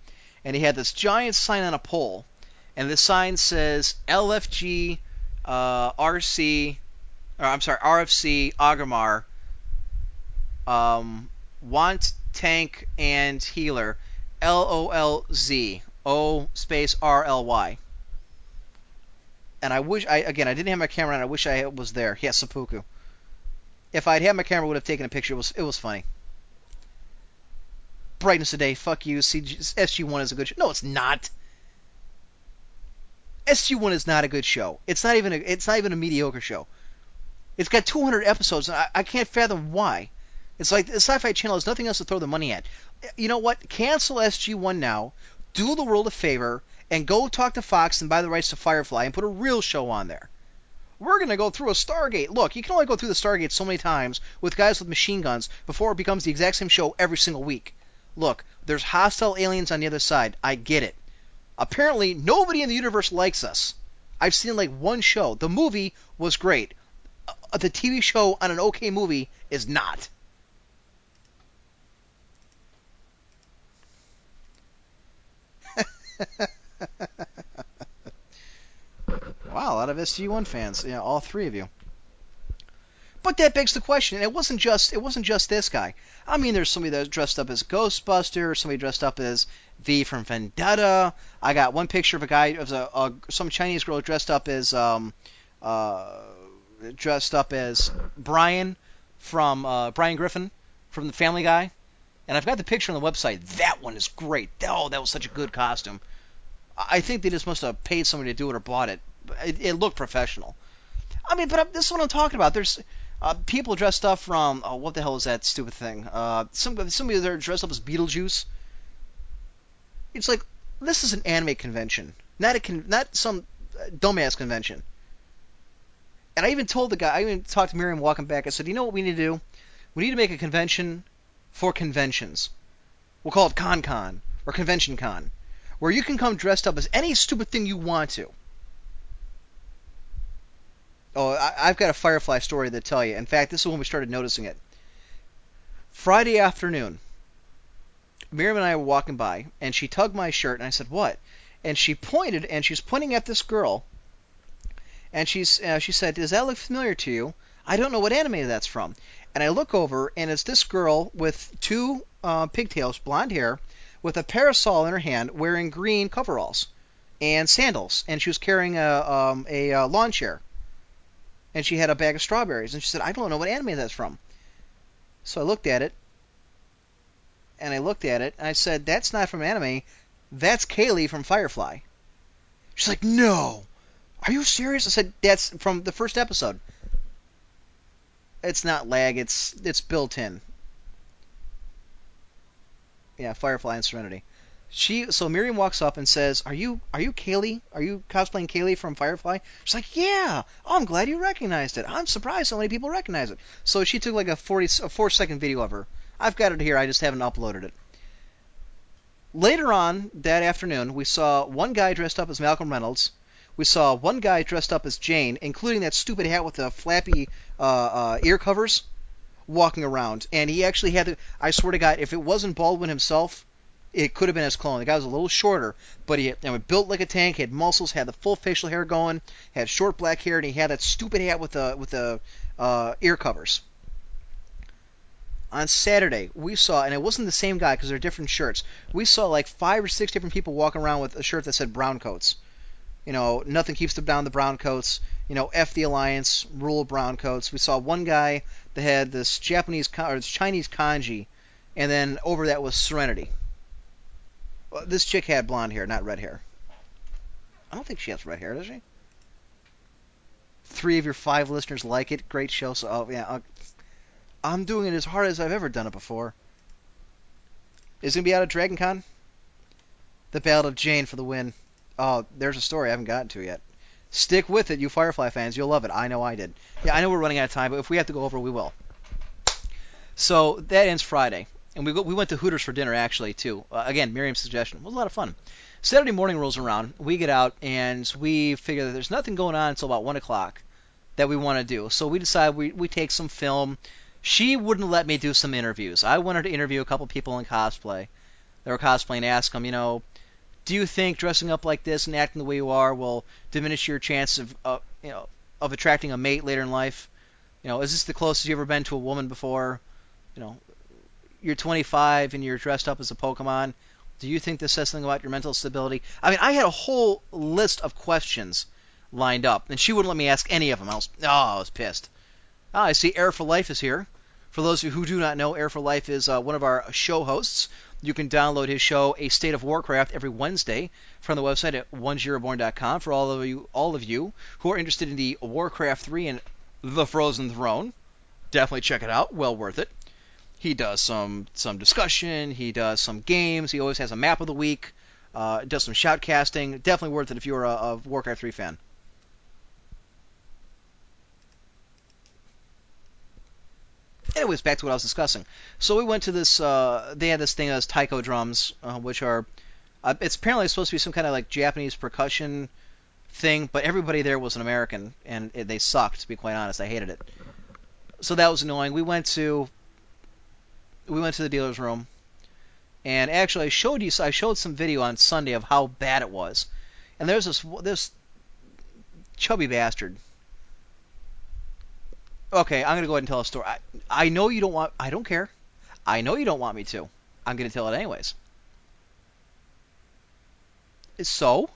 And he had this giant sign on a pole, and the sign says LFG uh, RC, or I'm sorry, RFC Agamar, um, want tank and healer, L O L Z O space R L Y. And I wish I again I didn't have my camera on. I wish I was there. Yes, seppuku. If I'd had my camera, I would have taken a picture. It was it was funny. Brightness of day. Fuck you. CG, SG1 is a good show. No, it's not. SG1 is not a good show. It's not even a it's not even a mediocre show. It's got 200 episodes, and I, I can't fathom why. It's like the Sci-Fi Channel has nothing else to throw the money at. You know what? Cancel SG1 now. Do the world a favor and go talk to Fox and buy the rights to Firefly and put a real show on there. We're going to go through a Stargate. Look, you can only go through the Stargate so many times with guys with machine guns before it becomes the exact same show every single week. Look, there's hostile aliens on the other side. I get it. Apparently, nobody in the universe likes us. I've seen like one show. The movie was great. Uh, the TV show on an okay movie is not. Wow, a lot of SG1 fans. Yeah, all three of you. But that begs the question. It wasn't just it wasn't just this guy. I mean, there's somebody that dressed up as Ghostbuster, somebody dressed up as V from Vendetta. I got one picture of a guy, of a, a some Chinese girl dressed up as um, uh, dressed up as Brian from uh, Brian Griffin from the Family Guy. And I've got the picture on the website. That one is great. Oh, that was such a good costume. I think they just must have paid somebody to do it or bought it. It, it looked professional. I mean, but this is what I'm talking about. There's uh, people dressed up from oh, what the hell is that stupid thing? Uh, some somebody there dressed up as Beetlejuice. It's like this is an anime convention, not a con- not some uh, dumbass convention. And I even told the guy, I even talked to Miriam walking back. I said, you know what we need to do? We need to make a convention for conventions. We'll call it Con Con or Convention Con, where you can come dressed up as any stupid thing you want to. Oh, I, I've got a Firefly story to tell you. In fact, this is when we started noticing it. Friday afternoon, Miriam and I were walking by, and she tugged my shirt, and I said, "What?" And she pointed, and she's pointing at this girl, and she's uh, she said, "Does that look familiar to you?" I don't know what anime that's from. And I look over, and it's this girl with two uh, pigtails, blonde hair, with a parasol in her hand, wearing green coveralls and sandals, and she was carrying a um, a uh, lawn chair and she had a bag of strawberries. And she said, I don't know what anime that's from. So I looked at it, and I looked at it, and I said, That's not from anime. That's Kaylee from Firefly. She's like, No. Are you serious? I said, That's from the first episode. It's not lag, it's it's built in. Yeah, Firefly and Serenity she so Miriam walks up and says, "Are you are you Kaylee? Are you cosplaying Kaylee from Firefly?" She's like, "Yeah. Oh, I'm glad you recognized it. I'm surprised so many people recognize it." So she took like a 40 a 4 second video of her. I've got it here. I just haven't uploaded it. Later on that afternoon, we saw one guy dressed up as Malcolm Reynolds. We saw one guy dressed up as Jayne, including that stupid hat with the flappy uh, uh, ear covers, walking around. And he actually had to. I swear to God, if it wasn't Baldwin himself, it could have been his clone. The guy was a little shorter, but he you know, built like a tank, had muscles, had the full facial hair going, had short black hair, and he had that stupid hat with the with the uh, ear covers. On Saturday, we saw, and it wasn't the same guy because they're different shirts. We saw like five or six different people walking around with a shirt that said brown coats. You know, nothing keeps them down the brown coats. You know, F the Alliance, rule brown coats. We saw one guy that had this Japanese or this Chinese kanji, and then over that was Serenity. Well, this chick had blonde hair, not red hair. I don't think she has red hair, does she? Three of your five listeners like it. Great show. So, oh yeah, i am doing it as hard as I've ever done it before. Is it gonna be out of Dragon Con? The Battle of Jayne for the win. Oh, there's a story I haven't gotten to yet. Stick with it, you Firefly fans. You'll love it. I know I did. Yeah, I know we're running out of time, but if we have to go over, we will. So that ends Friday and we go, we went to Hooters for dinner actually too. Uh, again, Miriam's suggestion it was a lot of fun. Saturday morning rolls around, we get out and we figure that there's nothing going on until about one o'clock that we want to do. So we decide we we take some film. She wouldn't let me do some interviews. I wanted to interview a couple people in cosplay. They were cosplaying. Ask them, you know, do you think dressing up like this and acting the way you are will diminish your chance of uh, you know of attracting a mate later in life? You know, is this the closest you've ever been to a woman before? You know, you're 25 and you're dressed up as a Pokemon. Do you think this says something about your mental stability? I mean, I had a whole list of questions lined up, and she wouldn't let me ask any of them. I was, oh, I was pissed. Oh, I see Air for Life is here. For those who do not know, Air for Life is uh, one of our show hosts. You can download his show, A State of Warcraft, every Wednesday from the website at onezeroborn.com. For all of you, all of you who are interested in the Warcraft 3 and the Frozen Throne, definitely check it out. Well worth it. He does some some discussion. He does some games. He always has a map of the week. Uh, does some shoutcasting. Definitely worth it if you're a, a Warcraft 3 fan. Anyways, back to what I was discussing. So we went to this. Uh, they had this thing as taiko drums, uh, which are. Uh, it's apparently supposed to be some kind of like Japanese percussion thing, but everybody there was an American, and it, they sucked. To be quite honest, I hated it. So that was annoying. We went to we went to the dealer's room, and actually I showed you I showed some video on Sunday of how bad it was. And there's this this chubby bastard. Okay, I'm gonna go ahead and tell a story. I, I know you don't want. I don't care. I know you don't want me to. I'm gonna tell it anyways. So?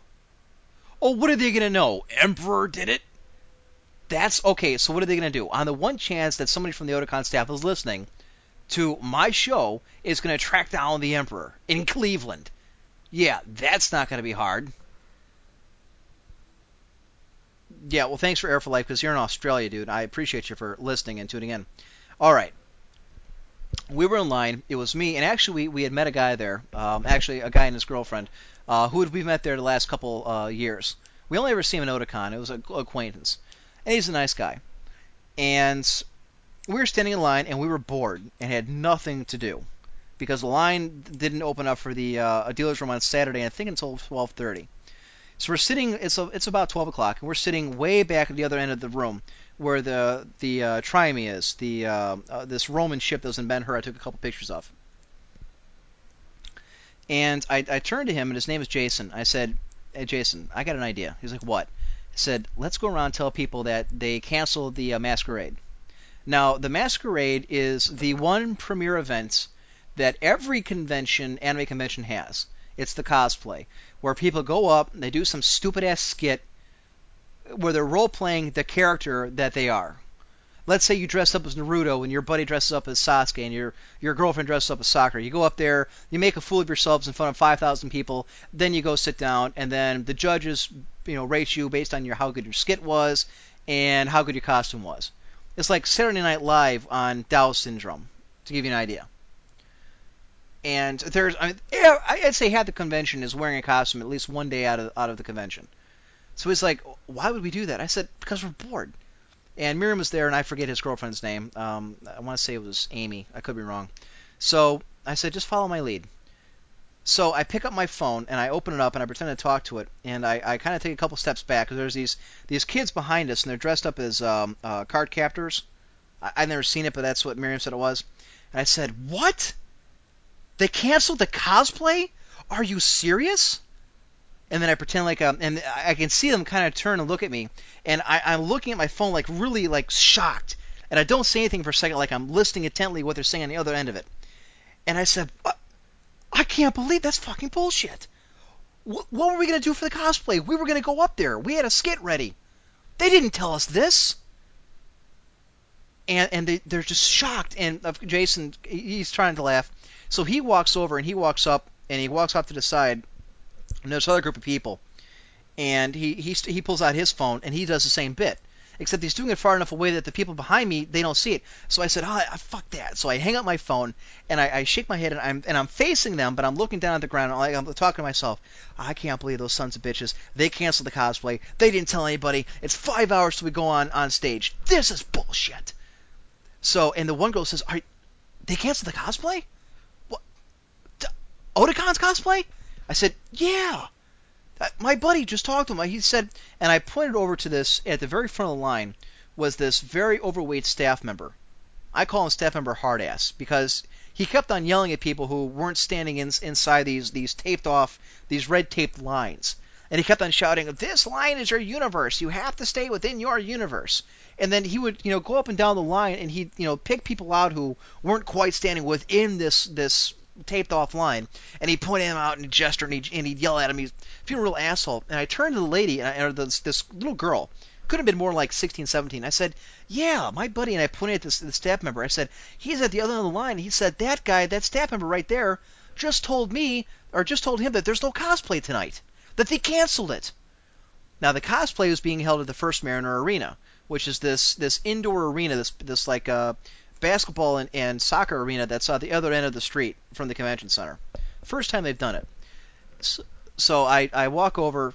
Oh, what are they gonna know? Emperor did it. That's okay. So what are they gonna do? On the one chance that somebody from the Otakon staff is listening to my show, is gonna track down the Emperor in Cleveland. Yeah, that's not gonna be hard. Yeah, well, thanks for Air for Life because you're in Australia, dude. I appreciate you for listening and tuning in. All right. We were in line. It was me, and actually, we, we had met a guy there. Um, actually, a guy and his girlfriend, uh, who we met there the last couple uh, years. We only ever seen him in Otakon. It was an acquaintance, and he's a nice guy. And we were standing in line, and we were bored and had nothing to do because the line didn't open up for the uh, dealer's room on Saturday, I think until 12:30. So we're sitting. It's a, it's about 12 o'clock, and we're sitting way back at the other end of the room where the the uh, is, the uh, uh, this Roman ship that was in Ben Hur. I took a couple pictures of. And I, I turned to him, and his name is Jason. I said, "Hey, Jason, I got an idea." He's like, "What?" I said, "Let's go around and tell people that they canceled the uh, masquerade." Now, the masquerade is the one premier event that every convention, anime convention, has. It's the cosplay, where people go up, they do some stupid ass skit where they're role playing the character that they are. Let's say you dress up as Naruto and your buddy dresses up as Sasuke and your your girlfriend dresses up as Sakura. You go up there, you make a fool of yourselves in front of 5,000 people, then you go sit down, and then the judges, you know, rate you based on your how good your skit was and how good your costume was. It's like Saturday Night Live on Down syndrome, to give you an idea. And there's, I mean, I'd say half the convention is wearing a costume at least one day out of out of the convention. So he's like, why would we do that? I said, because we're bored. And Miriam was there, and I forget his girlfriend's name. Um, I want to say it was Amy. I could be wrong. So I said, just follow my lead. So I pick up my phone and I open it up and I pretend to talk to it, and I, I kind of take a couple steps back because there's these these kids behind us and they're dressed up as um, uh, card captors. I, I've never seen it, but that's what Miriam said it was. And I said, "What? They canceled the cosplay? Are you serious?" and then I pretend like um, and I can see them kind of turn and look at me, and I, I'm looking at my phone like really like shocked, and I don't say anything for a second, like I'm listening intently what they're saying on the other end of it, and I said, I can't believe that's fucking bullshit. What, were we gonna do for the cosplay? We were gonna go up there. We had a skit ready. They didn't tell us this. And and they they're just shocked. And uh, Jason, he's trying to laugh, so he walks over and he walks up and he walks off to the side and there's another group of people, and he he he pulls out his phone and he does the same bit, except he's doing it far enough away that the people behind me they don't see it. So I said, oh, fuck that. So I hang up my phone and I, I shake my head and I'm and I'm facing them, but I'm looking down at the ground. And I'm talking to myself. I can't believe those sons of bitches. They canceled the cosplay. They didn't tell anybody. It's five hours till we go on on stage. This is bullshit. So and the one girl says, "Are they canceled the cosplay? Otakon's cosplay?" I said, "Yeah." Uh, my buddy just talked to him. He said, and I pointed over to this at the very front of the line was this very overweight staff member. I call him staff member hard ass because he kept on yelling at people who weren't standing in, inside these these taped off these red taped lines. And he kept on shouting, "This line is your universe. You have to stay within your universe." And then he would, you know, go up and down the line, and he'd, you know, pick people out who weren't quite standing within this this taped off line, and he'd point him out and gesture, and he'd, and he'd yell at him. He's a real asshole. And I turned to the lady, and I, or this, this little girl, could have been more like 16, 17. I said, "Yeah, my buddy." And I pointed at this the staff member. I said, "He's at the other end of the line." He said, "That guy, that staff member right there, just told me, or just told him that there's no cosplay tonight, that they canceled it." Now the cosplay was being held at the First Mariner Arena, which is this this indoor arena, this this like uh, basketball and, and soccer arena that's at the other end of the street from the convention center. First time they've done it. So, so I, I walk over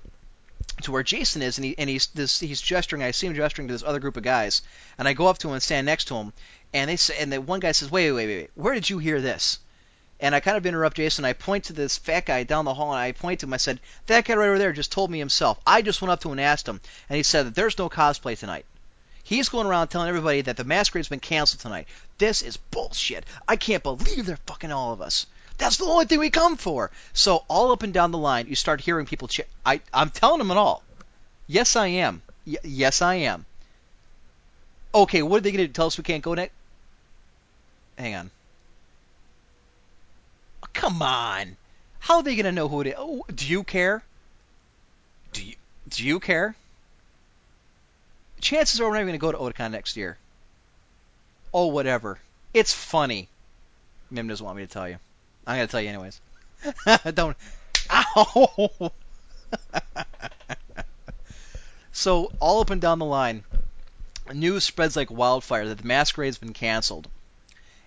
to where Jason is, and he and he's this he's gesturing. I see him gesturing to this other group of guys, and I go up to him and stand next to him, and they say, and the one guy says, "Wait, wait, wait, wait, where did you hear this?" And I kind of interrupt Jason. I point to this fat guy down the hall, and I point to him. I said, "That guy right over there just told me himself. I just went up to him and asked him, and he said that there's no cosplay tonight." He's going around telling everybody that the masquerade's been canceled tonight. This is bullshit. I can't believe they're fucking all of us. That's the only thing we come for. So all up and down the line, you start hearing people. Ch- I I'm telling them it all. Yes, I am. Y- yes, I am. Okay, what are they going to? Tell us we can't go next? Hang on. Oh, come on. How are they going to know who it is? Oh, do you care? Do you do you care? Chances are we're not even going to go to Otakon next year. Oh, whatever. It's funny. Mim doesn't want me to tell you. I'm going to tell you anyways. Don't. Ow! so, all up and down the line, news spreads like wildfire that the masquerade's been canceled.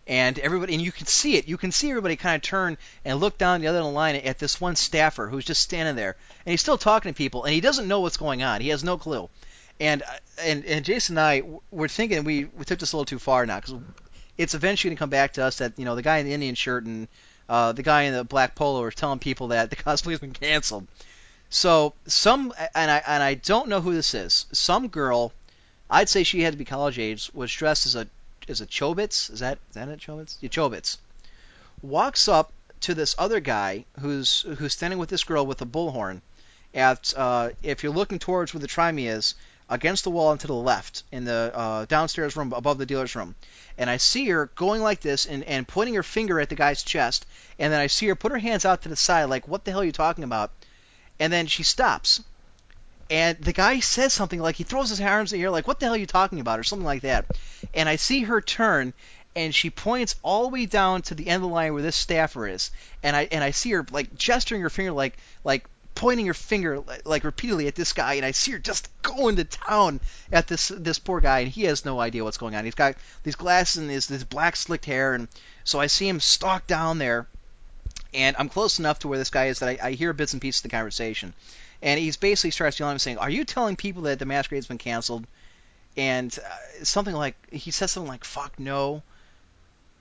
And everybody, and you can see it. You can see everybody kind of turn and look down the other end of the line at this one staffer who's just standing there, and he's still talking to people, and he doesn't know what's going on. He has no clue. And uh, and and Jason and I were thinking we we took this a little too far now because it's eventually going to come back to us that you know the guy in the Indian shirt and uh, the guy in the black polo are telling people that the cosplay's been canceled. So some and I and I don't know who this is. Some girl, I'd say she had to be college age, was dressed as a as a Chobits. Is that is that it? Chobits? Yeah, Chobits. Walks up to this other guy who's who's standing with this girl with a bullhorn. At uh, if you're looking towards where the Trimy is, against the wall and to the left in the uh, downstairs room above the dealer's room. And I see her going like this and, and pointing her finger at the guy's chest. And then I see her put her hands out to the side, like, what the hell are you talking about? And then she stops. And the guy says something like, he throws his arms in the air, like, what the hell are you talking about? Or something like that. And I see her turn and she points all the way down to the end of the line where this staffer is, and I and I see her like gesturing her finger like like pointing her finger like repeatedly at this guy, and I see her just going to town at this this poor guy, and he has no idea what's going on. He's got these glasses and his this black slicked hair, and so I see him stalk down there, and I'm close enough to where this guy is that I, I hear bits and pieces of the conversation, and he's basically starts yelling, saying, "Are you telling people that the masquerade's been canceled?" And uh, something like he says something like "fuck no."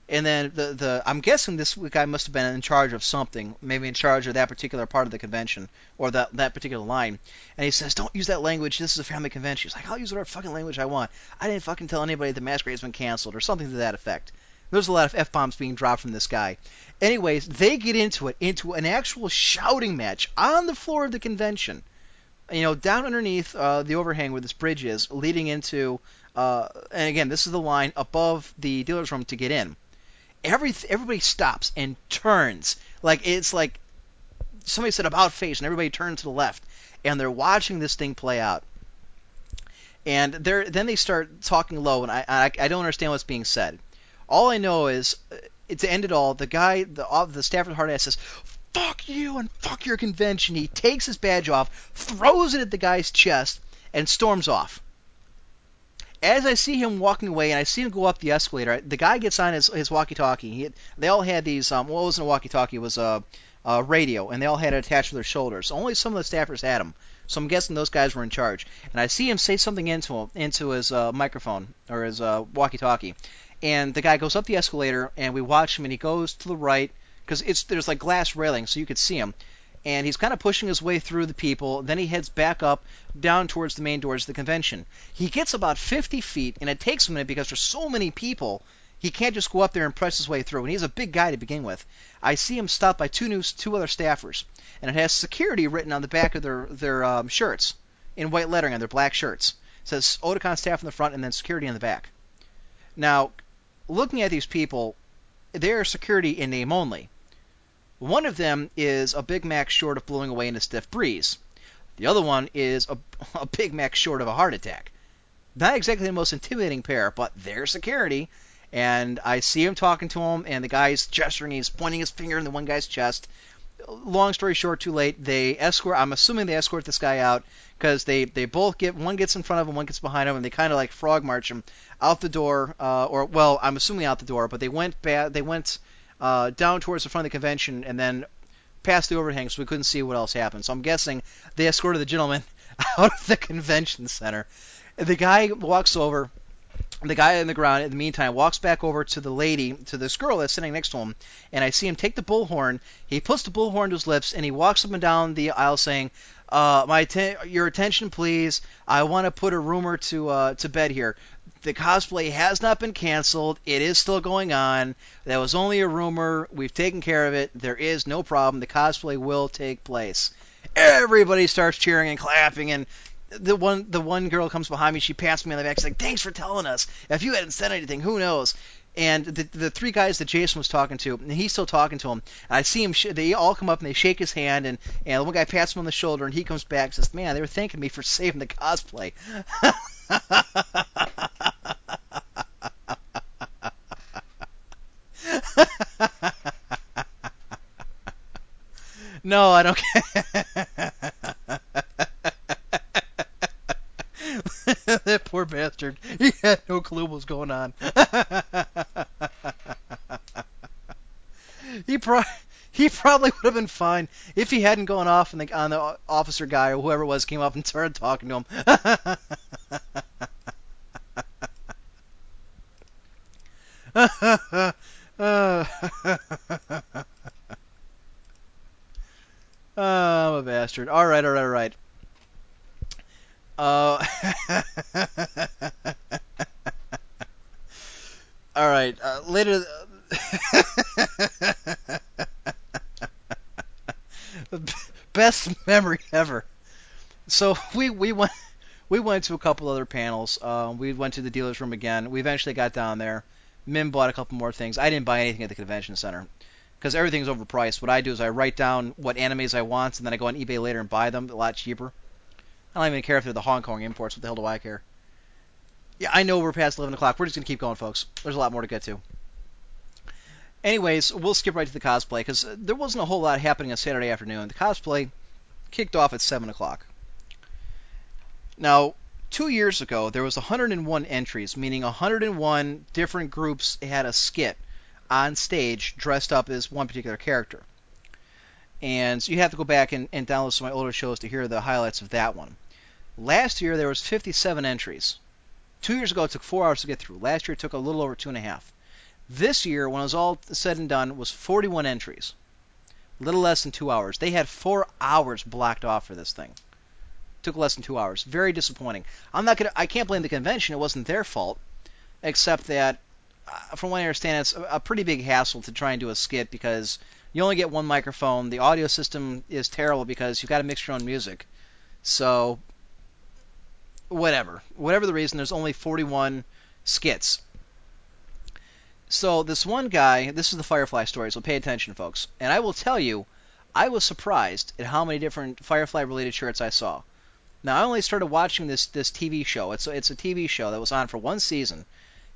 And then the the I'm guessing this guy must have been in charge of something, maybe in charge of that particular part of the convention or that that particular line. And he says, "Don't use that language. This is a family convention." He's like, "I'll use whatever fucking language I want. I didn't fucking tell anybody the masquerade's been canceled or something to that effect." There's a lot of f bombs being dropped from this guy. Anyways, they get into it into an actual shouting match on the floor of the convention. You know, down underneath uh, the overhang where this bridge is, leading into, uh, and again, this is the line above the dealer's room to get in every everybody stops and turns. Like it's like somebody said about face and everybody turns to the left and they're watching this thing play out. And they're then they start talking low and I, I I don't understand what's being said. All I know is uh, to end it all. The guy the the Stafford hard ass says fuck you and fuck your convention. He takes his badge off throws it at the guy's chest and storms off as I see him walking away and I see him go up the escalator, the guy gets on his, his walkie-talkie. they all had these. Um, what wasn't a walkie-talkie? It was a, a radio, and they all had it attached to their shoulders. Only some of the staffers had them, so I'm guessing those guys were in charge. And I see him say something into him, into his uh, microphone or his uh, walkie-talkie, and the guy goes up the escalator, and we watch him, and he goes to the right because it's there's like glass railing, so you could see him and he's kind of pushing his way through the people. Then he heads back up, down towards the main doors of the convention. He gets about 50 feet, and it takes a minute because there's so many people. He can't just go up there and press his way through, and he's a big guy to begin with. I see him stopped by two new, two other staffers, and it has security written on the back of their their um, shirts in white lettering on their black shirts. It says Otakon staff in the front, and then security in the back. Now, looking at these people, they are security in name only. One of them is a Big Mac short of blowing away in a stiff breeze. The other one is a, a Big Mac short of a heart attack. Not exactly the most intimidating pair, but they're security. And I see him talking to him, and the guy's gesturing. He's pointing his finger in the one guy's chest. Long story short, too late. They escort. I'm assuming they escort this guy out because they they both get one gets in front of him, one gets behind him, and they kind of like frog march him out the door. Uh, or well, I'm assuming out the door, but they went bad. They went uh, down towards the front of the convention and then past the overhang so we couldn't see what else happened. So I'm guessing they escorted the gentleman out of the convention center. The guy walks over. The guy in the ground, in the meantime, walks back over to the lady, to this girl that's sitting next to him, and I see him take the bullhorn. He puts the bullhorn to his lips, and he walks up and down the aisle saying, uh, "My your attention, please. I want to put a rumor to uh, to bed here the cosplay has not been canceled. It is still going on. That was only a rumor. We've taken care of it. There is no problem. The cosplay will take place. Everybody starts cheering and clapping, and the one the one girl comes behind me. She pats me on the back. She's like, "Thanks for telling us. If you hadn't said anything, who knows?" And the the three guys that Jason was talking to, and he's still talking to him. I see him. Sh- they all come up and they shake his hand, and and the one guy pats him on the shoulder, and he comes back and says, "Man, they were thanking me for saving the cosplay." no, I don't care. that poor bastard. He had no clue what was going on. he pro- he probably would have been fine if he hadn't gone off and the, on the officer guy or whoever it was came up and started talking to him. Uh, I'm a bastard. All right, all right, all right. Uh, all right. Uh, later. Best memory ever. So we we went we went to a couple other panels. Uh, we went to the dealer's room again. We eventually got down there. Mim bought a couple more things. I didn't buy anything at the convention center because everything's overpriced. What I do is I write down what animes I want, and then I go on eBay later and buy them a lot cheaper. I don't even care if they're the Hong Kong imports. What the hell do I care? Yeah, I know we're past 11 o'clock. We're just going to keep going, folks. There's a lot more to get to. Anyways, we'll skip right to the cosplay because there wasn't a whole lot happening on Saturday afternoon. The cosplay kicked off at 7 o'clock. Now, two years ago, there was 101 entries, meaning 101 different groups had a skit on stage dressed up as one particular character. And so you have to go back and, and download some of my older shows to hear the highlights of that one. Last year there was 57 entries. Two years ago it took four hours to get through. Last year it took a little over two and a half. This year, when it was all said and done, was 41 entries. A little less than two hours. They had four hours blocked off for this thing. Took less than two hours. Very disappointing. I'm not gonna. I can't blame the convention. It wasn't their fault, except that, uh, from what I understand, it's a, a pretty big hassle to try and do a skit because you only get one microphone. The audio system is terrible because you've got to mix your own music. So, whatever. Whatever the reason, there's only 41 skits. So this one guy, this is the Firefly story, so pay attention, folks. And I will tell you, I was surprised at how many different Firefly-related shirts I saw. Now I only started watching this this TV show. It's a, it's a TV show that was on for one season.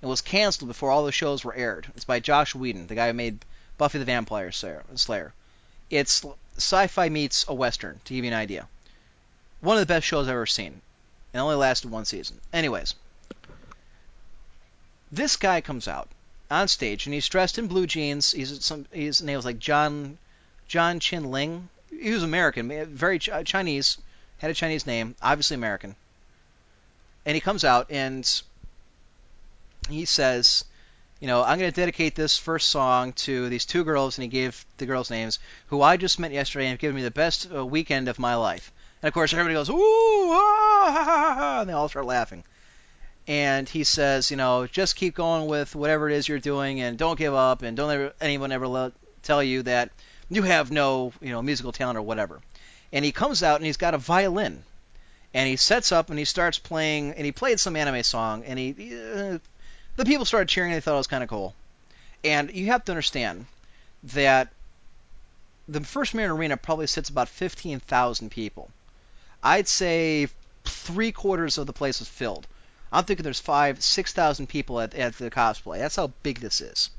It was canceled before all the shows were aired. It's by Joss Whedon, the guy who made Buffy the Vampire Slayer. It's sci-fi meets a western, to give you an idea. One of the best shows I've ever seen. It only lasted one season. Anyways, this guy comes out on stage and he's dressed in blue jeans. He's some his name was like John John Chin Ling. He was American, very Ch- Chinese, had a Chinese name, obviously American. And he comes out and he says, you know, I'm going to dedicate this first song to these two girls, and he gave the girls' names, who I just met yesterday and have given me the best uh, weekend of my life. And of course, everybody goes, ooh, ah, ha, ha, ha, and they all start laughing. And he says, you know, just keep going with whatever it is you're doing, and don't give up, and don't ever, anyone ever let, tell you that you have no, you know, musical talent or whatever. And he comes out and he's got a violin, and he sets up and he starts playing, and he played some anime song, and he, uh, the people started cheering, and they thought it was kind of cool. And you have to understand that the First Mariner Arena probably sits about 15,000 people. I'd say three quarters of the place is filled. I'm thinking there's five, six thousand people at, at the cosplay. That's how big this is.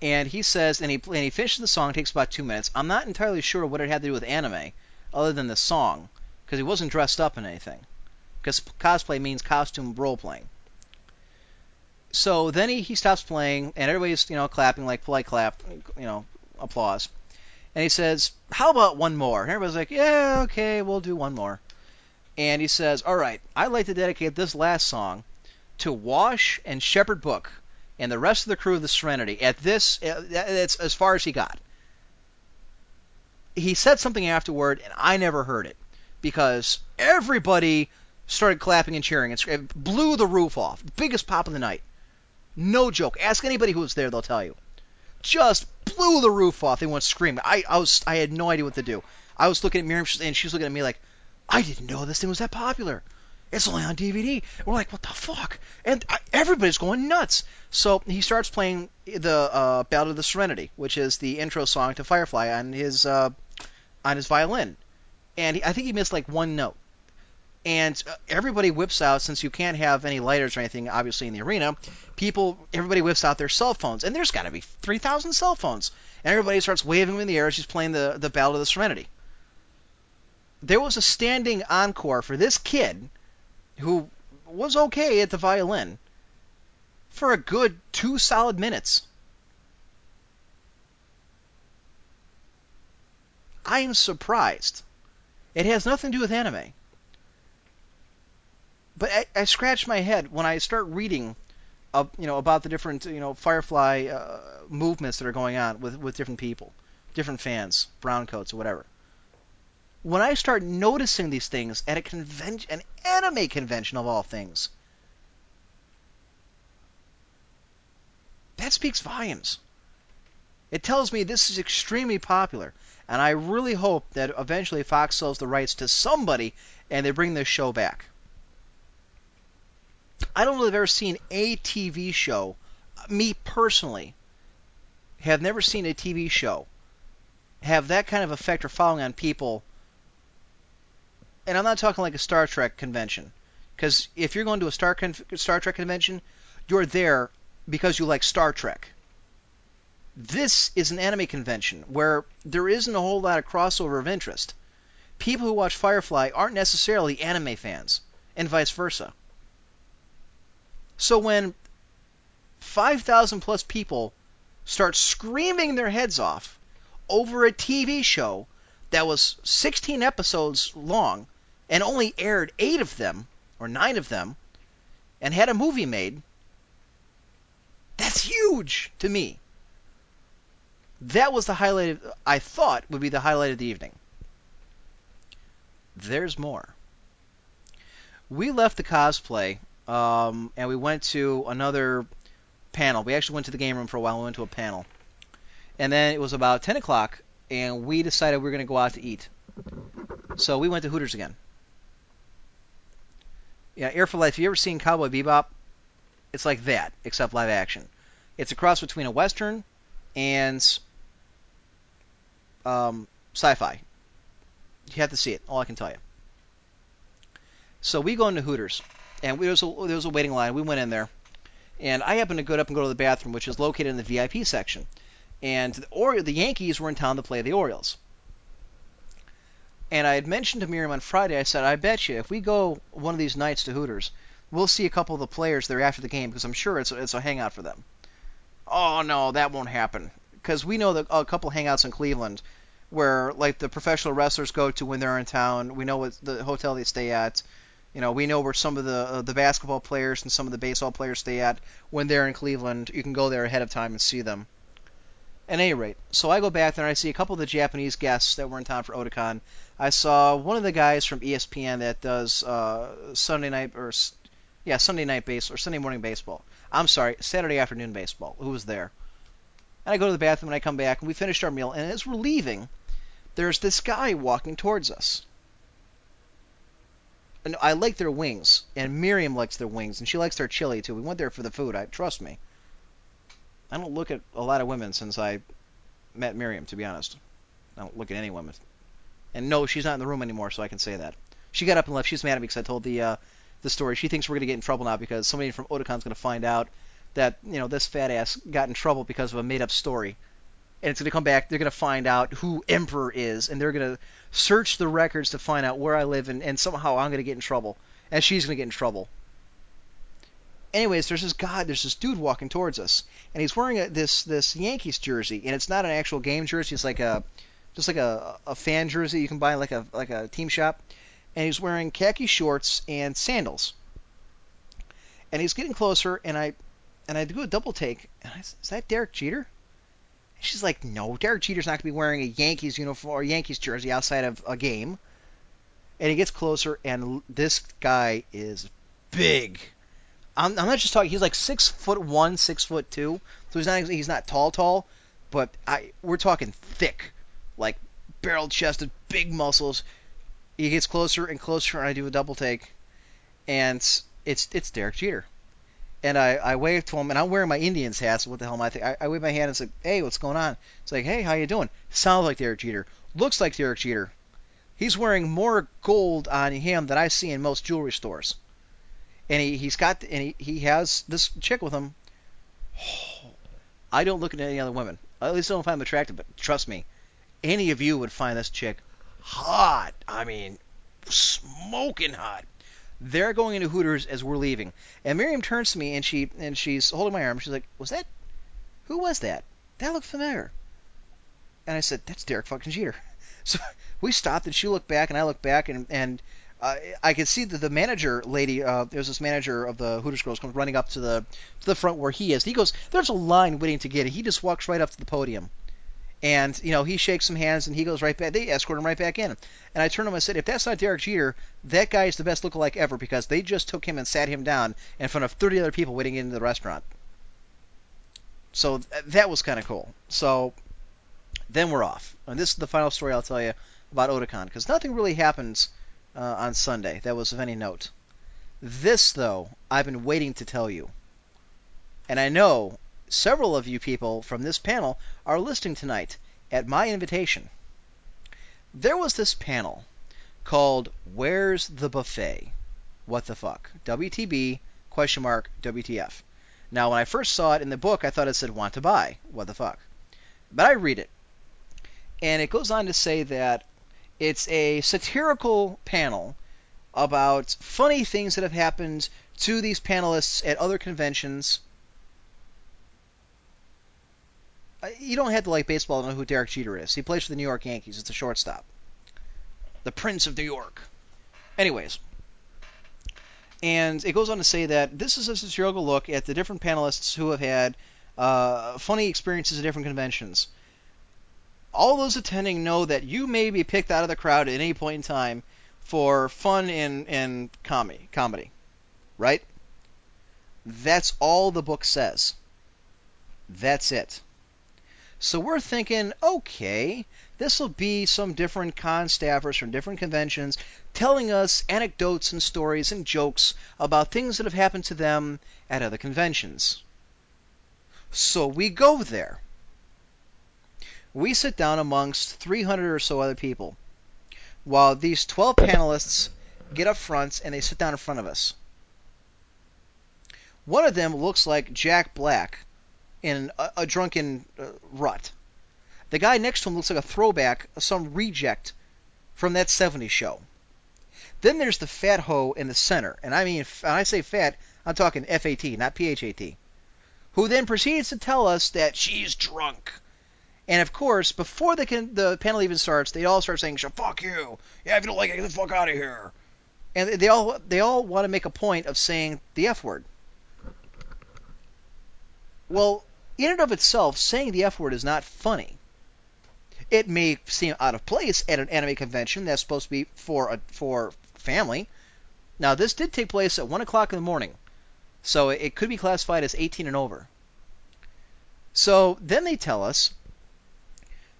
And he says, and he and he finishes the song. Takes about two minutes. I'm not entirely sure what it had to do with anime, other than the song, because he wasn't dressed up in anything. Because cosplay means costume role playing. So then he, he stops playing, and everybody's you know clapping like polite clap, you know applause. And he says, "How about one more?" And everybody's like, "Yeah, okay, we'll do one more." And he says, "All right, I'd like to dedicate this last song to Wash and Shepherd Book and the rest of the crew of the Serenity." At this, that's as far as he got. He said something afterward, and I never heard it because everybody started clapping and cheering. It blew the roof off. Biggest pop of the night. No joke. Ask anybody who was there; they'll tell you. Just blew the roof off. They went screaming. I, I was, I had no idea what to do. I was looking at Miriam, and she was looking at me like, I didn't know this thing was that popular. It's only on DVD. We're like, what the fuck? And I, everybody's going nuts. So he starts playing the uh, Ballad of the Serenity, which is the intro song to Firefly, on his uh, on his violin. And he, I think he missed like one note. And uh, everybody whips out, since you can't have any lighters or anything, obviously in the arena. People, everybody whips out their cell phones, and there's got to be 3,000 cell phones. And everybody starts waving them in the air as he's playing the the Ballad of the Serenity. There was a standing encore for this kid who was okay at the violin for a good two solid minutes. I am surprised. It has nothing to do with anime. But I, I scratch my head when I start reading, uh, you know, about the different, you know, Firefly uh, movements that are going on with with different people, different fans, browncoats or whatever when I start noticing these things at a convention, an anime convention of all things, that speaks volumes. It tells me this is extremely popular, and I really hope that eventually Fox sells the rights to somebody and they bring this show back. I don't know if I've ever seen a TV show, me personally, have never seen a TV show have that kind of effect or following on people and I'm not talking like a Star Trek convention, because if you're going to a Star Con- Star Trek convention, you're there because you like Star Trek. This is an anime convention where there isn't a whole lot of crossover of interest. People who watch Firefly aren't necessarily anime fans, and vice versa. So when 5,000 plus people start screaming their heads off over a TV show that was 16 episodes long and only aired eight of them, or nine of them, and had a movie made, that's huge to me. That was the highlight, of, I thought would be the highlight of the evening. There's more. We left the cosplay um, and we went to another panel. We actually went to the game room for a while. We went to a panel. And then it was about 10 o'clock, and we decided we were going to go out to eat. So we went to Hooters again. Yeah, Air for Life. Have you ever seen Cowboy Bebop? It's like that, except live action. It's a cross between a western and um, sci-fi. You have to see it. All I can tell you. So we go into Hooters, and there was a, there was a waiting line. We went in there, and I happened to go up and go to the bathroom, which is located in the VIP section. And the, Ori- the Yankees were in town to play the Orioles. And I had mentioned to Miriam on Friday, I said, I bet you if we go one of these nights to Hooters, we'll see a couple of the players there after the game because I'm sure it's a, it's a hangout for them. Oh no, that won't happen because we know that a couple hangouts in Cleveland where like the professional wrestlers go to when they're in town. We know what the hotel they stay at. You know, we know where some of the uh, the basketball players and some of the baseball players stay at when they're in Cleveland. You can go there ahead of time and see them. At any rate, so I go back there and I see a couple of the Japanese guests that were in town for Otakon. I saw one of the guys from ESPN that does uh, Sunday night or yeah Sunday night base or Sunday morning baseball. I'm sorry, Saturday afternoon baseball. Who was there? And I go to the bathroom and I come back and we finished our meal. And as we're leaving, there's this guy walking towards us. And I like their wings, and Miriam likes their wings, and she likes their chili too. We went there for the food. I trust me. I don't look at a lot of women since I met Miriam, to be honest. I don't look at any women. And no, she's not in the room anymore, so I can say that. She got up and left. She's mad at me because I told the uh, the story. She thinks we're going to get in trouble now because somebody from Otakon's going to find out that you know this fat ass got in trouble because of a made up story. And it's going to come back. They're going to find out who Emperor is, and they're going to search the records to find out where I live, and, and somehow I'm going to get in trouble, and she's going to get in trouble anyways, there's this guy, there's this dude walking towards us, and he's wearing a, this this Yankees jersey, and it's not an actual game jersey. It's like a just like a, a fan jersey you can buy like a like a team shop, and he's wearing khaki shorts and sandals. And he's getting closer, and I and I do a double take, and I, is that Derek Jeter? And she's like, no, Derek Jeter's not to be wearing a Yankees uniform or Yankees jersey outside of a game. And he gets closer, and this guy is big. I'm, I'm not just talking. He's like six foot one, six foot two. So he's not he's not tall, tall, but I we're talking thick, like barrel chested, big muscles. he gets closer and closer, and I do a double take, and it's it's Derek Jeter. And I, I wave to him, and I'm wearing my Indians hat, so what the hell am I thinking? I, I wave my hand and say, hey, what's going on? It's like, hey, how you doing? Sounds like Derek Jeter. Looks like Derek Jeter. He's wearing more gold on him than I see in most jewelry stores. And he, he's got, and he, he has this chick with him. I don't look at any other women. At least I don't find them attractive, but trust me, any of you would find this chick hot. I mean, smoking hot. They're going into Hooters as we're leaving, and Miriam turns to me and she and she's holding my arm. She's like, "Was that? Who was that? That looked familiar." And I said, "That's Derek fucking Jeter." So we stopped, and she looked back, and I looked back, and and uh, I could see that the manager lady, uh, there's this manager of the Hooters girls, comes running up to the to the front where he is. He goes, "There's a line waiting to get it." He just walks right up to the podium. And you know he shakes some hands and he goes right back. They escort him right back in. And I turned to him and said, if that's not Derek Jeter, that guy is the best lookalike ever because they just took him and sat him down in front of 30 other people waiting into the restaurant. So th- that was kind of cool. So then we're off. And this is the final story I'll tell you about Otakon because nothing really happens uh, on Sunday that was of any note. This, though, I've been waiting to tell you. And I know several of you people from this panel are listening tonight at my invitation. There was this panel called Where's the Buffet? What the fuck? WTB question mark WTF. Now when I first saw it in the book I thought it said want to buy. What the fuck? But I read it. And it goes on to say that it's a satirical panel about funny things that have happened to these panelists at other conventions you don't have to like baseball to know who Derek Jeter is. He plays for the New York Yankees. It's a shortstop. The Prince of New York. Anyways. And it goes on to say that this is a satirical look at the different panelists who have had uh, funny experiences at different conventions. All those attending know that you may be picked out of the crowd at any point in time for fun and, and comedy, comedy. Right? That's all the book says. That's it. So we're thinking, okay, this will be some different con staffers from different conventions telling us anecdotes and stories and jokes about things that have happened to them at other conventions. So we go there. We sit down amongst 300 or so other people, while these 12 panelists get up front and they sit down in front of us. One of them looks like Jack Black in a, a drunken uh, rut. The guy next to him looks like a throwback, some reject from that 70s show. Then there's the fat hoe in the center, and I mean, when I say fat, I'm talking FAT, not PHAT, who then proceeds to tell us that she's drunk. And of course, before the, can, the panel even starts, they all start saying, "Fuck you! Yeah, if you don't like it, get the fuck out of here." And they all they all want to make a point of saying the F word. Well, in and of itself, saying the F word is not funny. It may seem out of place at an anime convention that's supposed to be for a for family. Now, this did take place at one o'clock in the morning, so it could be classified as 18 and over. So then they tell us,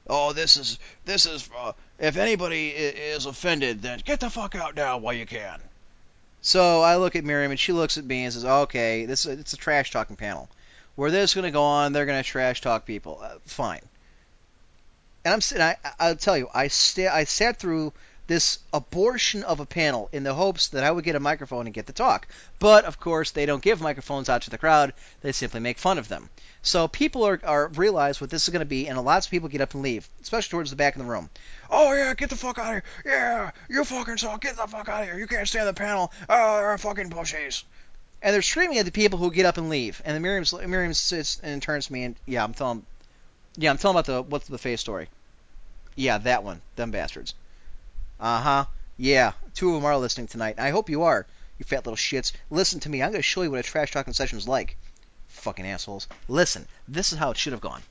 "Oh, this is this is uh, if anybody is offended, then get the fuck out now while you can." So I look at Miriam and she looks at me and says, "Okay, this it's a trash talking panel." Where this is going to go on, they're going to trash talk people. Uh, fine. And I'm sitting. I'll tell you, I sta- I sat through this abortion of a panel in the hopes that I would get a microphone and get to talk. But of course, they don't give microphones out to the crowd. They simply make fun of them. So people are, are realize what this is going to be, and lots of people get up and leave, especially towards the back of the room. Oh yeah, get the fuck out of here! Yeah, you fucking suck! Get the fuck out of here! You can't stand the panel! Oh, fucking pushies! And they're screaming at the people who get up and leave. And then Miriam Miriam sits and turns to me and yeah, I'm telling, yeah, I'm telling about the what's the face story. Yeah, that one, them bastards. Uh huh. Yeah, two of them are listening tonight. I hope you are, you fat little shits. Listen to me. I'm gonna show you what a trash talking session is like. Fucking assholes. Listen, this is how it should have gone.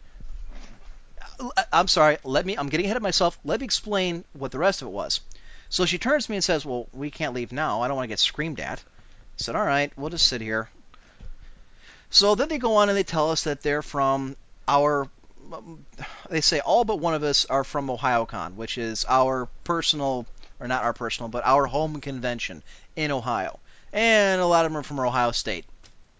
I'm sorry. Let me. I'm getting ahead of myself. Let me explain what the rest of it was. So she turns to me and says, "Well, we can't leave now. I don't want to get screamed at." Said, all right, we'll just sit here. So then they go on and they tell us that they're from our, they say all but one of us are from OhioCon, which is our personal or not our personal, but our home convention in Ohio. And a lot of them are from Ohio State.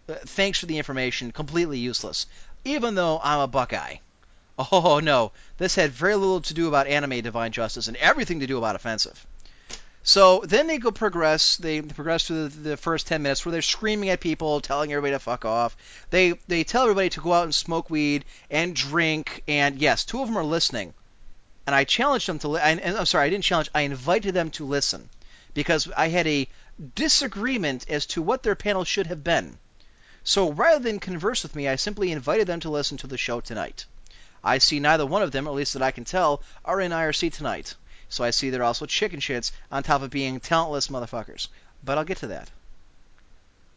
Uh, thanks for the information. Completely useless. Even though I'm a Buckeye. Oh no, this had very little to do about anime Divine Justice and everything to do about offensive. So then they go progress. They progress through the, the first ten minutes where they're screaming at people, telling everybody to fuck off. They they tell everybody to go out and smoke weed and drink. And yes, two of them are listening. And I challenged them to. Li- and, and I'm sorry, I didn't challenge. I invited them to listen because I had a disagreement as to what their panel should have been. So rather than converse with me, I simply invited them to listen to the show tonight. I see neither one of them, at least that I can tell, are in IRC tonight. So I see they're also chicken shits on top of being talentless motherfuckers. But I'll get to that.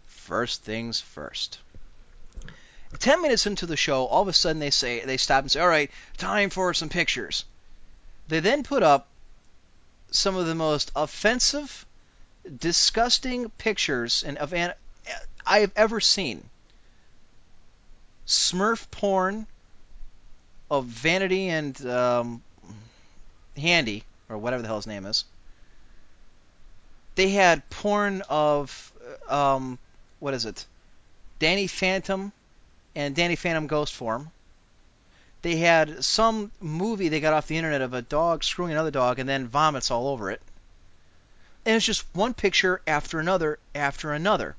First things first. Ten minutes into the show, all of a sudden they say they stop and say, "All right, time for some pictures." They then put up some of the most offensive, disgusting pictures and of an I have ever seen. Smurf porn of Vanity and um, Handy, or whatever the hell his name is. They had porn of, um, what is it? Danny Phantom and Danny Phantom Ghost form. They had some movie they got off the internet of a dog screwing another dog and then vomits all over it. And it's just one picture after another after another.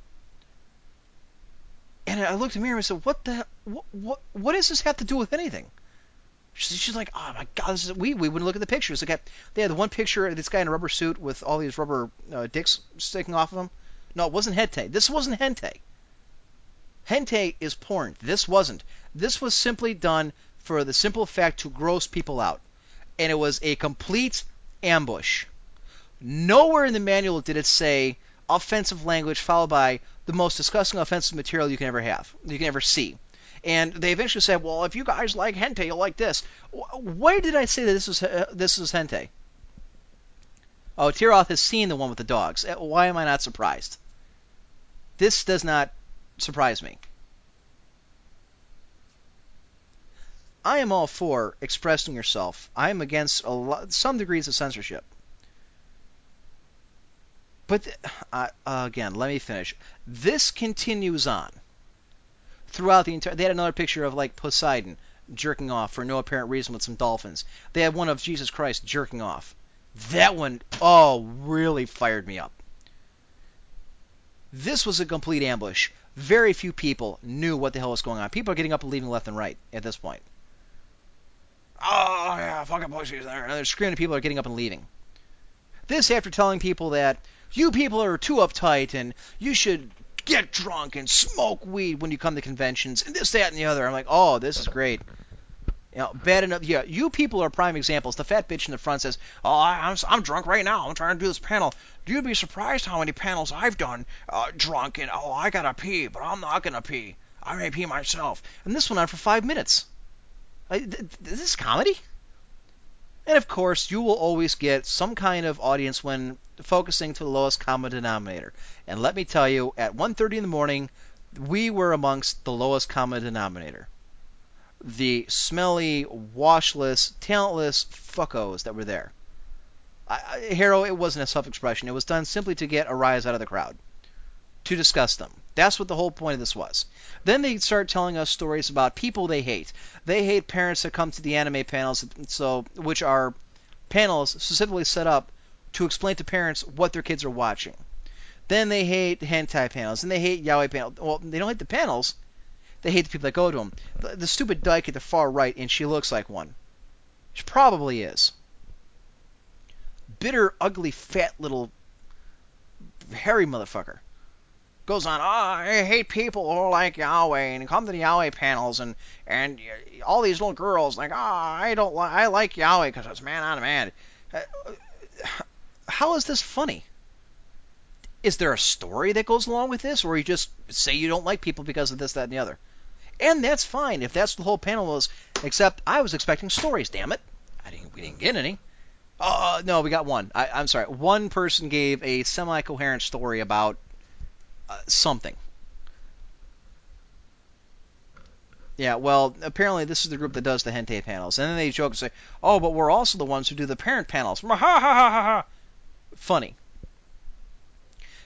And I looked at Miriam and said, "What the? What? What, what does this have to do with anything?" She's, like, "Oh my God, this is, we we wouldn't look at the pictures. Like, they had the one picture of this guy in a rubber suit with all these rubber uh, dicks sticking off of him. No, it wasn't hentai. This wasn't hentai. Hentai is porn. This wasn't. This was simply done for the simple fact to gross people out, and it was a complete ambush. Nowhere in the manual did it say offensive language followed by the most disgusting offensive material you can ever have, you can ever see. And they eventually said, "Well, if you guys like hentai, you'll like this." Where did I say that this was uh, this is hentai? Oh, Tiroth has seen the one with the dogs. Uh, why am I not surprised? This does not surprise me. I am all for expressing yourself. I am against a lot, some degrees of censorship. But uh, again, let me finish. This continues on throughout the entire. They had another picture of like Poseidon jerking off for no apparent reason with some dolphins. They had one of Jesus Christ jerking off. That one, oh, really fired me up. This was a complete ambush. Very few people knew what the hell was going on. People are getting up and leaving left and right at this point. Oh yeah, fucking pussies there. And they're screaming. People are getting up and leaving. This after telling people that you people are too uptight and you should get drunk and smoke weed when you come to conventions and this, that, and the other. I'm like, oh, this is great. You know, bad enough. Yeah, you people are prime examples. The fat bitch in the front says, "Oh, I'm I'm drunk right now. I'm trying to do this panel. You'd be surprised how many panels I've done uh, drunk and oh, I gotta pee, but I'm not gonna pee. I may pee myself." And this went on for five minutes. Like, th- this is comedy. And of course, you will always get some kind of audience when focusing to the lowest common denominator. And let me tell you, at 1:30 in the morning, we were amongst the lowest common denominator. The smelly, washless, talentless fuckos that were there. I, I, Hero, it wasn't a self-expression. It was done simply to get a rise out of the crowd, to discuss them. That's what the whole point of this was. Then they start telling us stories about people they hate. They hate parents that come to the anime panels, so which are panels specifically set up to explain to parents what their kids are watching. Then they hate hentai panels, and they hate yaoi panels. Well, they don't hate the panels. They hate the people that go to them. The, the stupid dyke at the far right, and she looks like one. She probably is. Bitter, ugly, fat little hairy motherfucker goes on, oh, I hate people who like yaoi and come to the yaoi panels and and all these little girls like, oh, I don't like, I like yaoi because it's man on man. Uh, how is this funny? Is there a story that goes along with this, or you just say you don't like people because of this, that, and the other? And that's fine if that's the whole panel was. Except I was expecting stories. Damn it, I didn't. We didn't get any. Uh, no, we got one. I, I'm sorry. One person gave a semi-coherent story about uh, something. Yeah, well, apparently this is the group that does the hentai panels, and then they joke and say, "Oh, but we're also the ones who do the parent panels." Ha ha ha ha ha! funny.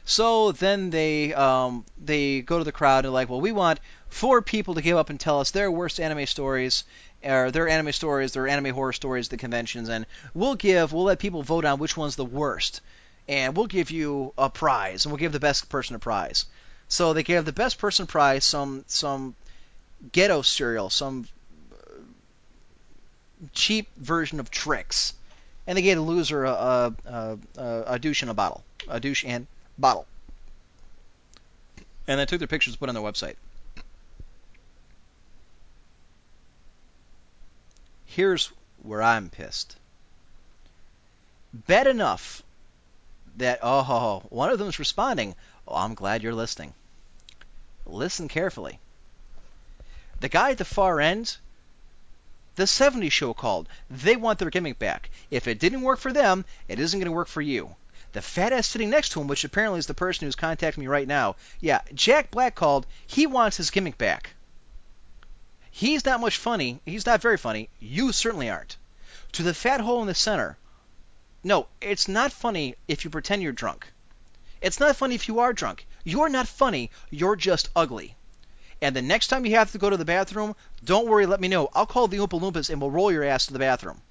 So then they um, they go to the crowd and like, well, we want four people to give up and tell us their worst anime stories, or their anime stories, their anime horror stories the conventions, and we'll give, we'll let people vote on which one's the worst, and we'll give you a prize, and we'll give the best person a prize. So they gave the best person prize some some ghetto cereal, some uh, cheap version of Trix, and they gave the loser a a, a, a, douche in a bottle, a douche and bottle. And they took their pictures and put on their website. Here's where I'm pissed. Bad enough that, oh, one of them's responding. Oh, I'm glad you're listening. Listen carefully. The guy at the far end, the 70s show called. They want their gimmick back. If it didn't work for them, it isn't going to work for you. The fat ass sitting next to him, which apparently is the person who's contacting me right now, yeah, Jack Black called. He wants his gimmick back. He's not much funny. He's not very funny. You certainly aren't. To the fat hole in the center, no, it's not funny if you pretend you're drunk. It's not funny if you are drunk. You're not funny. You're just ugly. And the next time you have to go to the bathroom, don't worry, let me know. I'll call the Oompa Loompas and we'll roll your ass to the bathroom.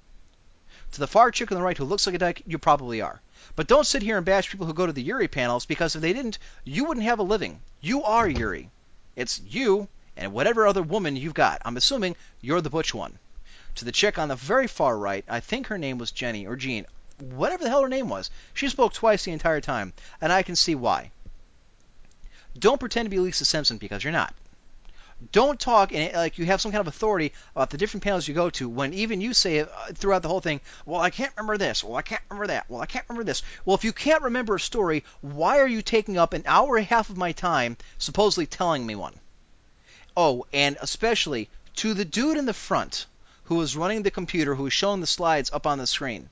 To the far chick on the right who looks like a dyke, you probably are. But don't sit here and bash people who go to the Yuri panels because if they didn't, you wouldn't have a living. You are Yuri. It's you and whatever other woman you've got. I'm assuming you're the butch one. To the chick on the very far right, I think her name was Jenny or Jean, whatever the hell her name was. She spoke twice the entire time, and I can see why. Don't pretend to be Lisa Simpson because you're not. Don't talk like you have some kind of authority about the different panels you go to when even you say uh, throughout the whole thing, well, I can't remember this, well, I can't remember that, well, I can't remember this. Well, if you can't remember a story, why are you taking up an hour and a half of my time supposedly telling me one? Oh, and especially to the dude in the front who is running the computer, who is showing the slides up on the screen.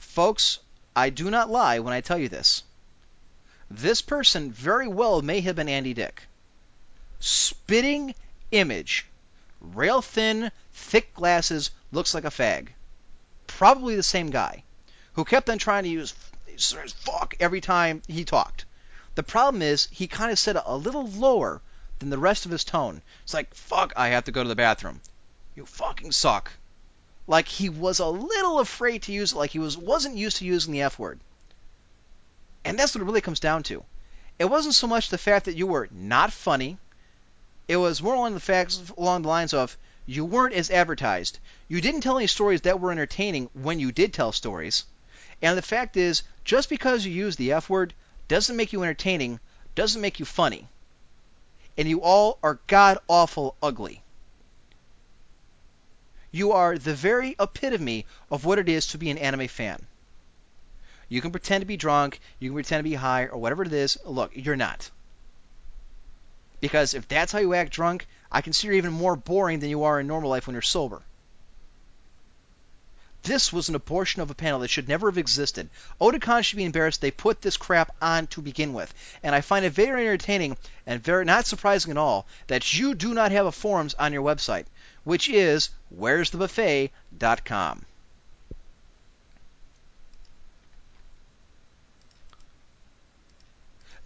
Folks, I do not lie when I tell you this. This person very well may have been Andy Dick. Spitting image. Rail thin, thick glasses, looks like a fag. Probably the same guy who kept on trying to use fuck every time he talked. The problem is he kind of said it a little lower than the rest of his tone. It's like, fuck, I have to go to the bathroom. You fucking suck. Like he was a little afraid to use it, like he was wasn't used to using the F word. And that's what it really comes down to. It wasn't so much the fact that you were not funny. It was more along the facts along the lines of you weren't as advertised. You didn't tell any stories that were entertaining when you did tell stories. And the fact is, just because you use the F word doesn't make you entertaining, doesn't make you funny and you all are god awful ugly. You are the very epitome of what it is to be an anime fan. You can pretend to be drunk, you can pretend to be high, or whatever it is. Look, you're not. Because if that's how you act drunk, I consider you even more boring than you are in normal life when you're sober. This was an abortion of a panel that should never have existed. Otakon should be embarrassed they put this crap on to begin with. And I find it very entertaining and very not surprising at all that you do not have a forums on your website, which is where'sthebuffet.com.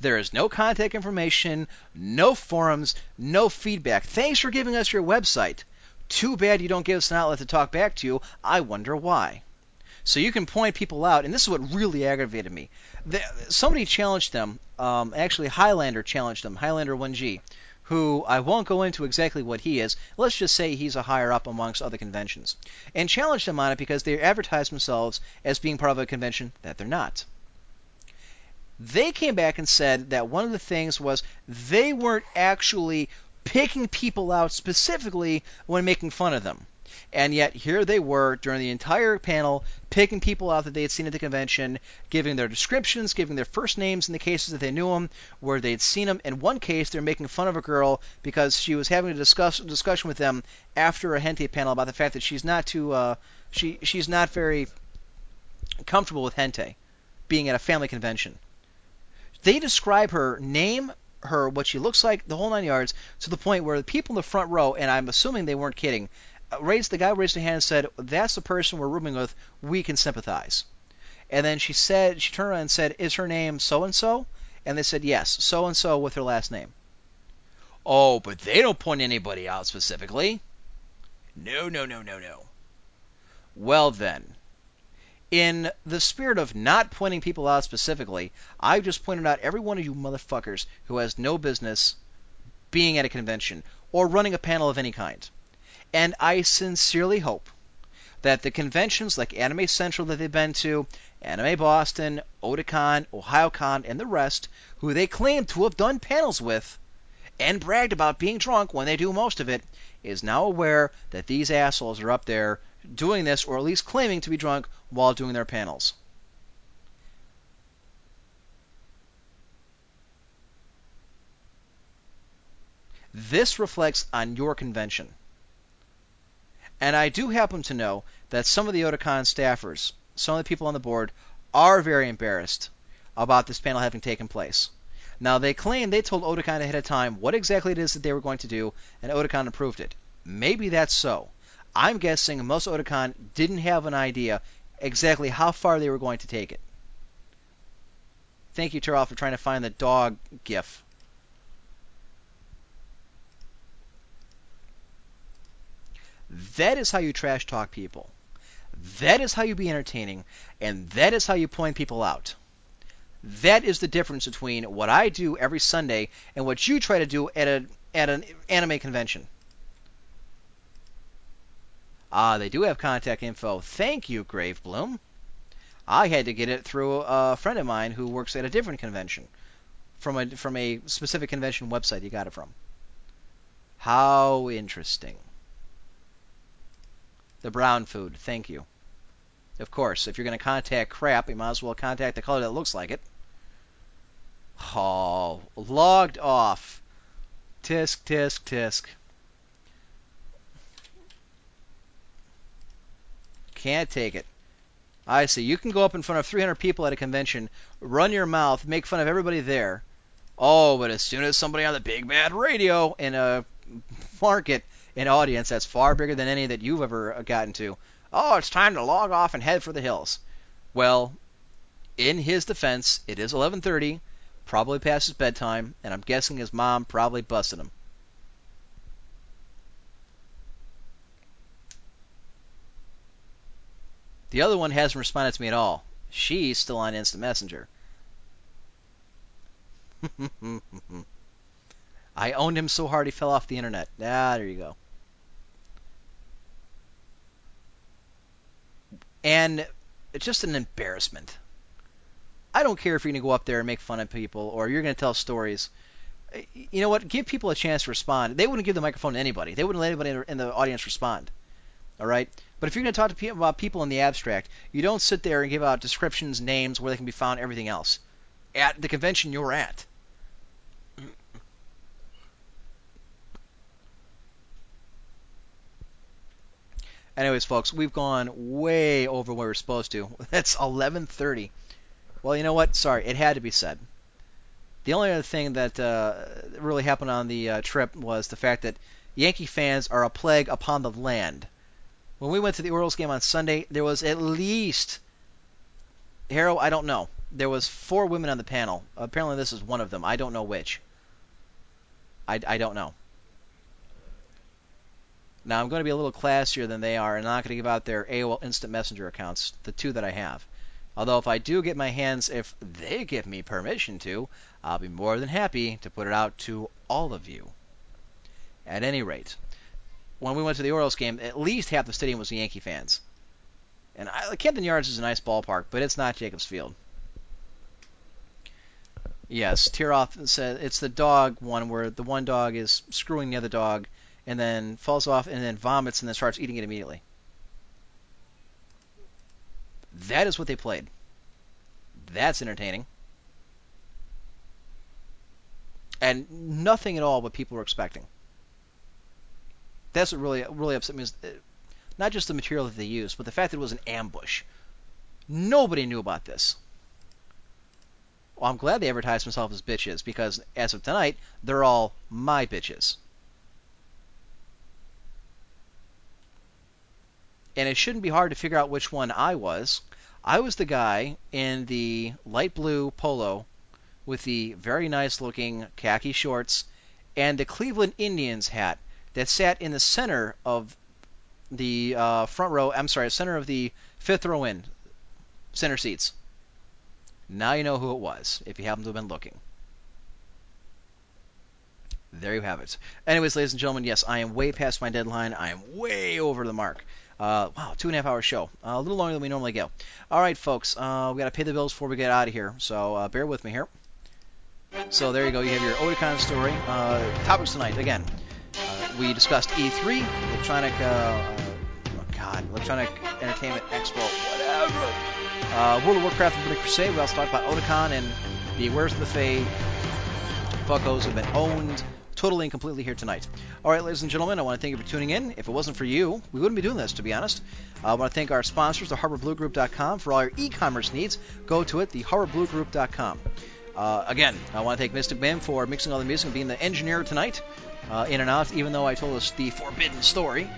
There is no contact information, no forums, no feedback. Thanks for giving us your website. Too bad you don't give us an outlet to talk back to you. I wonder why. So you can point people out, and this is what really aggravated me. The, somebody challenged them. Um, actually, Highlander challenged them. Highlander 1G, who I won't go into exactly what he is. Let's just say he's a higher up amongst other conventions, and challenged them on it because they advertise themselves as being part of a convention that they're not. They came back and said that one of the things was they weren't actually picking people out specifically when making fun of them. And yet here they were during the entire panel picking people out that they had seen at the convention, giving their descriptions, giving their first names in the cases that they knew them, where they'd seen them. In one case, they're making fun of a girl because she was having a discuss, discussion with them after a hentai panel about the fact that she's not too uh, she she's not very comfortable with hentai, being at a family convention. They describe her name, her what she looks like, the whole nine yards, to the point where the people in the front row, and I'm assuming they weren't kidding, raised the guy raised a hand and said, "That's the person we're rooming with. We can sympathize." And then she said, she turned around and said, "Is her name so and so?" And they said, "Yes, so and so with her last name." Oh, but they don't point anybody out specifically. No, no, no, no, no. Well then, in the spirit of not pointing people out specifically, I've just pointed out every one of you motherfuckers who has no business being at a convention or running a panel of any kind. And I sincerely hope that the conventions like Anime Central that they've been to, Anime Boston, Otakon, OhioCon, and the rest, who they claim to have done panels with and bragged about being drunk when they do most of it, is now aware that these assholes are up there doing this, or at least claiming to be drunk while doing their panels. This reflects on your convention. And I do happen to know that some of the Otakon staffers, some of the people on the board, are very embarrassed about this panel having taken place. Now, they claim they told Otakon ahead of time what exactly it is that they were going to do, and Otakon approved it. Maybe that's so. I'm guessing most Otakon didn't have an idea exactly how far they were going to take it. Thank you, Terrell, for trying to find the dog gif. That is how you trash talk people. That is how you be entertaining, and that is how you point people out. That is the difference between what I do every Sunday and what you try to do at a at an anime convention. Ah, they do have contact info. Thank you, Grave Bloom. I had to get it through a friend of mine who works at a different convention, from a from a specific convention website he got it from. How interesting. The brown food. Thank you. Of course, if you're going to contact crap, you might as well contact the color that looks like it. Oh, logged off. Tisk, tisk, tisk. Can't take it. I see. You can go up in front of 300 people at a convention, run your mouth, make fun of everybody there. Oh, but as soon as somebody on the big bad radio in a market an audience that's far bigger than any that you've ever gotten to. Oh, it's time to log off and head for the hills. Well, in his defense, it is 11:30, probably past his bedtime, and I'm guessing his mom probably busted him. The other one hasn't responded to me at all. She's still on Instant Messenger. I owned him so hard he fell off the internet. Ah, there you go. And it's just an embarrassment. I don't care if you're going to go up there and make fun of people or you're going to tell stories. You know what? Give people a chance to respond. They wouldn't give the microphone to anybody. They wouldn't let anybody in the audience respond. All right. But if you're going to talk to people about people in the abstract, you don't sit there and give out descriptions, names, where they can be found, everything else. At the convention you're at. Anyways, folks, we've gone way over where we're supposed to. That's 11:30. Well, you know what? Sorry, it had to be said. The only other thing that uh, really happened on the uh, trip was the fact that Yankee fans are a plague upon the land. When we went to the Orioles game on Sunday, there was at least Harrow. I don't know. There was four women on the panel. Apparently, this is one of them. I don't know which. I, I don't know. Now I'm going to be a little classier than they are, and not going to give out their AOL Instant Messenger accounts, the two that I have. Although if I do get my hands, if they give me permission to, I'll be more than happy to put it out to all of you. At any rate, when we went to the Orioles game, at least half the stadium was Yankee fans. And I, Camden Yards is a nice ballpark, but it's not Jacobs Field. Yes, Tiroff said it's the dog one where the one dog is screwing the other dog and then falls off and then vomits and then starts eating it immediately. That is what they played. That's entertaining. And nothing at all what people were expecting. That's what really really upset me is uh, not just the material that they used, but the fact that it was an ambush. Nobody knew about this. Well, I'm glad they advertised themselves as bitches because as of tonight, they're all my bitches. And it shouldn't be hard to figure out which one I was. I was the guy in the light blue polo with the very nice looking khaki shorts and the Cleveland Indians hat that sat in the center of the uh, front row. I'm sorry, center of the fifth row in, center seats. Now you know who it was if you happen to have been looking. There you have it. Anyways, ladies and gentlemen, yes, I am way past my deadline. I am way over the mark. Uh, wow, two and a half hour show. Uh, a little longer than we normally go. All right, folks, uh, we got to pay the bills before we get out of here, so uh, bear with me here. So there you go. You have your Otakon story. Uh, topics tonight again. Uh, we discussed E3, Electronic, oh God, Electronic Entertainment Expo, whatever. World of Warcraft and Crusade. We also talked about Otakon and the Where's the Fae fuckos have been owned totally and completely here tonight. All right, ladies and gentlemen, I want to thank you for tuning in. If it wasn't for you, we wouldn't be doing this, to be honest. Uh, I want to thank our sponsors, the HarborBlueGroup.com, for all your e-commerce needs. Go to it, the HarborBlueGroup.com. Uh, again, I want to thank Mystic Ben for mixing all the music and being the engineer tonight, uh, in and out, even though I told us the forbidden story.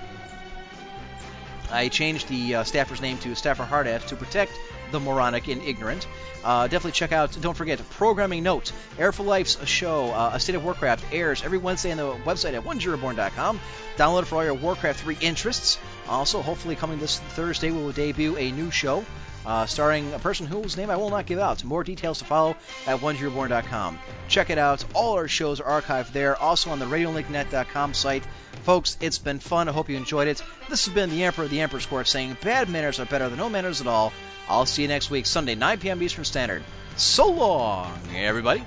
I changed the uh, staffer's name to Staffer Hardass to protect the moronic and ignorant. Uh, definitely check out, don't forget, Programming Note. Air for Life's show, uh, A State of Warcraft, airs every Wednesday on the website at onezeroborn.com. Download it for all your Warcraft 3 interests. Also, hopefully, coming this Thursday, we will debut a new show uh, starring a person whose name I will not give out. More details to follow at onezeroborn.com. Check it out. All our shows are archived there. Also on the RadioLinkNet.com site. Folks, it's been fun. I hope you enjoyed it. This has been the Emperor of the Emperor's Court saying bad manners are better than no manners at all. I'll see you next week, Sunday, 9 p.m. Eastern Standard. So long, everybody.